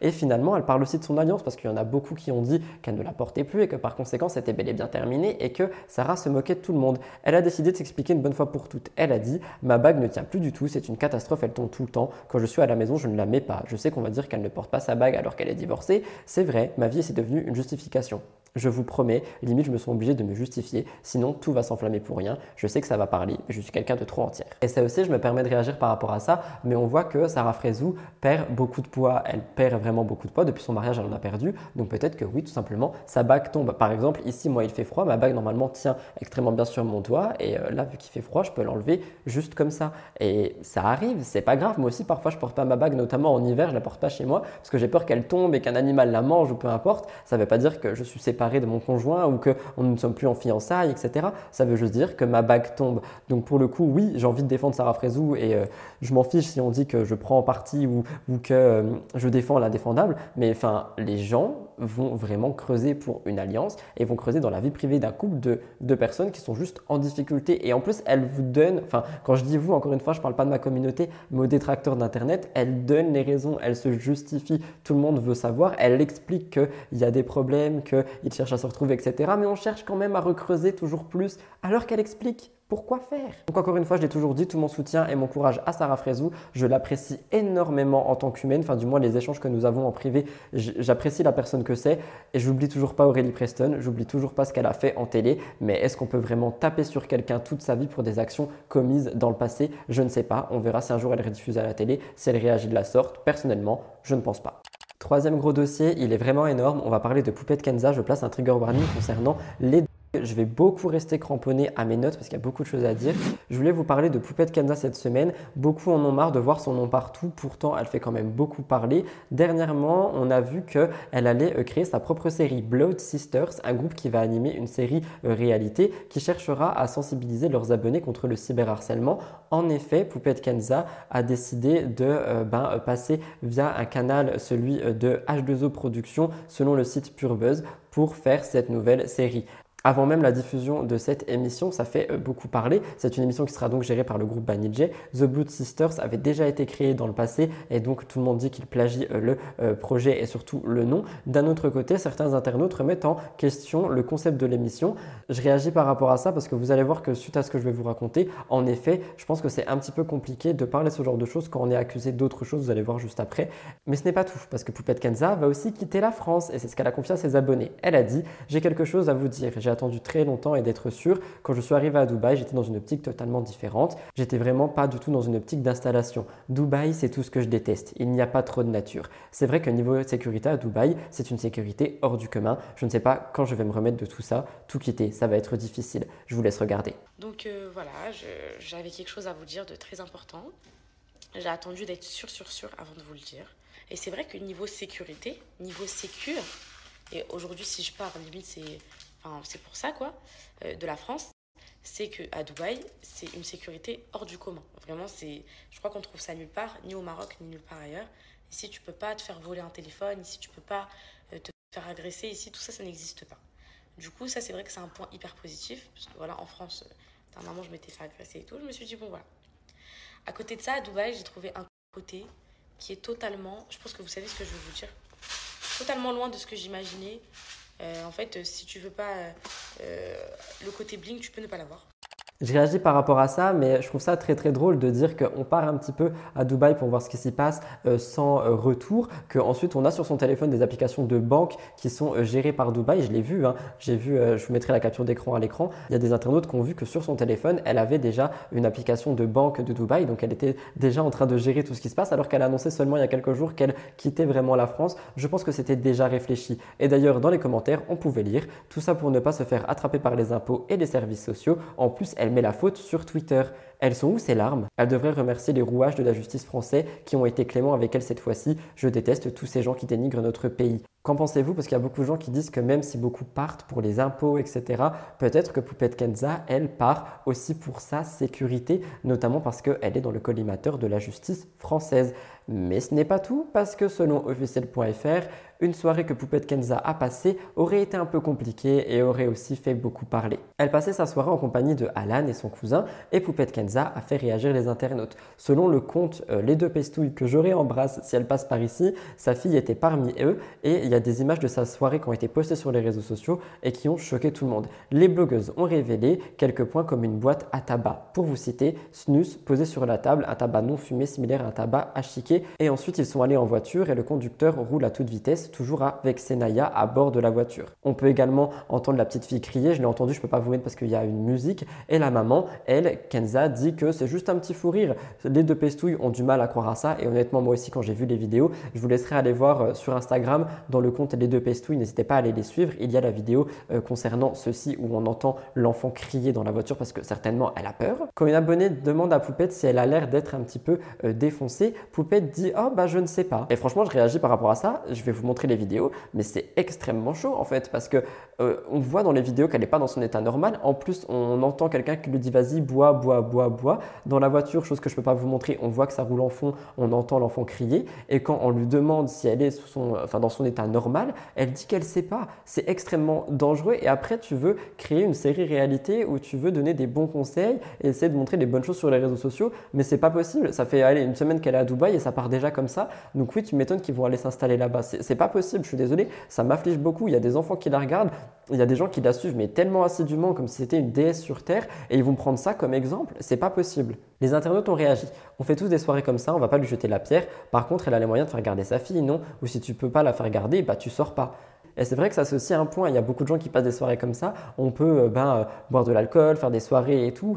Et finalement, elle parle aussi de son alliance parce qu'il y en a beaucoup qui ont dit qu'elle ne la portait plus et que par conséquent, c'était bel et bien terminé et que Sarah se moquait de tout le monde. Elle a décidé de s'expliquer une bonne fois pour toutes. Elle a dit Ma bague ne tient plus du tout, c'est une catastrophe, elle tombe tout le temps. Quand je suis à la maison, je ne la mets pas. Je sais qu'on va dire qu'elle ne porte pas sa bague alors qu'elle est divorcée. C'est vrai, ma vie, c'est devenu une justification. Je vous promets, limite, je me sens obligé de me justifier, sinon tout va s'enflammer pour rien. Je sais que ça va parler, je suis quelqu'un de trop entière. Et ça aussi, je me permets de réagir par rapport à ça, mais on voit que Sarah Frézou perd beaucoup de poids. Elle perd vraiment beaucoup de poids. Depuis son mariage, elle en a perdu. Donc peut-être que oui, tout simplement, sa bague tombe. Par exemple, ici, moi, il fait froid. Ma bague, normalement, tient extrêmement bien sur mon doigt. Et euh, là, vu qu'il fait froid, je peux l'enlever juste comme ça. Et ça arrive, c'est pas grave. Moi aussi, parfois, je porte pas ma bague, notamment en hiver, je la porte pas chez moi parce que j'ai peur qu'elle tombe et qu'un animal la mange ou peu importe. Ça veut pas dire que je suis séparé de mon conjoint ou que on ne sommes plus en fiançailles, etc. Ça veut juste dire que ma bague tombe. Donc pour le coup, oui, j'ai envie de défendre Sarah Frézou et euh, je m'en fiche si on dit que je prends en parti ou, ou que euh, je défends l'indéfendable. Mais enfin, les gens vont vraiment creuser pour une alliance et vont creuser dans la vie privée d'un couple de deux personnes qui sont juste en difficulté. Et en plus, elles vous donnent, enfin, quand je dis vous, encore une fois, je parle pas de ma communauté, mais aux détracteurs d'Internet, elles donnent les raisons, elles se justifient, tout le monde veut savoir, elles expliquent qu'il y a des problèmes, qu'ils cherchent à se retrouver, etc. Mais on cherche quand même à recreuser toujours plus, alors qu'elle explique pourquoi faire Donc encore une fois, je l'ai toujours dit, tout mon soutien et mon courage à Sarah Frézou. Je l'apprécie énormément en tant qu'humaine, enfin du moins les échanges que nous avons en privé, j'apprécie la personne que c'est et j'oublie toujours pas Aurélie Preston, j'oublie toujours pas ce qu'elle a fait en télé, mais est-ce qu'on peut vraiment taper sur quelqu'un toute sa vie pour des actions commises dans le passé? Je ne sais pas, on verra si un jour elle rediffuse à la télé, si elle réagit de la sorte. Personnellement, je ne pense pas. Troisième gros dossier, il est vraiment énorme. On va parler de Poupette Kenza. Je place un trigger warning concernant les je vais beaucoup rester cramponné à mes notes parce qu'il y a beaucoup de choses à dire. Je voulais vous parler de Poupette Kenza cette semaine. Beaucoup en ont marre de voir son nom partout. Pourtant, elle fait quand même beaucoup parler. Dernièrement, on a vu qu'elle allait euh, créer sa propre série Blood Sisters, un groupe qui va animer une série euh, réalité qui cherchera à sensibiliser leurs abonnés contre le cyberharcèlement. En effet, Poupette Kenza a décidé de euh, ben, passer via un canal, celui de H2O Productions, selon le site Purebuzz, pour faire cette nouvelle série. Avant même la diffusion de cette émission, ça fait euh, beaucoup parler. C'est une émission qui sera donc gérée par le groupe Banijay. The Blood Sisters avait déjà été créé dans le passé et donc tout le monde dit qu'il plagie euh, le euh, projet et surtout le nom. D'un autre côté, certains internautes remettent en question le concept de l'émission. Je réagis par rapport à ça parce que vous allez voir que suite à ce que je vais vous raconter, en effet, je pense que c'est un petit peu compliqué de parler ce genre de choses quand on est accusé d'autres choses, vous allez voir juste après. Mais ce n'est pas tout parce que Poupette Kenza va aussi quitter la France et c'est ce qu'elle a confié à ses abonnés. Elle a dit J'ai quelque chose à vous dire attendu très longtemps et d'être sûr. Quand je suis arrivé à Dubaï, j'étais dans une optique totalement différente. J'étais vraiment pas du tout dans une optique d'installation. Dubaï, c'est tout ce que je déteste. Il n'y a pas trop de nature. C'est vrai que niveau sécurité à Dubaï, c'est une sécurité hors du commun. Je ne sais pas quand je vais me remettre de tout ça, tout quitter. Ça va être difficile. Je vous laisse regarder. Donc euh, voilà, j'avais quelque chose à vous dire de très important. J'ai attendu d'être sûr, sûr, sûr avant de vous le dire. Et c'est vrai que niveau sécurité, niveau sécure, et aujourd'hui, si je pars, limite, c'est c'est pour ça quoi, euh, de la France, c'est qu'à Dubaï, c'est une sécurité hors du commun. Vraiment, c'est, je crois qu'on trouve ça nulle part, ni au Maroc, ni nulle part ailleurs. Ici, tu peux pas te faire voler un téléphone, ici, tu peux pas euh, te faire agresser, ici, tout ça, ça n'existe pas. Du coup, ça, c'est vrai que c'est un point hyper positif, parce que voilà, en France, euh, moment je m'étais fait agresser et tout, je me suis dit, bon, voilà. À côté de ça, à Dubaï, j'ai trouvé un côté qui est totalement, je pense que vous savez ce que je veux vous dire, totalement loin de ce que j'imaginais, en fait, si tu veux pas euh, le côté bling, tu peux ne pas l'avoir. Je réagis par rapport à ça, mais je trouve ça très très drôle de dire qu'on part un petit peu à Dubaï pour voir ce qui s'y passe euh, sans euh, retour, qu'ensuite on a sur son téléphone des applications de banque qui sont euh, gérées par Dubaï. Je l'ai vu, hein. j'ai vu, je vous mettrai la capture d'écran à l'écran. Il y a des internautes qui ont vu que sur son téléphone, elle avait déjà une application de banque de Dubaï, donc elle était déjà en train de gérer tout ce qui se passe, alors qu'elle a annoncé seulement il y a quelques jours qu'elle quittait vraiment la France. Je pense que c'était déjà réfléchi. Et d'ailleurs, dans les commentaires, on pouvait lire tout ça pour ne pas se faire attraper par les impôts et les services sociaux. En plus, elle met la faute sur Twitter. Elles sont où ces larmes? Elle devrait remercier les rouages de la justice français qui ont été cléments avec elle cette fois-ci. Je déteste tous ces gens qui dénigrent notre pays. Qu'en pensez-vous? Parce qu'il y a beaucoup de gens qui disent que même si beaucoup partent pour les impôts, etc., peut-être que Poupette Kenza, elle, part aussi pour sa sécurité, notamment parce qu'elle est dans le collimateur de la justice française. Mais ce n'est pas tout, parce que selon officiel.fr, une soirée que Poupette Kenza a passée aurait été un peu compliquée et aurait aussi fait beaucoup parler. Elle passait sa soirée en compagnie de Alan et son cousin, et Poupette Kenza a fait réagir les internautes. Selon le compte euh, Les deux pestouilles que j'aurais embrasse si elle passe par ici, sa fille était parmi eux, et il y a des images de sa soirée qui ont été postées sur les réseaux sociaux et qui ont choqué tout le monde. Les blogueuses ont révélé quelques points comme une boîte à tabac. Pour vous citer, snus posé sur la table, un tabac non fumé similaire à un tabac à chiquer, et ensuite ils sont allés en voiture et le conducteur roule à toute vitesse toujours avec Senaya à bord de la voiture. On peut également entendre la petite fille crier, je l'ai entendu, je peux pas vous mettre parce qu'il y a une musique, et la maman, elle, Kenza, dit que c'est juste un petit fou rire. Les deux pestouilles ont du mal à croire à ça, et honnêtement, moi aussi, quand j'ai vu les vidéos, je vous laisserai aller voir euh, sur Instagram, dans le compte Les deux pestouilles, n'hésitez pas à aller les suivre, il y a la vidéo euh, concernant ceci où on entend l'enfant crier dans la voiture parce que certainement elle a peur. Quand une abonnée demande à Poupette si elle a l'air d'être un petit peu euh, défoncée, Poupette dit « Oh bah je ne sais pas ». Et franchement, je réagis par rapport à ça, je vais vous montrer les vidéos, mais c'est extrêmement chaud en fait, parce que euh, on voit dans les vidéos qu'elle n'est pas dans son état normal. En plus, on entend quelqu'un qui lui dit vas-y, bois, bois, bois, bois. Dans la voiture, chose que je ne peux pas vous montrer, on voit que ça roule en fond, on entend l'enfant crier. Et quand on lui demande si elle est enfin, dans son état normal, elle dit qu'elle ne sait pas. C'est extrêmement dangereux. Et après, tu veux créer une série réalité où tu veux donner des bons conseils et essayer de montrer des bonnes choses sur les réseaux sociaux, mais c'est pas possible. Ça fait une semaine qu'elle est à Dubaï et ça part déjà comme ça. Donc oui, tu m'étonnes qu'ils vont aller s'installer là-bas. C'est pas possible. Je suis désolé, ça m'afflige beaucoup. Il y a des enfants qui la regardent, il y a des gens qui la suivent, mais tellement assidûment comme si c'était une déesse sur Terre, et ils vont prendre ça comme exemple. C'est pas possible. Les internautes ont réagi. On fait tous des soirées comme ça, on va pas lui jeter la pierre. Par contre, elle a les moyens de faire garder sa fille, non? Ou si tu peux pas la faire garder, bah tu sors pas. Et c'est vrai que ça c'est aussi un point. Il y a beaucoup de gens qui passent des soirées comme ça. On peut euh, ben, euh, boire de l'alcool, faire des soirées et tout.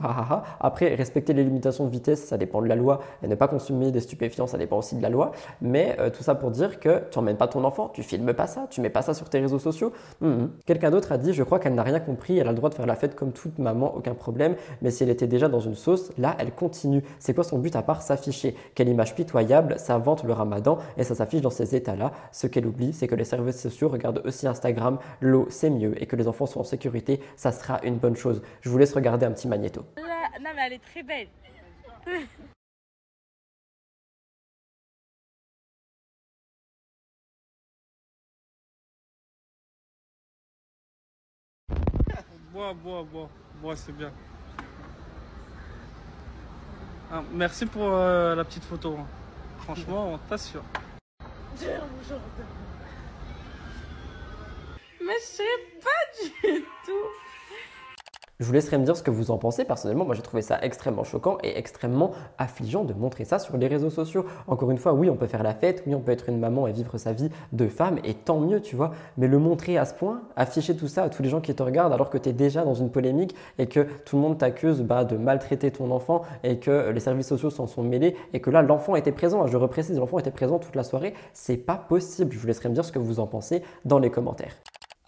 Après, respecter les limitations de vitesse, ça dépend de la loi. Et ne pas consommer des stupéfiants, ça dépend aussi de la loi. Mais euh, tout ça pour dire que tu n'emmènes pas ton enfant, tu filmes pas ça, tu mets pas ça sur tes réseaux sociaux. Hum, hum. Quelqu'un d'autre a dit Je crois qu'elle n'a rien compris. Elle a le droit de faire la fête comme toute maman, aucun problème. Mais si elle était déjà dans une sauce, là, elle continue. C'est quoi son but à part s'afficher? Quelle image pitoyable, ça vante le ramadan et ça s'affiche dans ces états-là. Ce qu'elle oublie, c'est que les services sociaux regardent aussi Instagram, l'eau c'est mieux et que les enfants sont en sécurité, ça sera une bonne chose. Je vous laisse regarder un petit magnéto. Non mais elle est très belle. Bois, bois, bois. Bois, c'est bien. Ah, merci pour euh, la petite photo. hein. Franchement, on t'assure. Mais je sais pas du tout. Je vous laisserai me dire ce que vous en pensez. Personnellement, moi j'ai trouvé ça extrêmement choquant et extrêmement affligeant de montrer ça sur les réseaux sociaux. Encore une fois, oui, on peut faire la fête, oui, on peut être une maman et vivre sa vie de femme, et tant mieux, tu vois. Mais le montrer à ce point, afficher tout ça à tous les gens qui te regardent alors que tu es déjà dans une polémique et que tout le monde t'accuse bah, de maltraiter ton enfant et que les services sociaux s'en sont mêlés et que là l'enfant était présent. Je reprécise, l'enfant était présent toute la soirée. C'est pas possible. Je vous laisserai me dire ce que vous en pensez dans les commentaires.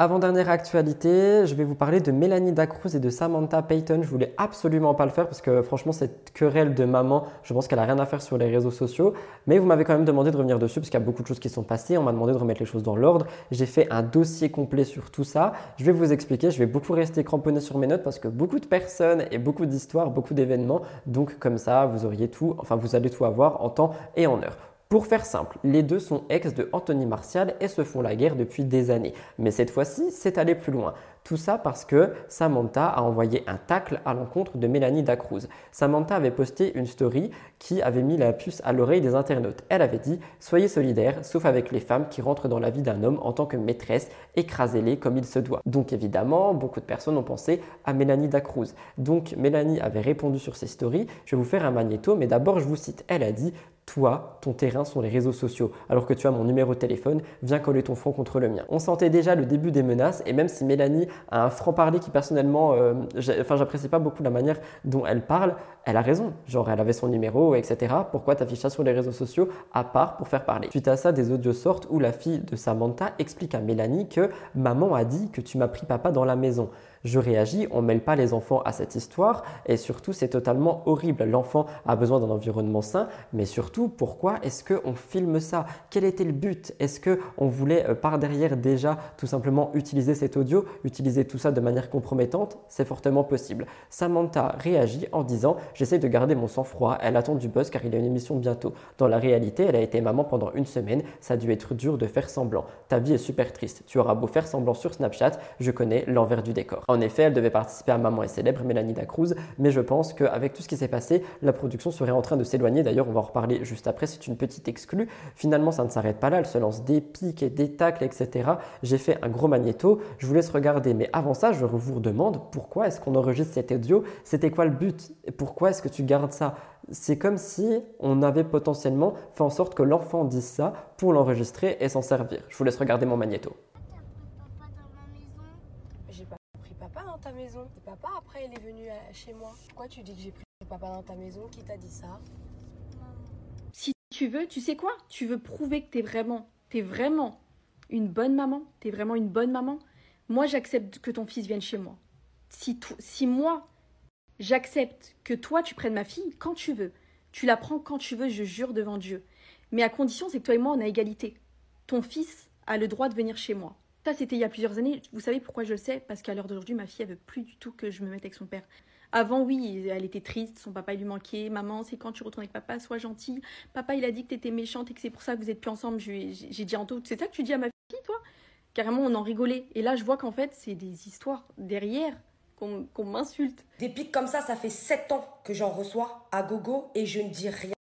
Avant-dernière actualité, je vais vous parler de Mélanie Dacruz et de Samantha Payton. Je voulais absolument pas le faire parce que franchement, cette querelle de maman, je pense qu'elle a rien à faire sur les réseaux sociaux. Mais vous m'avez quand même demandé de revenir dessus parce qu'il y a beaucoup de choses qui sont passées. On m'a demandé de remettre les choses dans l'ordre. J'ai fait un dossier complet sur tout ça. Je vais vous expliquer. Je vais beaucoup rester cramponné sur mes notes parce que beaucoup de personnes et beaucoup d'histoires, beaucoup d'événements. Donc comme ça, vous auriez tout, enfin vous allez tout avoir en temps et en heure. Pour faire simple, les deux sont ex de Anthony Martial et se font la guerre depuis des années. Mais cette fois-ci, c'est allé plus loin. Tout ça parce que Samantha a envoyé un tacle à l'encontre de Mélanie Dacruz. Samantha avait posté une story qui avait mis la puce à l'oreille des internautes. Elle avait dit Soyez solidaires, sauf avec les femmes qui rentrent dans la vie d'un homme en tant que maîtresse, écrasez-les comme il se doit. Donc évidemment, beaucoup de personnes ont pensé à Mélanie Dacruz. Donc Mélanie avait répondu sur ses stories Je vais vous faire un magnéto, mais d'abord je vous cite. Elle a dit toi, ton terrain sont les réseaux sociaux, alors que tu as mon numéro de téléphone, viens coller ton front contre le mien. On sentait déjà le début des menaces, et même si Mélanie un franc-parler qui personnellement, euh, enfin j'apprécie pas beaucoup la manière dont elle parle, elle a raison. Genre elle avait son numéro, etc. Pourquoi t'affiches ça sur les réseaux sociaux à part pour faire parler? Suite à ça, des audios sortent où la fille de Samantha explique à Mélanie que maman a dit que tu m'as pris papa dans la maison je réagis, on mêle pas les enfants à cette histoire et surtout c'est totalement horrible. L'enfant a besoin d'un environnement sain, mais surtout pourquoi est-ce qu'on filme ça? Quel était le but? Est-ce qu'on voulait euh, par derrière déjà tout simplement utiliser cet audio, utiliser tout ça de manière compromettante? C'est fortement possible. Samantha réagit en disant j'essaie de garder mon sang-froid, elle attend du buzz car il y a une émission bientôt. Dans la réalité, elle a été maman pendant une semaine, ça a dû être dur de faire semblant. Ta vie est super triste, tu auras beau faire semblant sur Snapchat, je connais l'envers du décor. En effet, elle devait participer à Maman est célèbre, Mélanie Dacruz, mais je pense qu'avec tout ce qui s'est passé, la production serait en train de s'éloigner. D'ailleurs, on va en reparler juste après, c'est une petite exclue. Finalement, ça ne s'arrête pas là, elle se lance des pics et des tacles, etc. J'ai fait un gros magnéto, je vous laisse regarder, mais avant ça, je vous demande pourquoi est-ce qu'on enregistre cet audio? C'était quoi le but? Pourquoi est-ce que tu gardes ça? C'est comme si on avait potentiellement fait en sorte que l'enfant dise ça pour l'enregistrer et s'en servir. Je vous laisse regarder mon magnéto. ta maison. papa, après, il est venu chez moi. Pourquoi tu dis que j'ai pris papa dans ta maison? Qui t'a dit ça? Si tu veux, tu sais quoi? Tu veux prouver que t'es vraiment, t'es vraiment une bonne maman T'es vraiment une bonne maman? Moi, j'accepte que ton fils vienne chez moi. Si, si moi, j'accepte que toi, tu prennes ma fille quand tu veux, tu la prends quand tu veux, je jure devant Dieu. Mais à condition, c'est que toi et moi, on a égalité. Ton fils a le droit de venir chez moi. Ça, c'était il y a plusieurs années. Vous savez pourquoi je le sais? Parce qu'à l'heure d'aujourd'hui, ma fille, elle veut plus du tout que je me mette avec son père. Avant, oui, elle était triste, son papa, il lui manquait. Maman, c'est quand tu retournes avec papa, sois gentille. Papa, il a dit que t'étais méchante et que c'est pour ça que vous êtes plus ensemble. J'ai dit en tout, c'est ça que tu dis à ma fille, toi? Carrément, on en rigolait. Et là, je vois qu'en fait, c'est des histoires derrière qu'on m'insulte. Des pics comme ça, ça fait 7 ans que j'en reçois à gogo et je ne dis rien.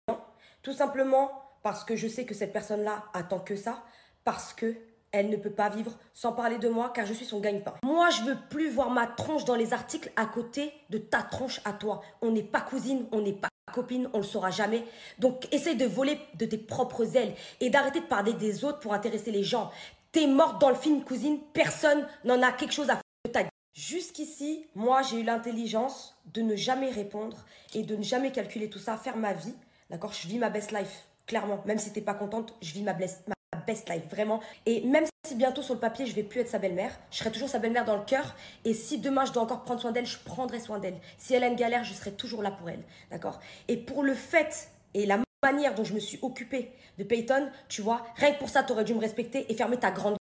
Tout simplement parce que je sais que cette personne-là attend que ça. Parce que elle ne peut pas vivre sans parler de moi car je suis son gagne-pain. Moi, je veux plus voir ma tronche dans les articles à côté de ta tronche à toi. On n'est pas cousine, on n'est pas copine, on le saura jamais. Donc, essaye de voler de tes propres ailes et d'arrêter de parler des autres pour intéresser les gens. T'es morte dans le film, cousine, personne n'en a quelque chose à Jusqu'ici, moi, j'ai eu l'intelligence de ne jamais répondre et de ne jamais calculer tout ça, faire ma vie. D'accord Je vis ma best life, clairement. Même si t'es pas contente, je vis ma, best, best life, vraiment. Et même si bientôt sur le papier, je vais plus être sa belle-mère, je serai toujours sa belle-mère dans le cœur. Et si demain, je dois encore prendre soin d'elle, je prendrai soin d'elle. Si elle a une galère, je serai toujours là pour elle. D'accord Et pour le fait et la manière dont je me suis occupée de Peyton, tu vois, rien que pour ça, tu aurais dû me respecter et fermer ta grande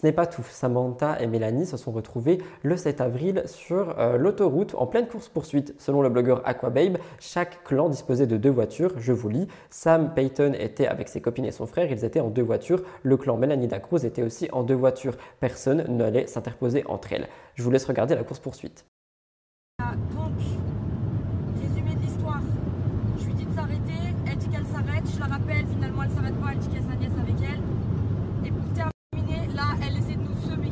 ce n'est pas tout. Samantha et Mélanie se sont retrouvées le 7 avril sur euh, l'autoroute en pleine course-poursuite. Selon le blogueur Aquababe, chaque clan disposait de deux voitures. Je vous lis. Sam Payton était avec ses copines et son frère. Ils étaient en deux voitures. Le clan Mélanie Dacruz était aussi en deux voitures. Personne n'allait s'interposer entre elles. Je vous laisse regarder la course-poursuite donc, résumé de l'histoire. Je lui dis de s'arrêter. Elle dit qu'elle s'arrête. Je la rappelle. Finalement, elle s'arrête pas. Elle dit qu'elle sa nièce avec elle. Et pour terminer, là, elle essaie de nous semer.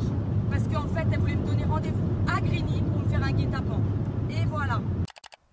Parce qu'en fait, elle voulait me donner rendez-vous à Grigny pour me faire un guet-apens. Et voilà.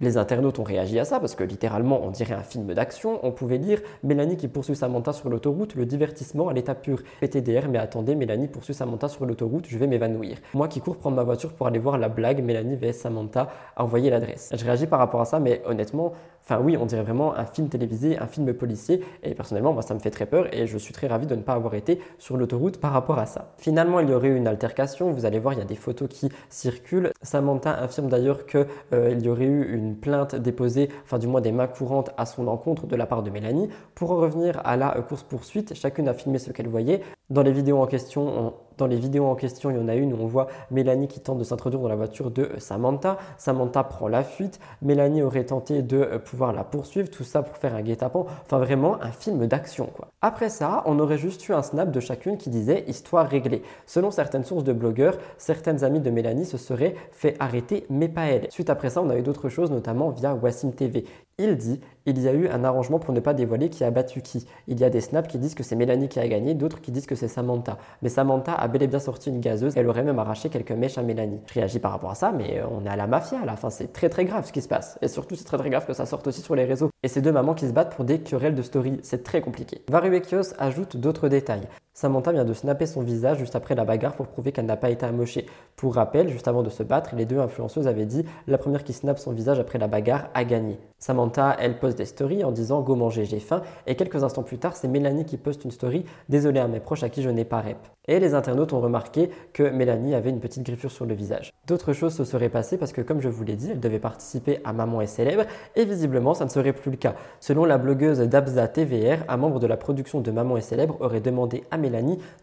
Les internautes ont réagi à ça parce que littéralement on dirait un film d'action. On pouvait lire Mélanie qui poursuit Samantha sur l'autoroute, le divertissement à l'état pur. PTDR, mais attendez, Mélanie poursuit Samantha sur l'autoroute, je vais m'évanouir. Moi qui cours prendre ma voiture pour aller voir la blague Mélanie vs Samantha a envoyé l'adresse. Je réagis par rapport à ça, mais honnêtement, Enfin oui, on dirait vraiment un film télévisé, un film policier. Et personnellement, moi, ça me fait très peur et je suis très ravi de ne pas avoir été sur l'autoroute par rapport à ça. Finalement, il y aurait eu une altercation. Vous allez voir, il y a des photos qui circulent. Samantha affirme d'ailleurs qu'il euh, y aurait eu une plainte déposée, enfin du moins des mains courantes à son encontre de la part de Mélanie. Pour en revenir à la course-poursuite, chacune a filmé ce qu'elle voyait. Dans les vidéos en question, on Dans les vidéos en question, il y en a une où on voit Mélanie qui tente de s'introduire dans la voiture de Samantha. Samantha prend la fuite. Mélanie aurait tenté de euh, pouvoir la poursuivre, tout ça pour faire un guet-apens. Enfin, vraiment un film d'action, quoi. Après ça, on aurait juste eu un snap de chacune qui disait histoire réglée. Selon certaines sources de blogueurs, certaines amies de Mélanie se seraient fait arrêter, mais pas elle. Suite après ça, on a eu d'autres choses, notamment via Wassim TV. Il dit il y a eu un arrangement pour ne pas dévoiler qui a battu qui. Il y a des snaps qui disent que c'est Mélanie qui a gagné, d'autres qui disent que c'est Samantha. Mais Samantha a bel et bien sorti une gazeuse, elle aurait même arraché quelques mèches à Mélanie. Je réagis par rapport à ça, mais euh, on est à la mafia à la c'est très très grave ce qui se passe. Et surtout, c'est très très grave que ça sorte aussi sur les réseaux. Et ces deux mamans qui se battent pour des querelles de story, c'est très compliqué. Varuekios ajoute d'autres détails. Samantha vient de snapper son visage juste après la bagarre pour prouver qu'elle n'a pas été amochée. Pour rappel, juste avant de se battre, les deux influenceuses avaient dit la première qui snappe son visage après la bagarre a gagné. Samantha, elle poste des stories en disant go manger, j'ai faim. Et quelques instants plus tard, c'est Mélanie qui poste une story désolé à mes proches à qui je n'ai pas rep. Et les internautes ont remarqué que Mélanie avait une petite griffure sur le visage. D'autres choses se seraient passées parce que, comme je vous l'ai dit, elle devait participer à Maman est célèbre et visiblement ça ne serait plus le cas. Selon la blogueuse Dabza TVR, un membre de la production de Maman est célèbre aurait demandé à Mélanie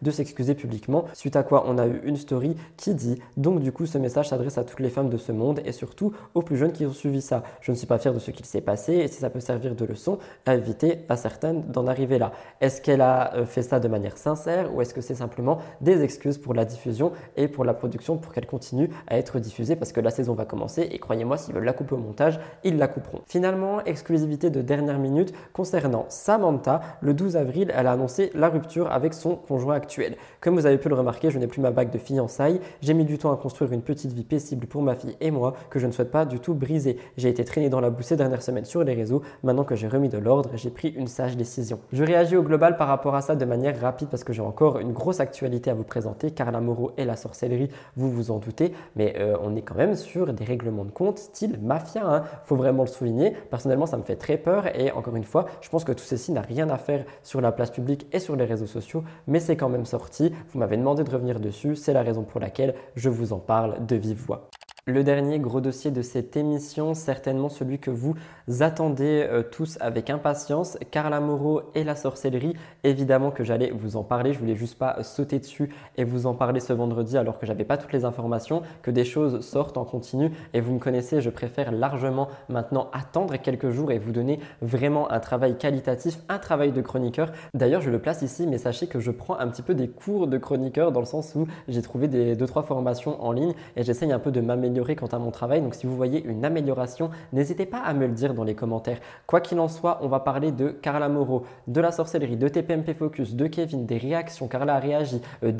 de s'excuser publiquement, suite à quoi on a eu une story qui dit donc du coup ce message s'adresse à toutes les femmes de ce monde et surtout aux plus jeunes qui ont suivi ça. Je ne suis pas fier de ce qu'il s'est passé et si ça peut servir de leçon à éviter à certaines d'en arriver là. Est-ce qu'elle a euh, fait ça de manière sincère ou est-ce que c'est simplement des excuses pour la diffusion et pour la production pour qu'elle continue à être diffusée parce que la saison va commencer et croyez-moi s'ils veulent la couper au montage, ils la couperont. Finalement, exclusivité de dernière minute concernant Samantha, le 12 avril, elle a annoncé la rupture avec son conjoint actuel. Comme vous avez pu le remarquer, je n'ai plus ma bague de fiançailles, j'ai mis du temps à construire une petite vie paisible pour ma fille et moi que je ne souhaite pas du tout briser. J'ai été traîné dans la boue ces dernières semaines sur les réseaux, maintenant que j'ai remis de l'ordre, j'ai pris une sage décision. Je réagis au global par rapport à ça de manière rapide parce que j'ai encore une grosse actualité à vous présenter. Carla Moreau et la sorcellerie, vous vous en doutez, mais euh, on est quand même sur des règlements de compte style mafia. Hein. Faut vraiment le souligner. Personnellement, ça me fait très peur et encore une fois, je pense que tout ceci n'a rien à faire sur la place publique et sur les réseaux sociaux, mais c'est quand même sorti. Vous m'avez demandé de revenir dessus, c'est la raison pour laquelle je vous en parle de vive voix. Le dernier gros dossier de cette émission, certainement celui que vous attendez euh, tous avec impatience, Carla Moreau et la sorcellerie. Évidemment que j'allais vous en parler, je voulais juste pas sauter dessus et vous en parler ce vendredi alors que j'avais pas toutes les informations, que des choses sortent en continu et vous me connaissez, je préfère largement maintenant attendre quelques jours et vous donner vraiment un travail qualitatif, un travail de chroniqueur. D'ailleurs, je le place ici, mais sachez que je prends un petit peu des cours de chroniqueur dans le sens où j'ai trouvé des deux trois formations en ligne et j'essaye un peu de m'améliorer quant à mon travail. Donc si vous voyez une amélioration, n'hésitez pas à me le dire dans les commentaires. Quoi qu'il en soit, on va parler de Carla Moreau, de la sorcellerie, de TPMP Focus, de Kevin, des réactions. Carla a réagi, euh.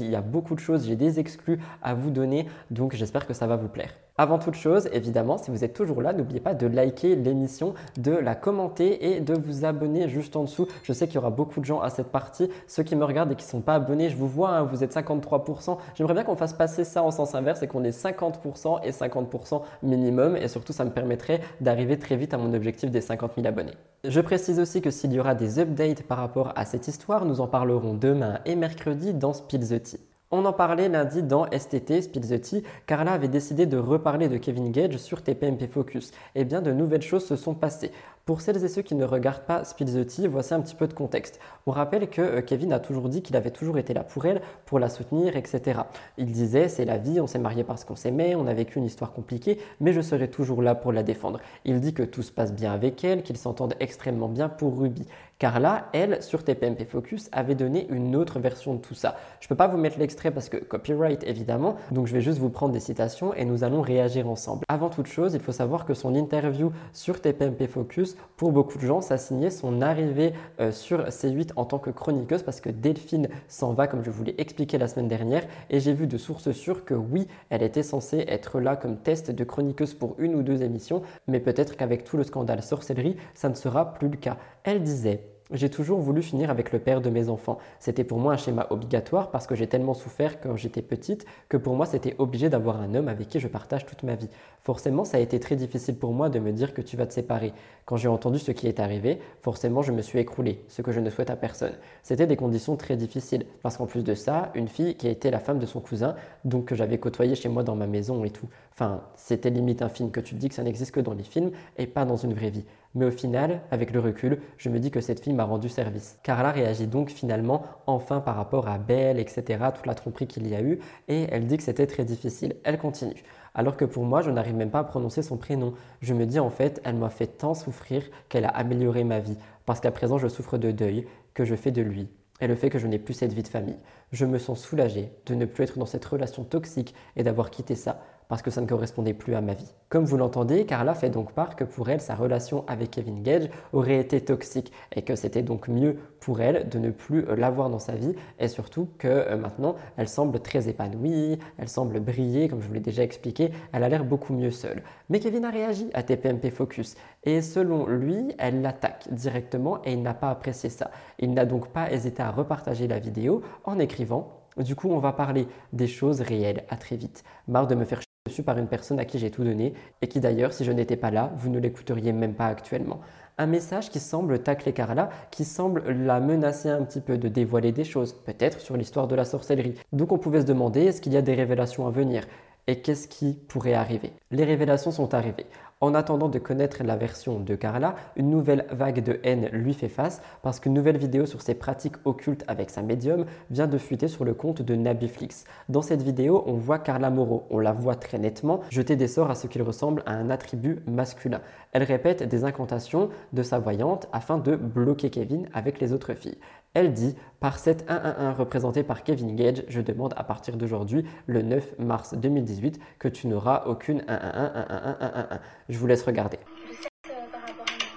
Il y a beaucoup de choses. J'ai des exclus à vous donner. Donc j'espère que ça va vous plaire. Avant toute chose, évidemment, si vous êtes toujours là, n'oubliez pas de liker l'émission, de la commenter et de vous abonner juste en dessous. Je sais qu'il y aura beaucoup de gens à cette partie. Ceux qui me regardent et qui ne sont pas abonnés, je vous vois, hein, vous êtes 53%. J'aimerais bien qu'on fasse passer ça en sens inverse et qu'on ait 50% et 50% minimum. Et surtout, ça me permettrait d'arriver très vite à mon objectif des 50 000 abonnés. Je précise aussi que s'il y aura des updates par rapport à cette histoire, nous en parlerons demain et mercredi dans Spill the Tea. On en parlait lundi dans STT, Spill the Tea. Carla avait décidé de reparler de Kevin Gage sur TPMP Focus. Eh bien, de nouvelles choses se sont passées. Pour celles et ceux qui ne regardent pas Spill the Tea, voici un petit peu de contexte. On rappelle que euh, Kevin a toujours dit qu'il avait toujours été là pour elle, pour la soutenir, etc. Il disait c'est la vie, on s'est marié parce qu'on s'aimait, on a vécu une histoire compliquée, mais je serai toujours là pour la défendre. Il dit que tout se passe bien avec elle, qu'ils s'entendent extrêmement bien pour Ruby. Carla, elle, sur TPMP Focus, avait donné une autre version de tout ça. Je ne peux pas vous mettre l'extrait parce que copyright évidemment, donc je vais juste vous prendre des citations et nous allons réagir ensemble. Avant toute chose, il faut savoir que son interview sur TPMP Focus, pour beaucoup de gens, ça signait son arrivée euh, sur C8 en tant que chroniqueuse parce que Delphine s'en va, comme je vous l'ai expliqué la semaine dernière, et j'ai vu de sources sûres que oui, elle était censée être là comme test de chroniqueuse pour une ou deux émissions, mais peut-être qu'avec tout le scandale sorcellerie, ça ne sera plus le cas. Elle disait j'ai toujours voulu finir avec le père de mes enfants. C'était pour moi un schéma obligatoire parce que j'ai tellement souffert quand j'étais petite que pour moi c'était obligé d'avoir un homme avec qui je partage toute ma vie. Forcément, ça a été très difficile pour moi de me dire que tu vas te séparer. Quand j'ai entendu ce qui est arrivé, forcément je me suis écroulé, ce que je ne souhaite à personne. C'était des conditions très difficiles parce qu'en plus de ça, une fille qui a été la femme de son cousin, donc que j'avais côtoyé chez moi dans ma maison et tout. Enfin, c'était limite un film que tu dis que ça n'existe que dans les films et pas dans une vraie vie. Mais au final, avec le recul, je me dis que cette fille m'a rendu service. Carla réagit donc finalement enfin par rapport à Belle, etc., toute la tromperie qu'il y a eu, et elle dit que c'était très difficile. Elle continue. Alors que pour moi, je n'arrive même pas à prononcer son prénom. Je me dis en fait, elle m'a fait tant souffrir qu'elle a amélioré ma vie. Parce qu'à présent, je souffre de deuil que je fais de lui. Et le fait que je n'ai plus cette vie de famille. Je me sens soulagée de ne plus être dans cette relation toxique et d'avoir quitté ça parce que ça ne correspondait plus à ma vie. Comme vous l'entendez, Carla fait donc part que pour elle, sa relation avec Kevin Gage aurait été toxique et que c'était donc mieux pour elle de ne plus euh, l'avoir dans sa vie et surtout que euh, maintenant, elle semble très épanouie, elle semble briller, comme je vous l'ai déjà expliqué, elle a l'air beaucoup mieux seule. Mais Kevin a réagi à TPMP Focus et selon lui, elle l'attaque directement et il n'a pas apprécié ça. Il n'a donc pas hésité à repartager la vidéo en écrivant du coup, on va parler des choses réelles à très vite. Marre de me faire par une personne à qui j'ai tout donné et qui d'ailleurs, si je n'étais pas là, vous ne l'écouteriez même pas actuellement. Un message qui semble tacler Carla, qui semble la menacer un petit peu de dévoiler des choses, peut-être sur l'histoire de la sorcellerie. Donc on pouvait se demander, est-ce qu'il y a des révélations à venir? Et qu'est-ce qui pourrait arriver? Les révélations sont arrivées. En attendant de connaître la version de Carla, une nouvelle vague de haine lui fait face parce qu'une nouvelle vidéo sur ses pratiques occultes avec sa médium vient de fuiter sur le compte de Nabiflix. Dans cette vidéo, on voit Carla Moreau, on la voit très nettement, jeter des sorts à ce qu'il ressemble à un attribut masculin. Elle répète des incantations de sa voyante afin de bloquer Kevin avec les autres filles. Elle dit Par cette 111 représentée par Kevin Gage, je demande à partir d'aujourd'hui, le 9 mars 2018, que tu n'auras aucune 111 Je vous laisse regarder. Je sais par rapport à moi.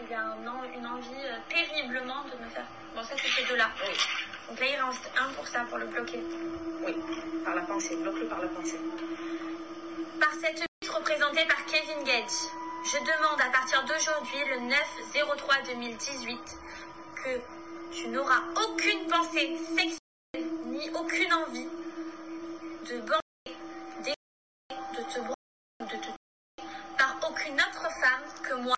Il y a un an- une envie euh, terriblement de me faire. Bon, ça, c'est ces deux-là. Donc là, il reste un pour ça, pour le bloquer. Oui, par la pensée. Bloque-le par la pensée. Par cette représentée par Kevin Gage, je demande à partir d'aujourd'hui, le 9-03-2018, que tu n'auras aucune pensée sexuelle ni aucune envie de bander, de te branler, de te par aucune autre femme que moi.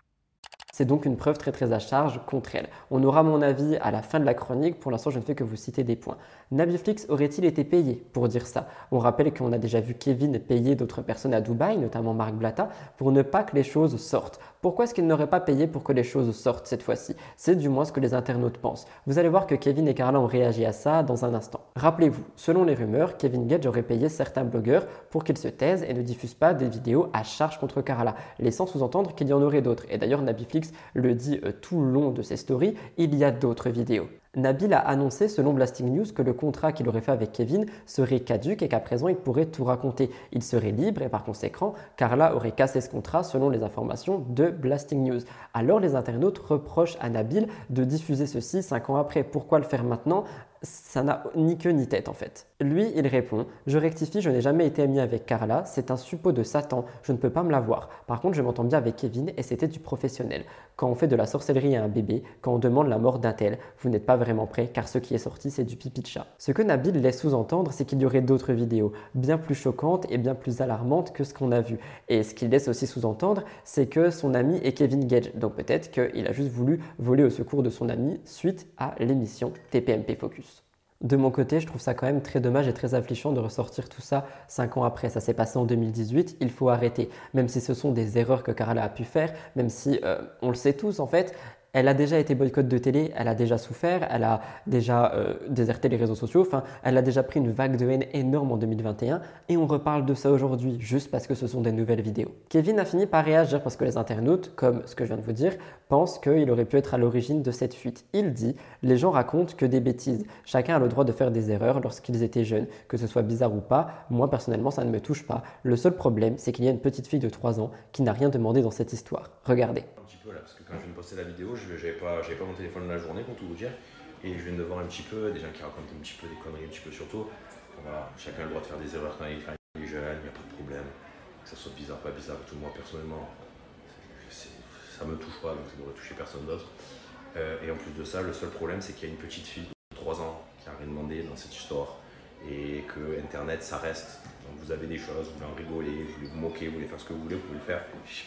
C'est donc une preuve très très à charge contre elle. On aura mon avis à la fin de la chronique, pour l'instant je ne fais que vous citer des points. Nabiflix aurait-il été payé pour dire ça? On rappelle qu'on a déjà vu Kevin payer d'autres personnes à Dubaï, notamment Marc Blatta, pour ne pas que les choses sortent. Pourquoi est-ce qu'il n'aurait pas payé pour que les choses sortent cette fois-ci? C'est du moins ce que les internautes pensent. Vous allez voir que Kevin et Carla ont réagi à ça dans un instant. Rappelez-vous, selon les rumeurs, Kevin Gage aurait payé certains blogueurs pour qu'ils se taisent et ne diffusent pas des vidéos à charge contre Carla, laissant sous-entendre qu'il y en aurait d'autres. Et d'ailleurs, Nabiflix le dit euh, tout le long de ses stories, il y a d'autres vidéos. Nabil a annoncé, selon Blasting News, que le contrat qu'il aurait fait avec Kevin serait caduque et qu'à présent il pourrait tout raconter. Il serait libre et par conséquent, Carla aurait cassé ce contrat selon les informations de Blasting News. Alors les internautes reprochent à Nabil de diffuser ceci 5 ans après. Pourquoi le faire maintenant? Ça n'a ni queue ni tête en fait. Lui, il répond Je rectifie, je n'ai jamais été ami avec Carla, c'est un suppôt de Satan, je ne peux pas me la voir. Par contre, je m'entends bien avec Kevin et c'était du professionnel. Quand on fait de la sorcellerie à un bébé, quand on demande la mort d'un tel, vous n'êtes pas vraiment prêt car ce qui est sorti, c'est du pipi de chat. Ce que Nabil laisse sous-entendre, c'est qu'il y aurait d'autres vidéos, bien plus choquantes et bien plus alarmantes que ce qu'on a vu. Et ce qu'il laisse aussi sous-entendre, c'est que son ami est Kevin Gage. Donc peut-être qu'il a juste voulu voler au secours de son ami suite à l'émission TPMP Focus. De mon côté, je trouve ça quand même très dommage et très affligeant de ressortir tout ça 5 ans après. Ça s'est passé en 2018, il faut arrêter. Même si ce sont des erreurs que Carla a pu faire, même si euh, on le sait tous en fait, elle a déjà été boycott de télé, elle a déjà souffert, elle a déjà euh, déserté les réseaux sociaux, enfin, elle a déjà pris une vague de haine énorme en 2021 et on reparle de ça aujourd'hui juste parce que ce sont des nouvelles vidéos. Kevin a fini par réagir parce que les internautes, comme ce que je viens de vous dire, pensent qu'il aurait pu être à l'origine de cette fuite. Il dit Les gens racontent que des bêtises. Chacun a le droit de faire des erreurs lorsqu'ils étaient jeunes, que ce soit bizarre ou pas. Moi, personnellement, ça ne me touche pas. Le seul problème, c'est qu'il y a une petite fille de 3 ans qui n'a rien demandé dans cette histoire. Regardez. Je viens de poster la vidéo, je n'avais pas, mon téléphone de la journée pour tout vous dire, et je viens de voir un petit peu des gens qui racontent un petit peu des conneries, un petit peu surtout. Voilà, chacun a le droit de faire des erreurs quand il, est jeune, il n'y a pas de problème. Que ça soit bizarre, pas bizarre, tout moi personnellement, ça me touche pas, donc ça devrait toucher personne d'autre. Euh, et en plus de ça, le seul problème, c'est qu'il y a une petite fille de 3 ans qui a rien demandé dans cette histoire, et que Internet, ça reste. Donc vous avez des choses, vous voulez en rigoler, vous voulez vous moquer, vous voulez faire ce que vous voulez, vous pouvez le faire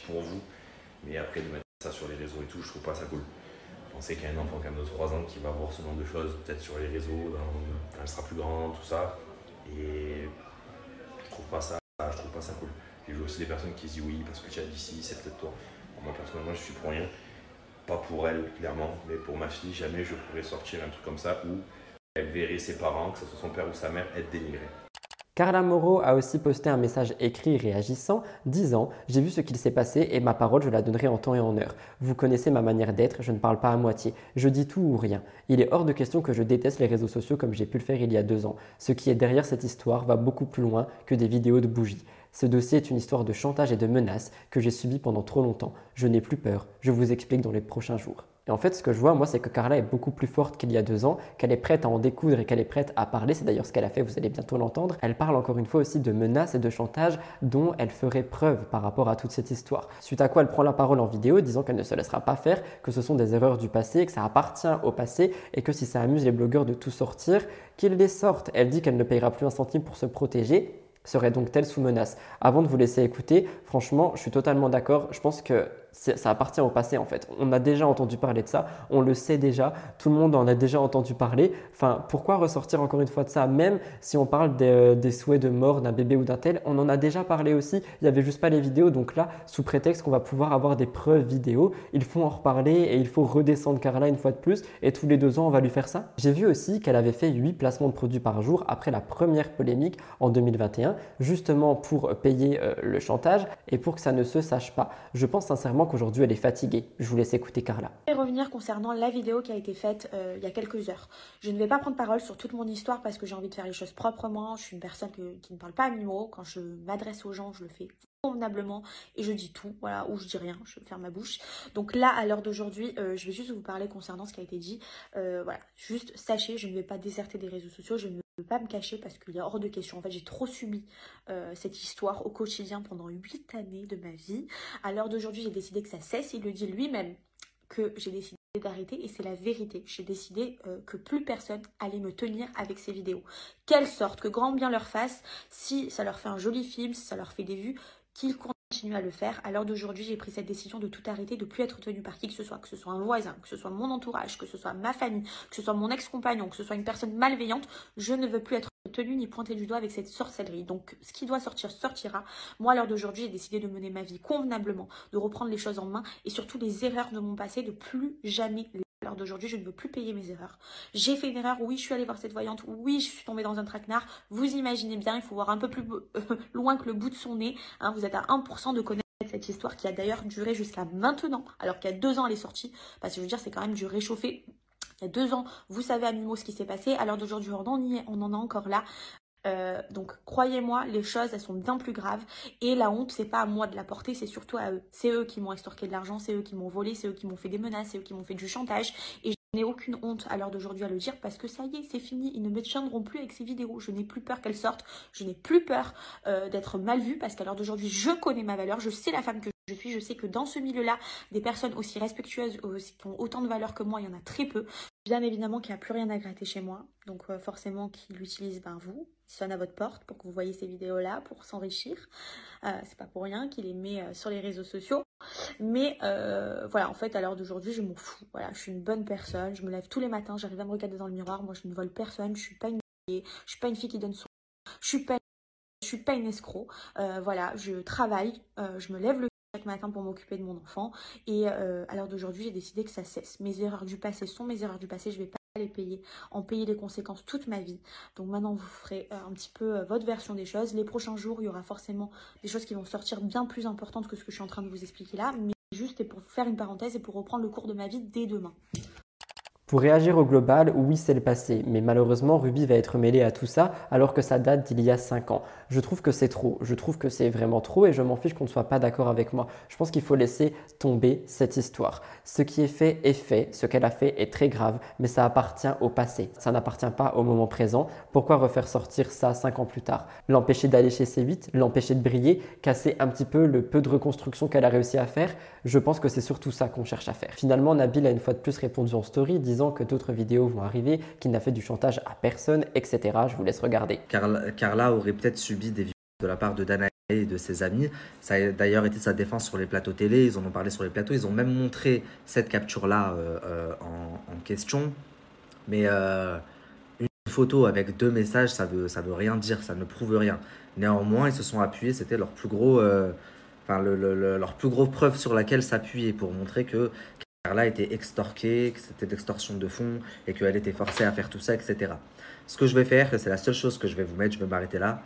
pour vous. Mais après, de mettre sur les réseaux et tout, je trouve pas ça cool. Pensez qu'il y a un enfant même de 3 ans qui va voir ce genre de choses, peut-être sur les réseaux, dans- quand elle sera plus grande, tout ça. Et je trouve pas ça, je trouve pas ça cool. J'ai vu aussi des personnes qui se disent oui, parce que tu as dit si, c'est peut-être toi. Moi, personnellement, je suis pour rien. pas pour elle, clairement, mais pour ma fille, jamais je pourrais sortir un truc comme ça où elle verrait ses parents, que ce soit son père ou sa mère, être dénigrés. Carla Moreau a aussi posté un message écrit réagissant, disant J'ai vu ce qu'il s'est passé et ma parole, je la donnerai en temps et en heure. Vous connaissez ma manière d'être, je ne parle pas à moitié. Je dis tout ou rien. Il est hors de question que je déteste les réseaux sociaux comme j'ai pu le faire il y a deux ans. Ce qui est derrière cette histoire va beaucoup plus loin que des vidéos de bougies. Ce dossier est une histoire de chantage et de menaces que j'ai subi pendant trop longtemps. Je n'ai plus peur. Je vous explique dans les prochains jours. Et en fait, ce que je vois, moi, c'est que Carla est beaucoup plus forte qu'il y a deux ans, qu'elle est prête à en découdre et qu'elle est prête à parler. C'est d'ailleurs ce qu'elle a fait, vous allez bientôt l'entendre. Elle parle encore une fois aussi de menaces et de chantage dont elle ferait preuve par rapport à toute cette histoire. Suite à quoi elle prend la parole en vidéo disant qu'elle ne se laissera pas faire, que ce sont des erreurs du passé, que ça appartient au passé et que si ça amuse les blogueurs de tout sortir, qu'ils les sortent. Elle dit qu'elle ne payera plus un centime pour se protéger serait donc telle sous menace? Avant de vous laisser écouter, franchement, je suis totalement d'accord. Je pense que ça appartient au passé en fait. On a déjà entendu parler de ça, on le sait déjà, tout le monde en a déjà entendu parler. Enfin, pourquoi ressortir encore une fois de ça? Même si on parle des, euh, souhaits de mort d'un bébé ou d'un tel, on en a déjà parlé aussi. Il n'y avait juste pas les vidéos. Donc là, sous prétexte qu'on va pouvoir avoir des preuves vidéo, il faut en reparler et il faut redescendre Carla une fois de plus. Et tous les deux ans, on va lui faire ça. J'ai vu aussi qu'elle avait fait 8 placements de produits par jour après la première polémique en 2021, justement pour payer euh, le chantage et pour que ça ne se sache pas. Je pense sincèrement qu'aujourd'hui elle est fatiguée. Je vous laisse écouter Carla. Je vais revenir concernant la vidéo qui a été faite euh, il y a quelques heures. Je ne vais pas prendre parole sur toute mon histoire parce que j'ai envie de faire les choses proprement. Je suis une personne qui ne parle pas à mi-mot. Quand je m'adresse aux gens, je le fais et je dis tout, voilà, ou je dis rien, je ferme ma bouche. Donc là, à l'heure d'aujourd'hui, euh, je vais juste vous parler concernant ce qui a été dit. Euh, voilà, juste sachez, je ne vais pas déserter des réseaux sociaux, je ne veux pas me cacher parce qu'il est hors de question. En fait, j'ai trop subi cette histoire au quotidien pendant 8 années de ma vie. À l'heure d'aujourd'hui, j'ai décidé que ça cesse. Il le dit lui-même que j'ai décidé d'arrêter et c'est la vérité. J'ai décidé que plus personne allait me tenir avec ces vidéos. Quelle sorte, que grand bien leur fasse, si ça leur fait un joli film, si ça leur fait des vues, qu'ils continuent à le faire. À l'heure d'aujourd'hui, j'ai pris cette décision de tout arrêter, de plus être tenu par qui que ce soit, que ce soit un voisin, que ce soit mon entourage, que ce soit ma famille, que ce soit mon ex-compagnon, que ce soit une personne malveillante. Je ne veux plus être tenu ni pointé du doigt avec cette sorcellerie. Donc, ce qui doit sortir sortira. Moi, à l'heure d'aujourd'hui, j'ai décidé de mener ma vie convenablement, de reprendre les choses en main et surtout les erreurs de mon passé, de plus jamais à l'heure d'aujourd'hui, je ne veux plus payer mes erreurs. J'ai fait une erreur, oui, je suis allée voir cette voyante, oui, je suis tombée dans un traquenard. Vous imaginez bien, il faut voir un peu plus loin que le bout de son nez. Hein. vous êtes à 1% de connaître cette histoire qui a d'ailleurs duré jusqu'à maintenant, alors qu'il y a deux ans elle est sortie, parce que je veux dire, c'est quand même du réchauffé. Il y a deux ans, vous savez à mi-mot ce qui s'est passé. À l'heure d'aujourd'hui, on, en est, on en est encore là. Euh, donc croyez-moi, les choses elles sont bien plus graves. Et la honte c'est pas à moi de la porter, c'est surtout à eux. C'est eux qui m'ont extorqué de l'argent, c'est eux qui m'ont volé, c'est eux qui m'ont fait des menaces, c'est eux qui m'ont fait du chantage. Et je n'ai aucune honte à l'heure d'aujourd'hui à le dire parce que ça y est, c'est fini, ils ne me tiendront plus avec ces vidéos. Je n'ai plus peur qu'elles sortent, je n'ai plus peur euh, d'être mal vue parce qu'à l'heure d'aujourd'hui je connais ma valeur, je sais la femme que je suis, je sais que dans ce milieu-là, des personnes aussi respectueuses, qui ont autant de valeur que moi, il y en a très peu. Bien évidemment qu'il n'y a plus rien à gratter chez moi, donc euh, forcément qu'il utilise ben, vous, sonne à votre porte pour que vous voyez ces vidéos-là, pour s'enrichir. Euh, c'est pas pour rien qu'il les met euh, sur les réseaux sociaux. Mais voilà, en fait, à l'heure d'aujourd'hui, je m'en fous. Voilà, je suis une bonne personne, je me lève tous les matins, j'arrive à me regarder dans le miroir. Moi, je ne vole personne, je suis pas une je suis pas une fille qui donne son... Je suis pas je suis pas une escroc. voilà, je travaille, je me lève le chaque matin pour m'occuper de mon enfant. Et à l'heure d'aujourd'hui, j'ai décidé que ça cesse. Mes erreurs du passé sont mes erreurs du passé. Je vais pas les payer, en payer les conséquences toute ma vie. Donc maintenant, vous ferez un petit peu votre version des choses. Les prochains jours, il y aura forcément des choses qui vont sortir bien plus importantes que ce que je suis en train de vous expliquer là. Mais juste pour faire une parenthèse et pour reprendre le cours de ma vie dès demain. Pour réagir au global, oui, c'est le passé, mais malheureusement, Ruby va être mêlée à tout ça alors que ça date d'il y a 5 ans. Je trouve que c'est trop, je trouve que c'est vraiment trop et je m'en fiche qu'on ne soit pas d'accord avec moi. Je pense qu'il faut laisser tomber cette histoire. Ce qui est fait est fait, ce qu'elle a fait est très grave, mais ça appartient au passé, ça n'appartient pas au moment présent. Pourquoi refaire sortir ça 5 ans plus tard? L'empêcher d'aller chez C8, l'empêcher de briller, casser un petit peu le peu de reconstruction qu'elle a réussi à faire? Je pense que c'est surtout ça qu'on cherche à faire. Finalement, Nabil a une fois de plus répondu en story, que d'autres vidéos vont arriver, qu'il n'a fait du chantage à personne, etc. Je vous laisse regarder. Carla, aurait peut-être subi des violences de la part de Danae et de ses amis. Ça a d'ailleurs été sa défense sur les plateaux télé, ils en ont parlé sur les plateaux, ils ont même montré cette capture-là euh, euh, en, question. Mais euh, une photo avec deux messages, ça veut, veut rien dire, ça ne prouve rien. Néanmoins, ils se sont appuyés, c'était leur plus gros... Enfin, le, leur plus gros preuve sur laquelle s'appuyer pour montrer que Carla était extorquée, que c'était de l'extorsion de fonds et qu'elle était forcée à faire tout ça, etc. Ce que je vais faire, c'est la seule chose que je vais vous mettre, je vais m'arrêter là,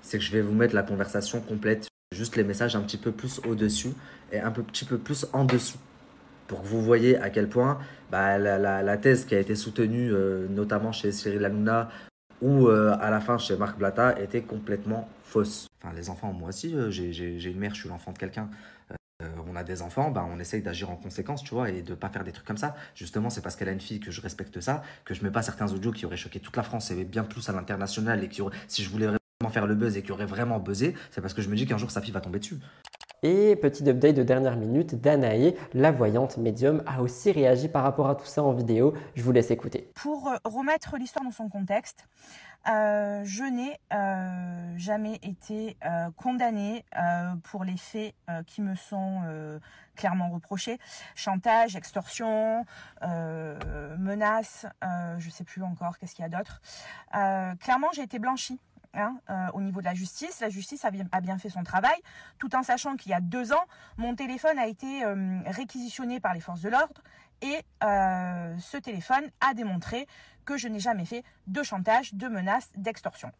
c'est que je vais vous mettre la conversation complète, juste les messages un petit peu plus au-dessus et un peu, petit peu plus en dessous. Pour que vous voyez à quel point bah, la, thèse qui a été soutenue, euh, notamment chez Cyril Hanouna ou euh, à la fin chez Marc Blatta, était complètement fausse. Enfin, les enfants, moi aussi, euh, j'ai une mère, je suis l'enfant de quelqu'un. Euh, on a des enfants, bah, on essaye d'agir en conséquence, tu vois, et de pas faire des trucs comme ça. Justement, c'est parce qu'elle a une fille que je respecte ça, que je mets pas certains audios qui auraient choqué toute la France et bien plus à l'international et qui auraient, si je voulais vraiment faire le buzz et qui auraient vraiment buzzé, c'est parce que je me dis qu'un jour sa fille va tomber dessus. Et petit update de dernière minute, Danae, la voyante médium, a aussi réagi par rapport à tout ça en vidéo. Je vous laisse écouter. Pour remettre l'histoire dans son contexte, euh, je n'ai euh, jamais été euh, condamnée pour les faits qui me sont clairement reprochés. Chantage, extorsion, euh, je ne sais plus encore qu'est-ce qu'il y a d'autre. Clairement, j'ai été blanchie. hein, au niveau de la justice, la justice a bien, fait son travail, tout en sachant qu'il y a deux ans, mon téléphone a été réquisitionné par les forces de l'ordre et euh, ce téléphone a démontré que je n'ai jamais fait de chantage, de menaces, d'extorsion.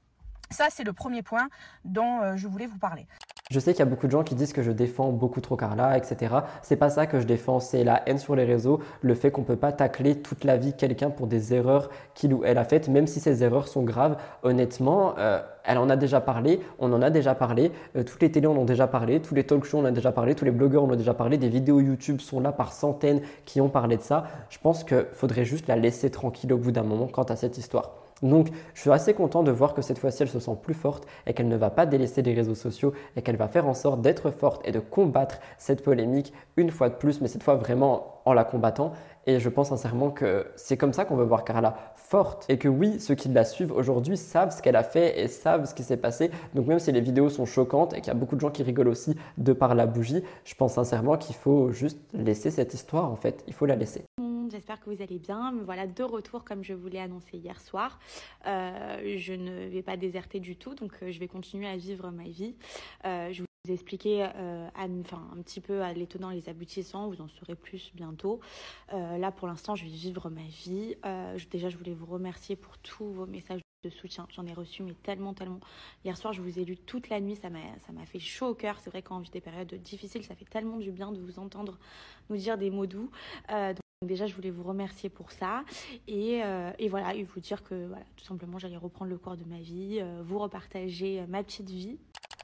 Ça, c'est le premier point dont euh, je voulais vous parler. Je sais qu'il y a beaucoup de gens qui disent que je défends beaucoup trop Carla, etc. C'est pas ça que je défends, c'est la haine sur les réseaux, le fait qu'on peut pas tacler toute la vie quelqu'un pour des erreurs qu'il ou elle a faites, même si ces erreurs sont graves. Honnêtement, euh, elle en a déjà parlé, on en a déjà parlé, euh, toutes les télés en ont déjà parlé, tous les talk shows en ont déjà parlé, tous les blogueurs en ont déjà parlé, des vidéos YouTube sont là par centaines qui ont parlé de ça. Je pense qu'il faudrait juste la laisser tranquille au bout d'un moment quant à cette histoire. Donc, je suis assez content de voir que cette fois-ci, elle se sent plus forte et qu'elle ne va pas délaisser les réseaux sociaux et qu'elle va faire en sorte d'être forte et de combattre cette polémique une fois de plus, mais cette fois vraiment en la combattant. Et je pense sincèrement que c'est comme ça qu'on veut voir Carla forte et que oui, ceux qui la suivent aujourd'hui savent ce qu'elle a fait et savent ce qui s'est passé. Donc même si les vidéos sont choquantes et qu'il y a beaucoup de gens qui rigolent aussi de par la bougie, je pense sincèrement qu'il faut juste laisser cette histoire en fait. Il faut la laisser. J'espère que vous allez bien. Voilà de retour comme je vous l'ai annoncé hier soir. Euh, je ne vais pas déserter du tout, donc euh, je vais continuer à vivre ma vie. Euh, je vous ai expliqué euh, enfin, un petit peu à les tenants et les aboutissants, vous en saurez plus bientôt. Euh, là, pour l'instant, je vais vivre ma vie. Euh, déjà, je voulais vous remercier pour tous vos messages de soutien. J'en ai reçu, mais tellement, tellement. Hier soir, je vous ai lu toute la nuit. Ça m'a fait chaud au cœur. C'est vrai qu'en vit des périodes difficiles, ça fait tellement du bien de vous entendre nous dire des mots doux. Donc déjà, je voulais vous remercier pour ça. Et, voilà, et vous dire que tout simplement, j'allais reprendre le cours de ma vie, vous repartager ma petite vie.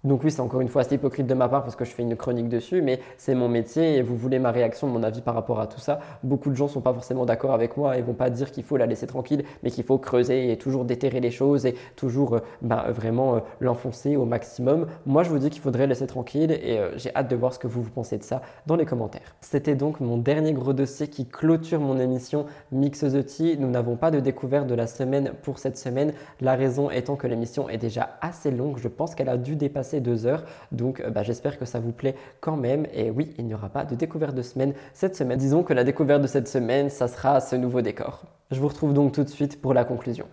Donc oui, c'est encore une fois assez hypocrite de ma part parce que je fais une chronique dessus, mais c'est mon métier et vous voulez ma réaction, mon avis par rapport à tout ça. Beaucoup de gens sont pas forcément d'accord avec moi et vont pas dire qu'il faut la laisser tranquille, mais qu'il faut creuser et toujours déterrer les choses et toujours euh, bah, vraiment euh, l'enfoncer au maximum. Moi, je vous dis qu'il faudrait laisser tranquille et euh, j'ai hâte de voir ce que vous vous pensez de ça dans les commentaires. C'était donc mon dernier gros dossier qui clôture mon émission Mix the Tea. Nous n'avons pas de découverte de la semaine pour cette semaine. La raison étant que l'émission est déjà assez longue. Je pense qu'elle a dû dépasser deux heures. Donc euh, bah, j'espère que ça vous plaît quand même. Et oui, il n'y aura pas de découverte de semaine cette semaine. Disons que la découverte de cette semaine, ça sera ce nouveau décor. Je vous retrouve donc tout de suite pour la conclusion.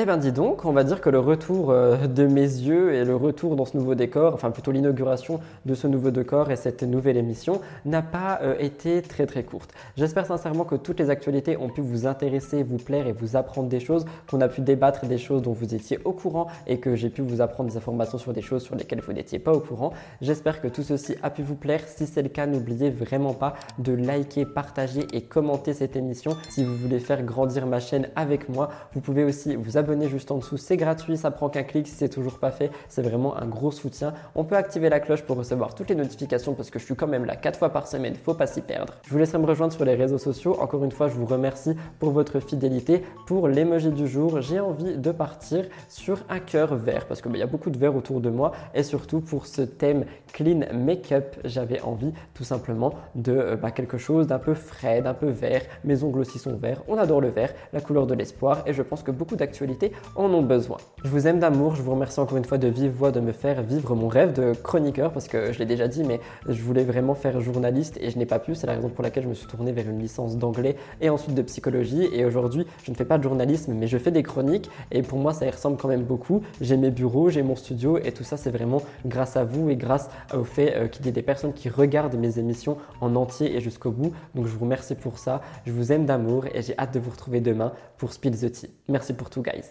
Eh ben dis donc, on va dire que le retour euh, de mes yeux et le retour dans ce nouveau décor, enfin plutôt l'inauguration de ce nouveau décor et cette nouvelle émission n'a pas euh, été très très courte. J'espère sincèrement que toutes les actualités ont pu vous intéresser, vous plaire et vous apprendre des choses, qu'on a pu débattre des choses dont vous étiez au courant et que j'ai pu vous apprendre des informations sur des choses sur lesquelles vous n'étiez pas au courant. J'espère que tout ceci a pu vous plaire. Si c'est le cas, n'oubliez vraiment pas de liker, partager et commenter cette émission. Si vous voulez faire grandir ma chaîne avec moi, vous pouvez aussi vous abonner juste en dessous. C'est gratuit, ça prend qu'un clic si c'est toujours pas fait. C'est vraiment un gros soutien. On peut activer la cloche pour recevoir toutes les notifications parce que je suis quand même là 4 fois par semaine, faut pas s'y perdre. Je vous laisserai me rejoindre sur les réseaux sociaux. Encore une fois, je vous remercie pour votre fidélité. Pour l'emoji du jour, j'ai envie de partir sur un cœur vert parce qu'il y a beaucoup de vert autour de moi et surtout pour ce thème clean make-up, j'avais envie tout simplement de euh, bah, quelque chose d'un peu frais, d'un peu vert. Mes ongles aussi sont verts. On adore le vert, la couleur de l'espoir et je pense que beaucoup d'actualités en ont besoin. Je vous aime d'amour, je vous remercie encore une fois de vive voix de me faire vivre mon rêve de chroniqueur parce que je l'ai déjà dit mais je voulais vraiment faire journaliste et je n'ai pas pu, c'est la raison pour laquelle je me suis tourné vers une licence d'anglais et ensuite de psychologie et aujourd'hui je ne fais pas de journalisme mais je fais des chroniques et pour moi ça y ressemble quand même beaucoup. J'ai mes bureaux, j'ai mon studio et tout ça c'est vraiment grâce à vous et grâce au fait euh, qu'il y ait des personnes qui regardent mes émissions en entier et jusqu'au bout. Donc je vous remercie pour ça, je vous aime d'amour et j'ai hâte de vous retrouver demain pour Spill the Tea. Merci pour tout guys.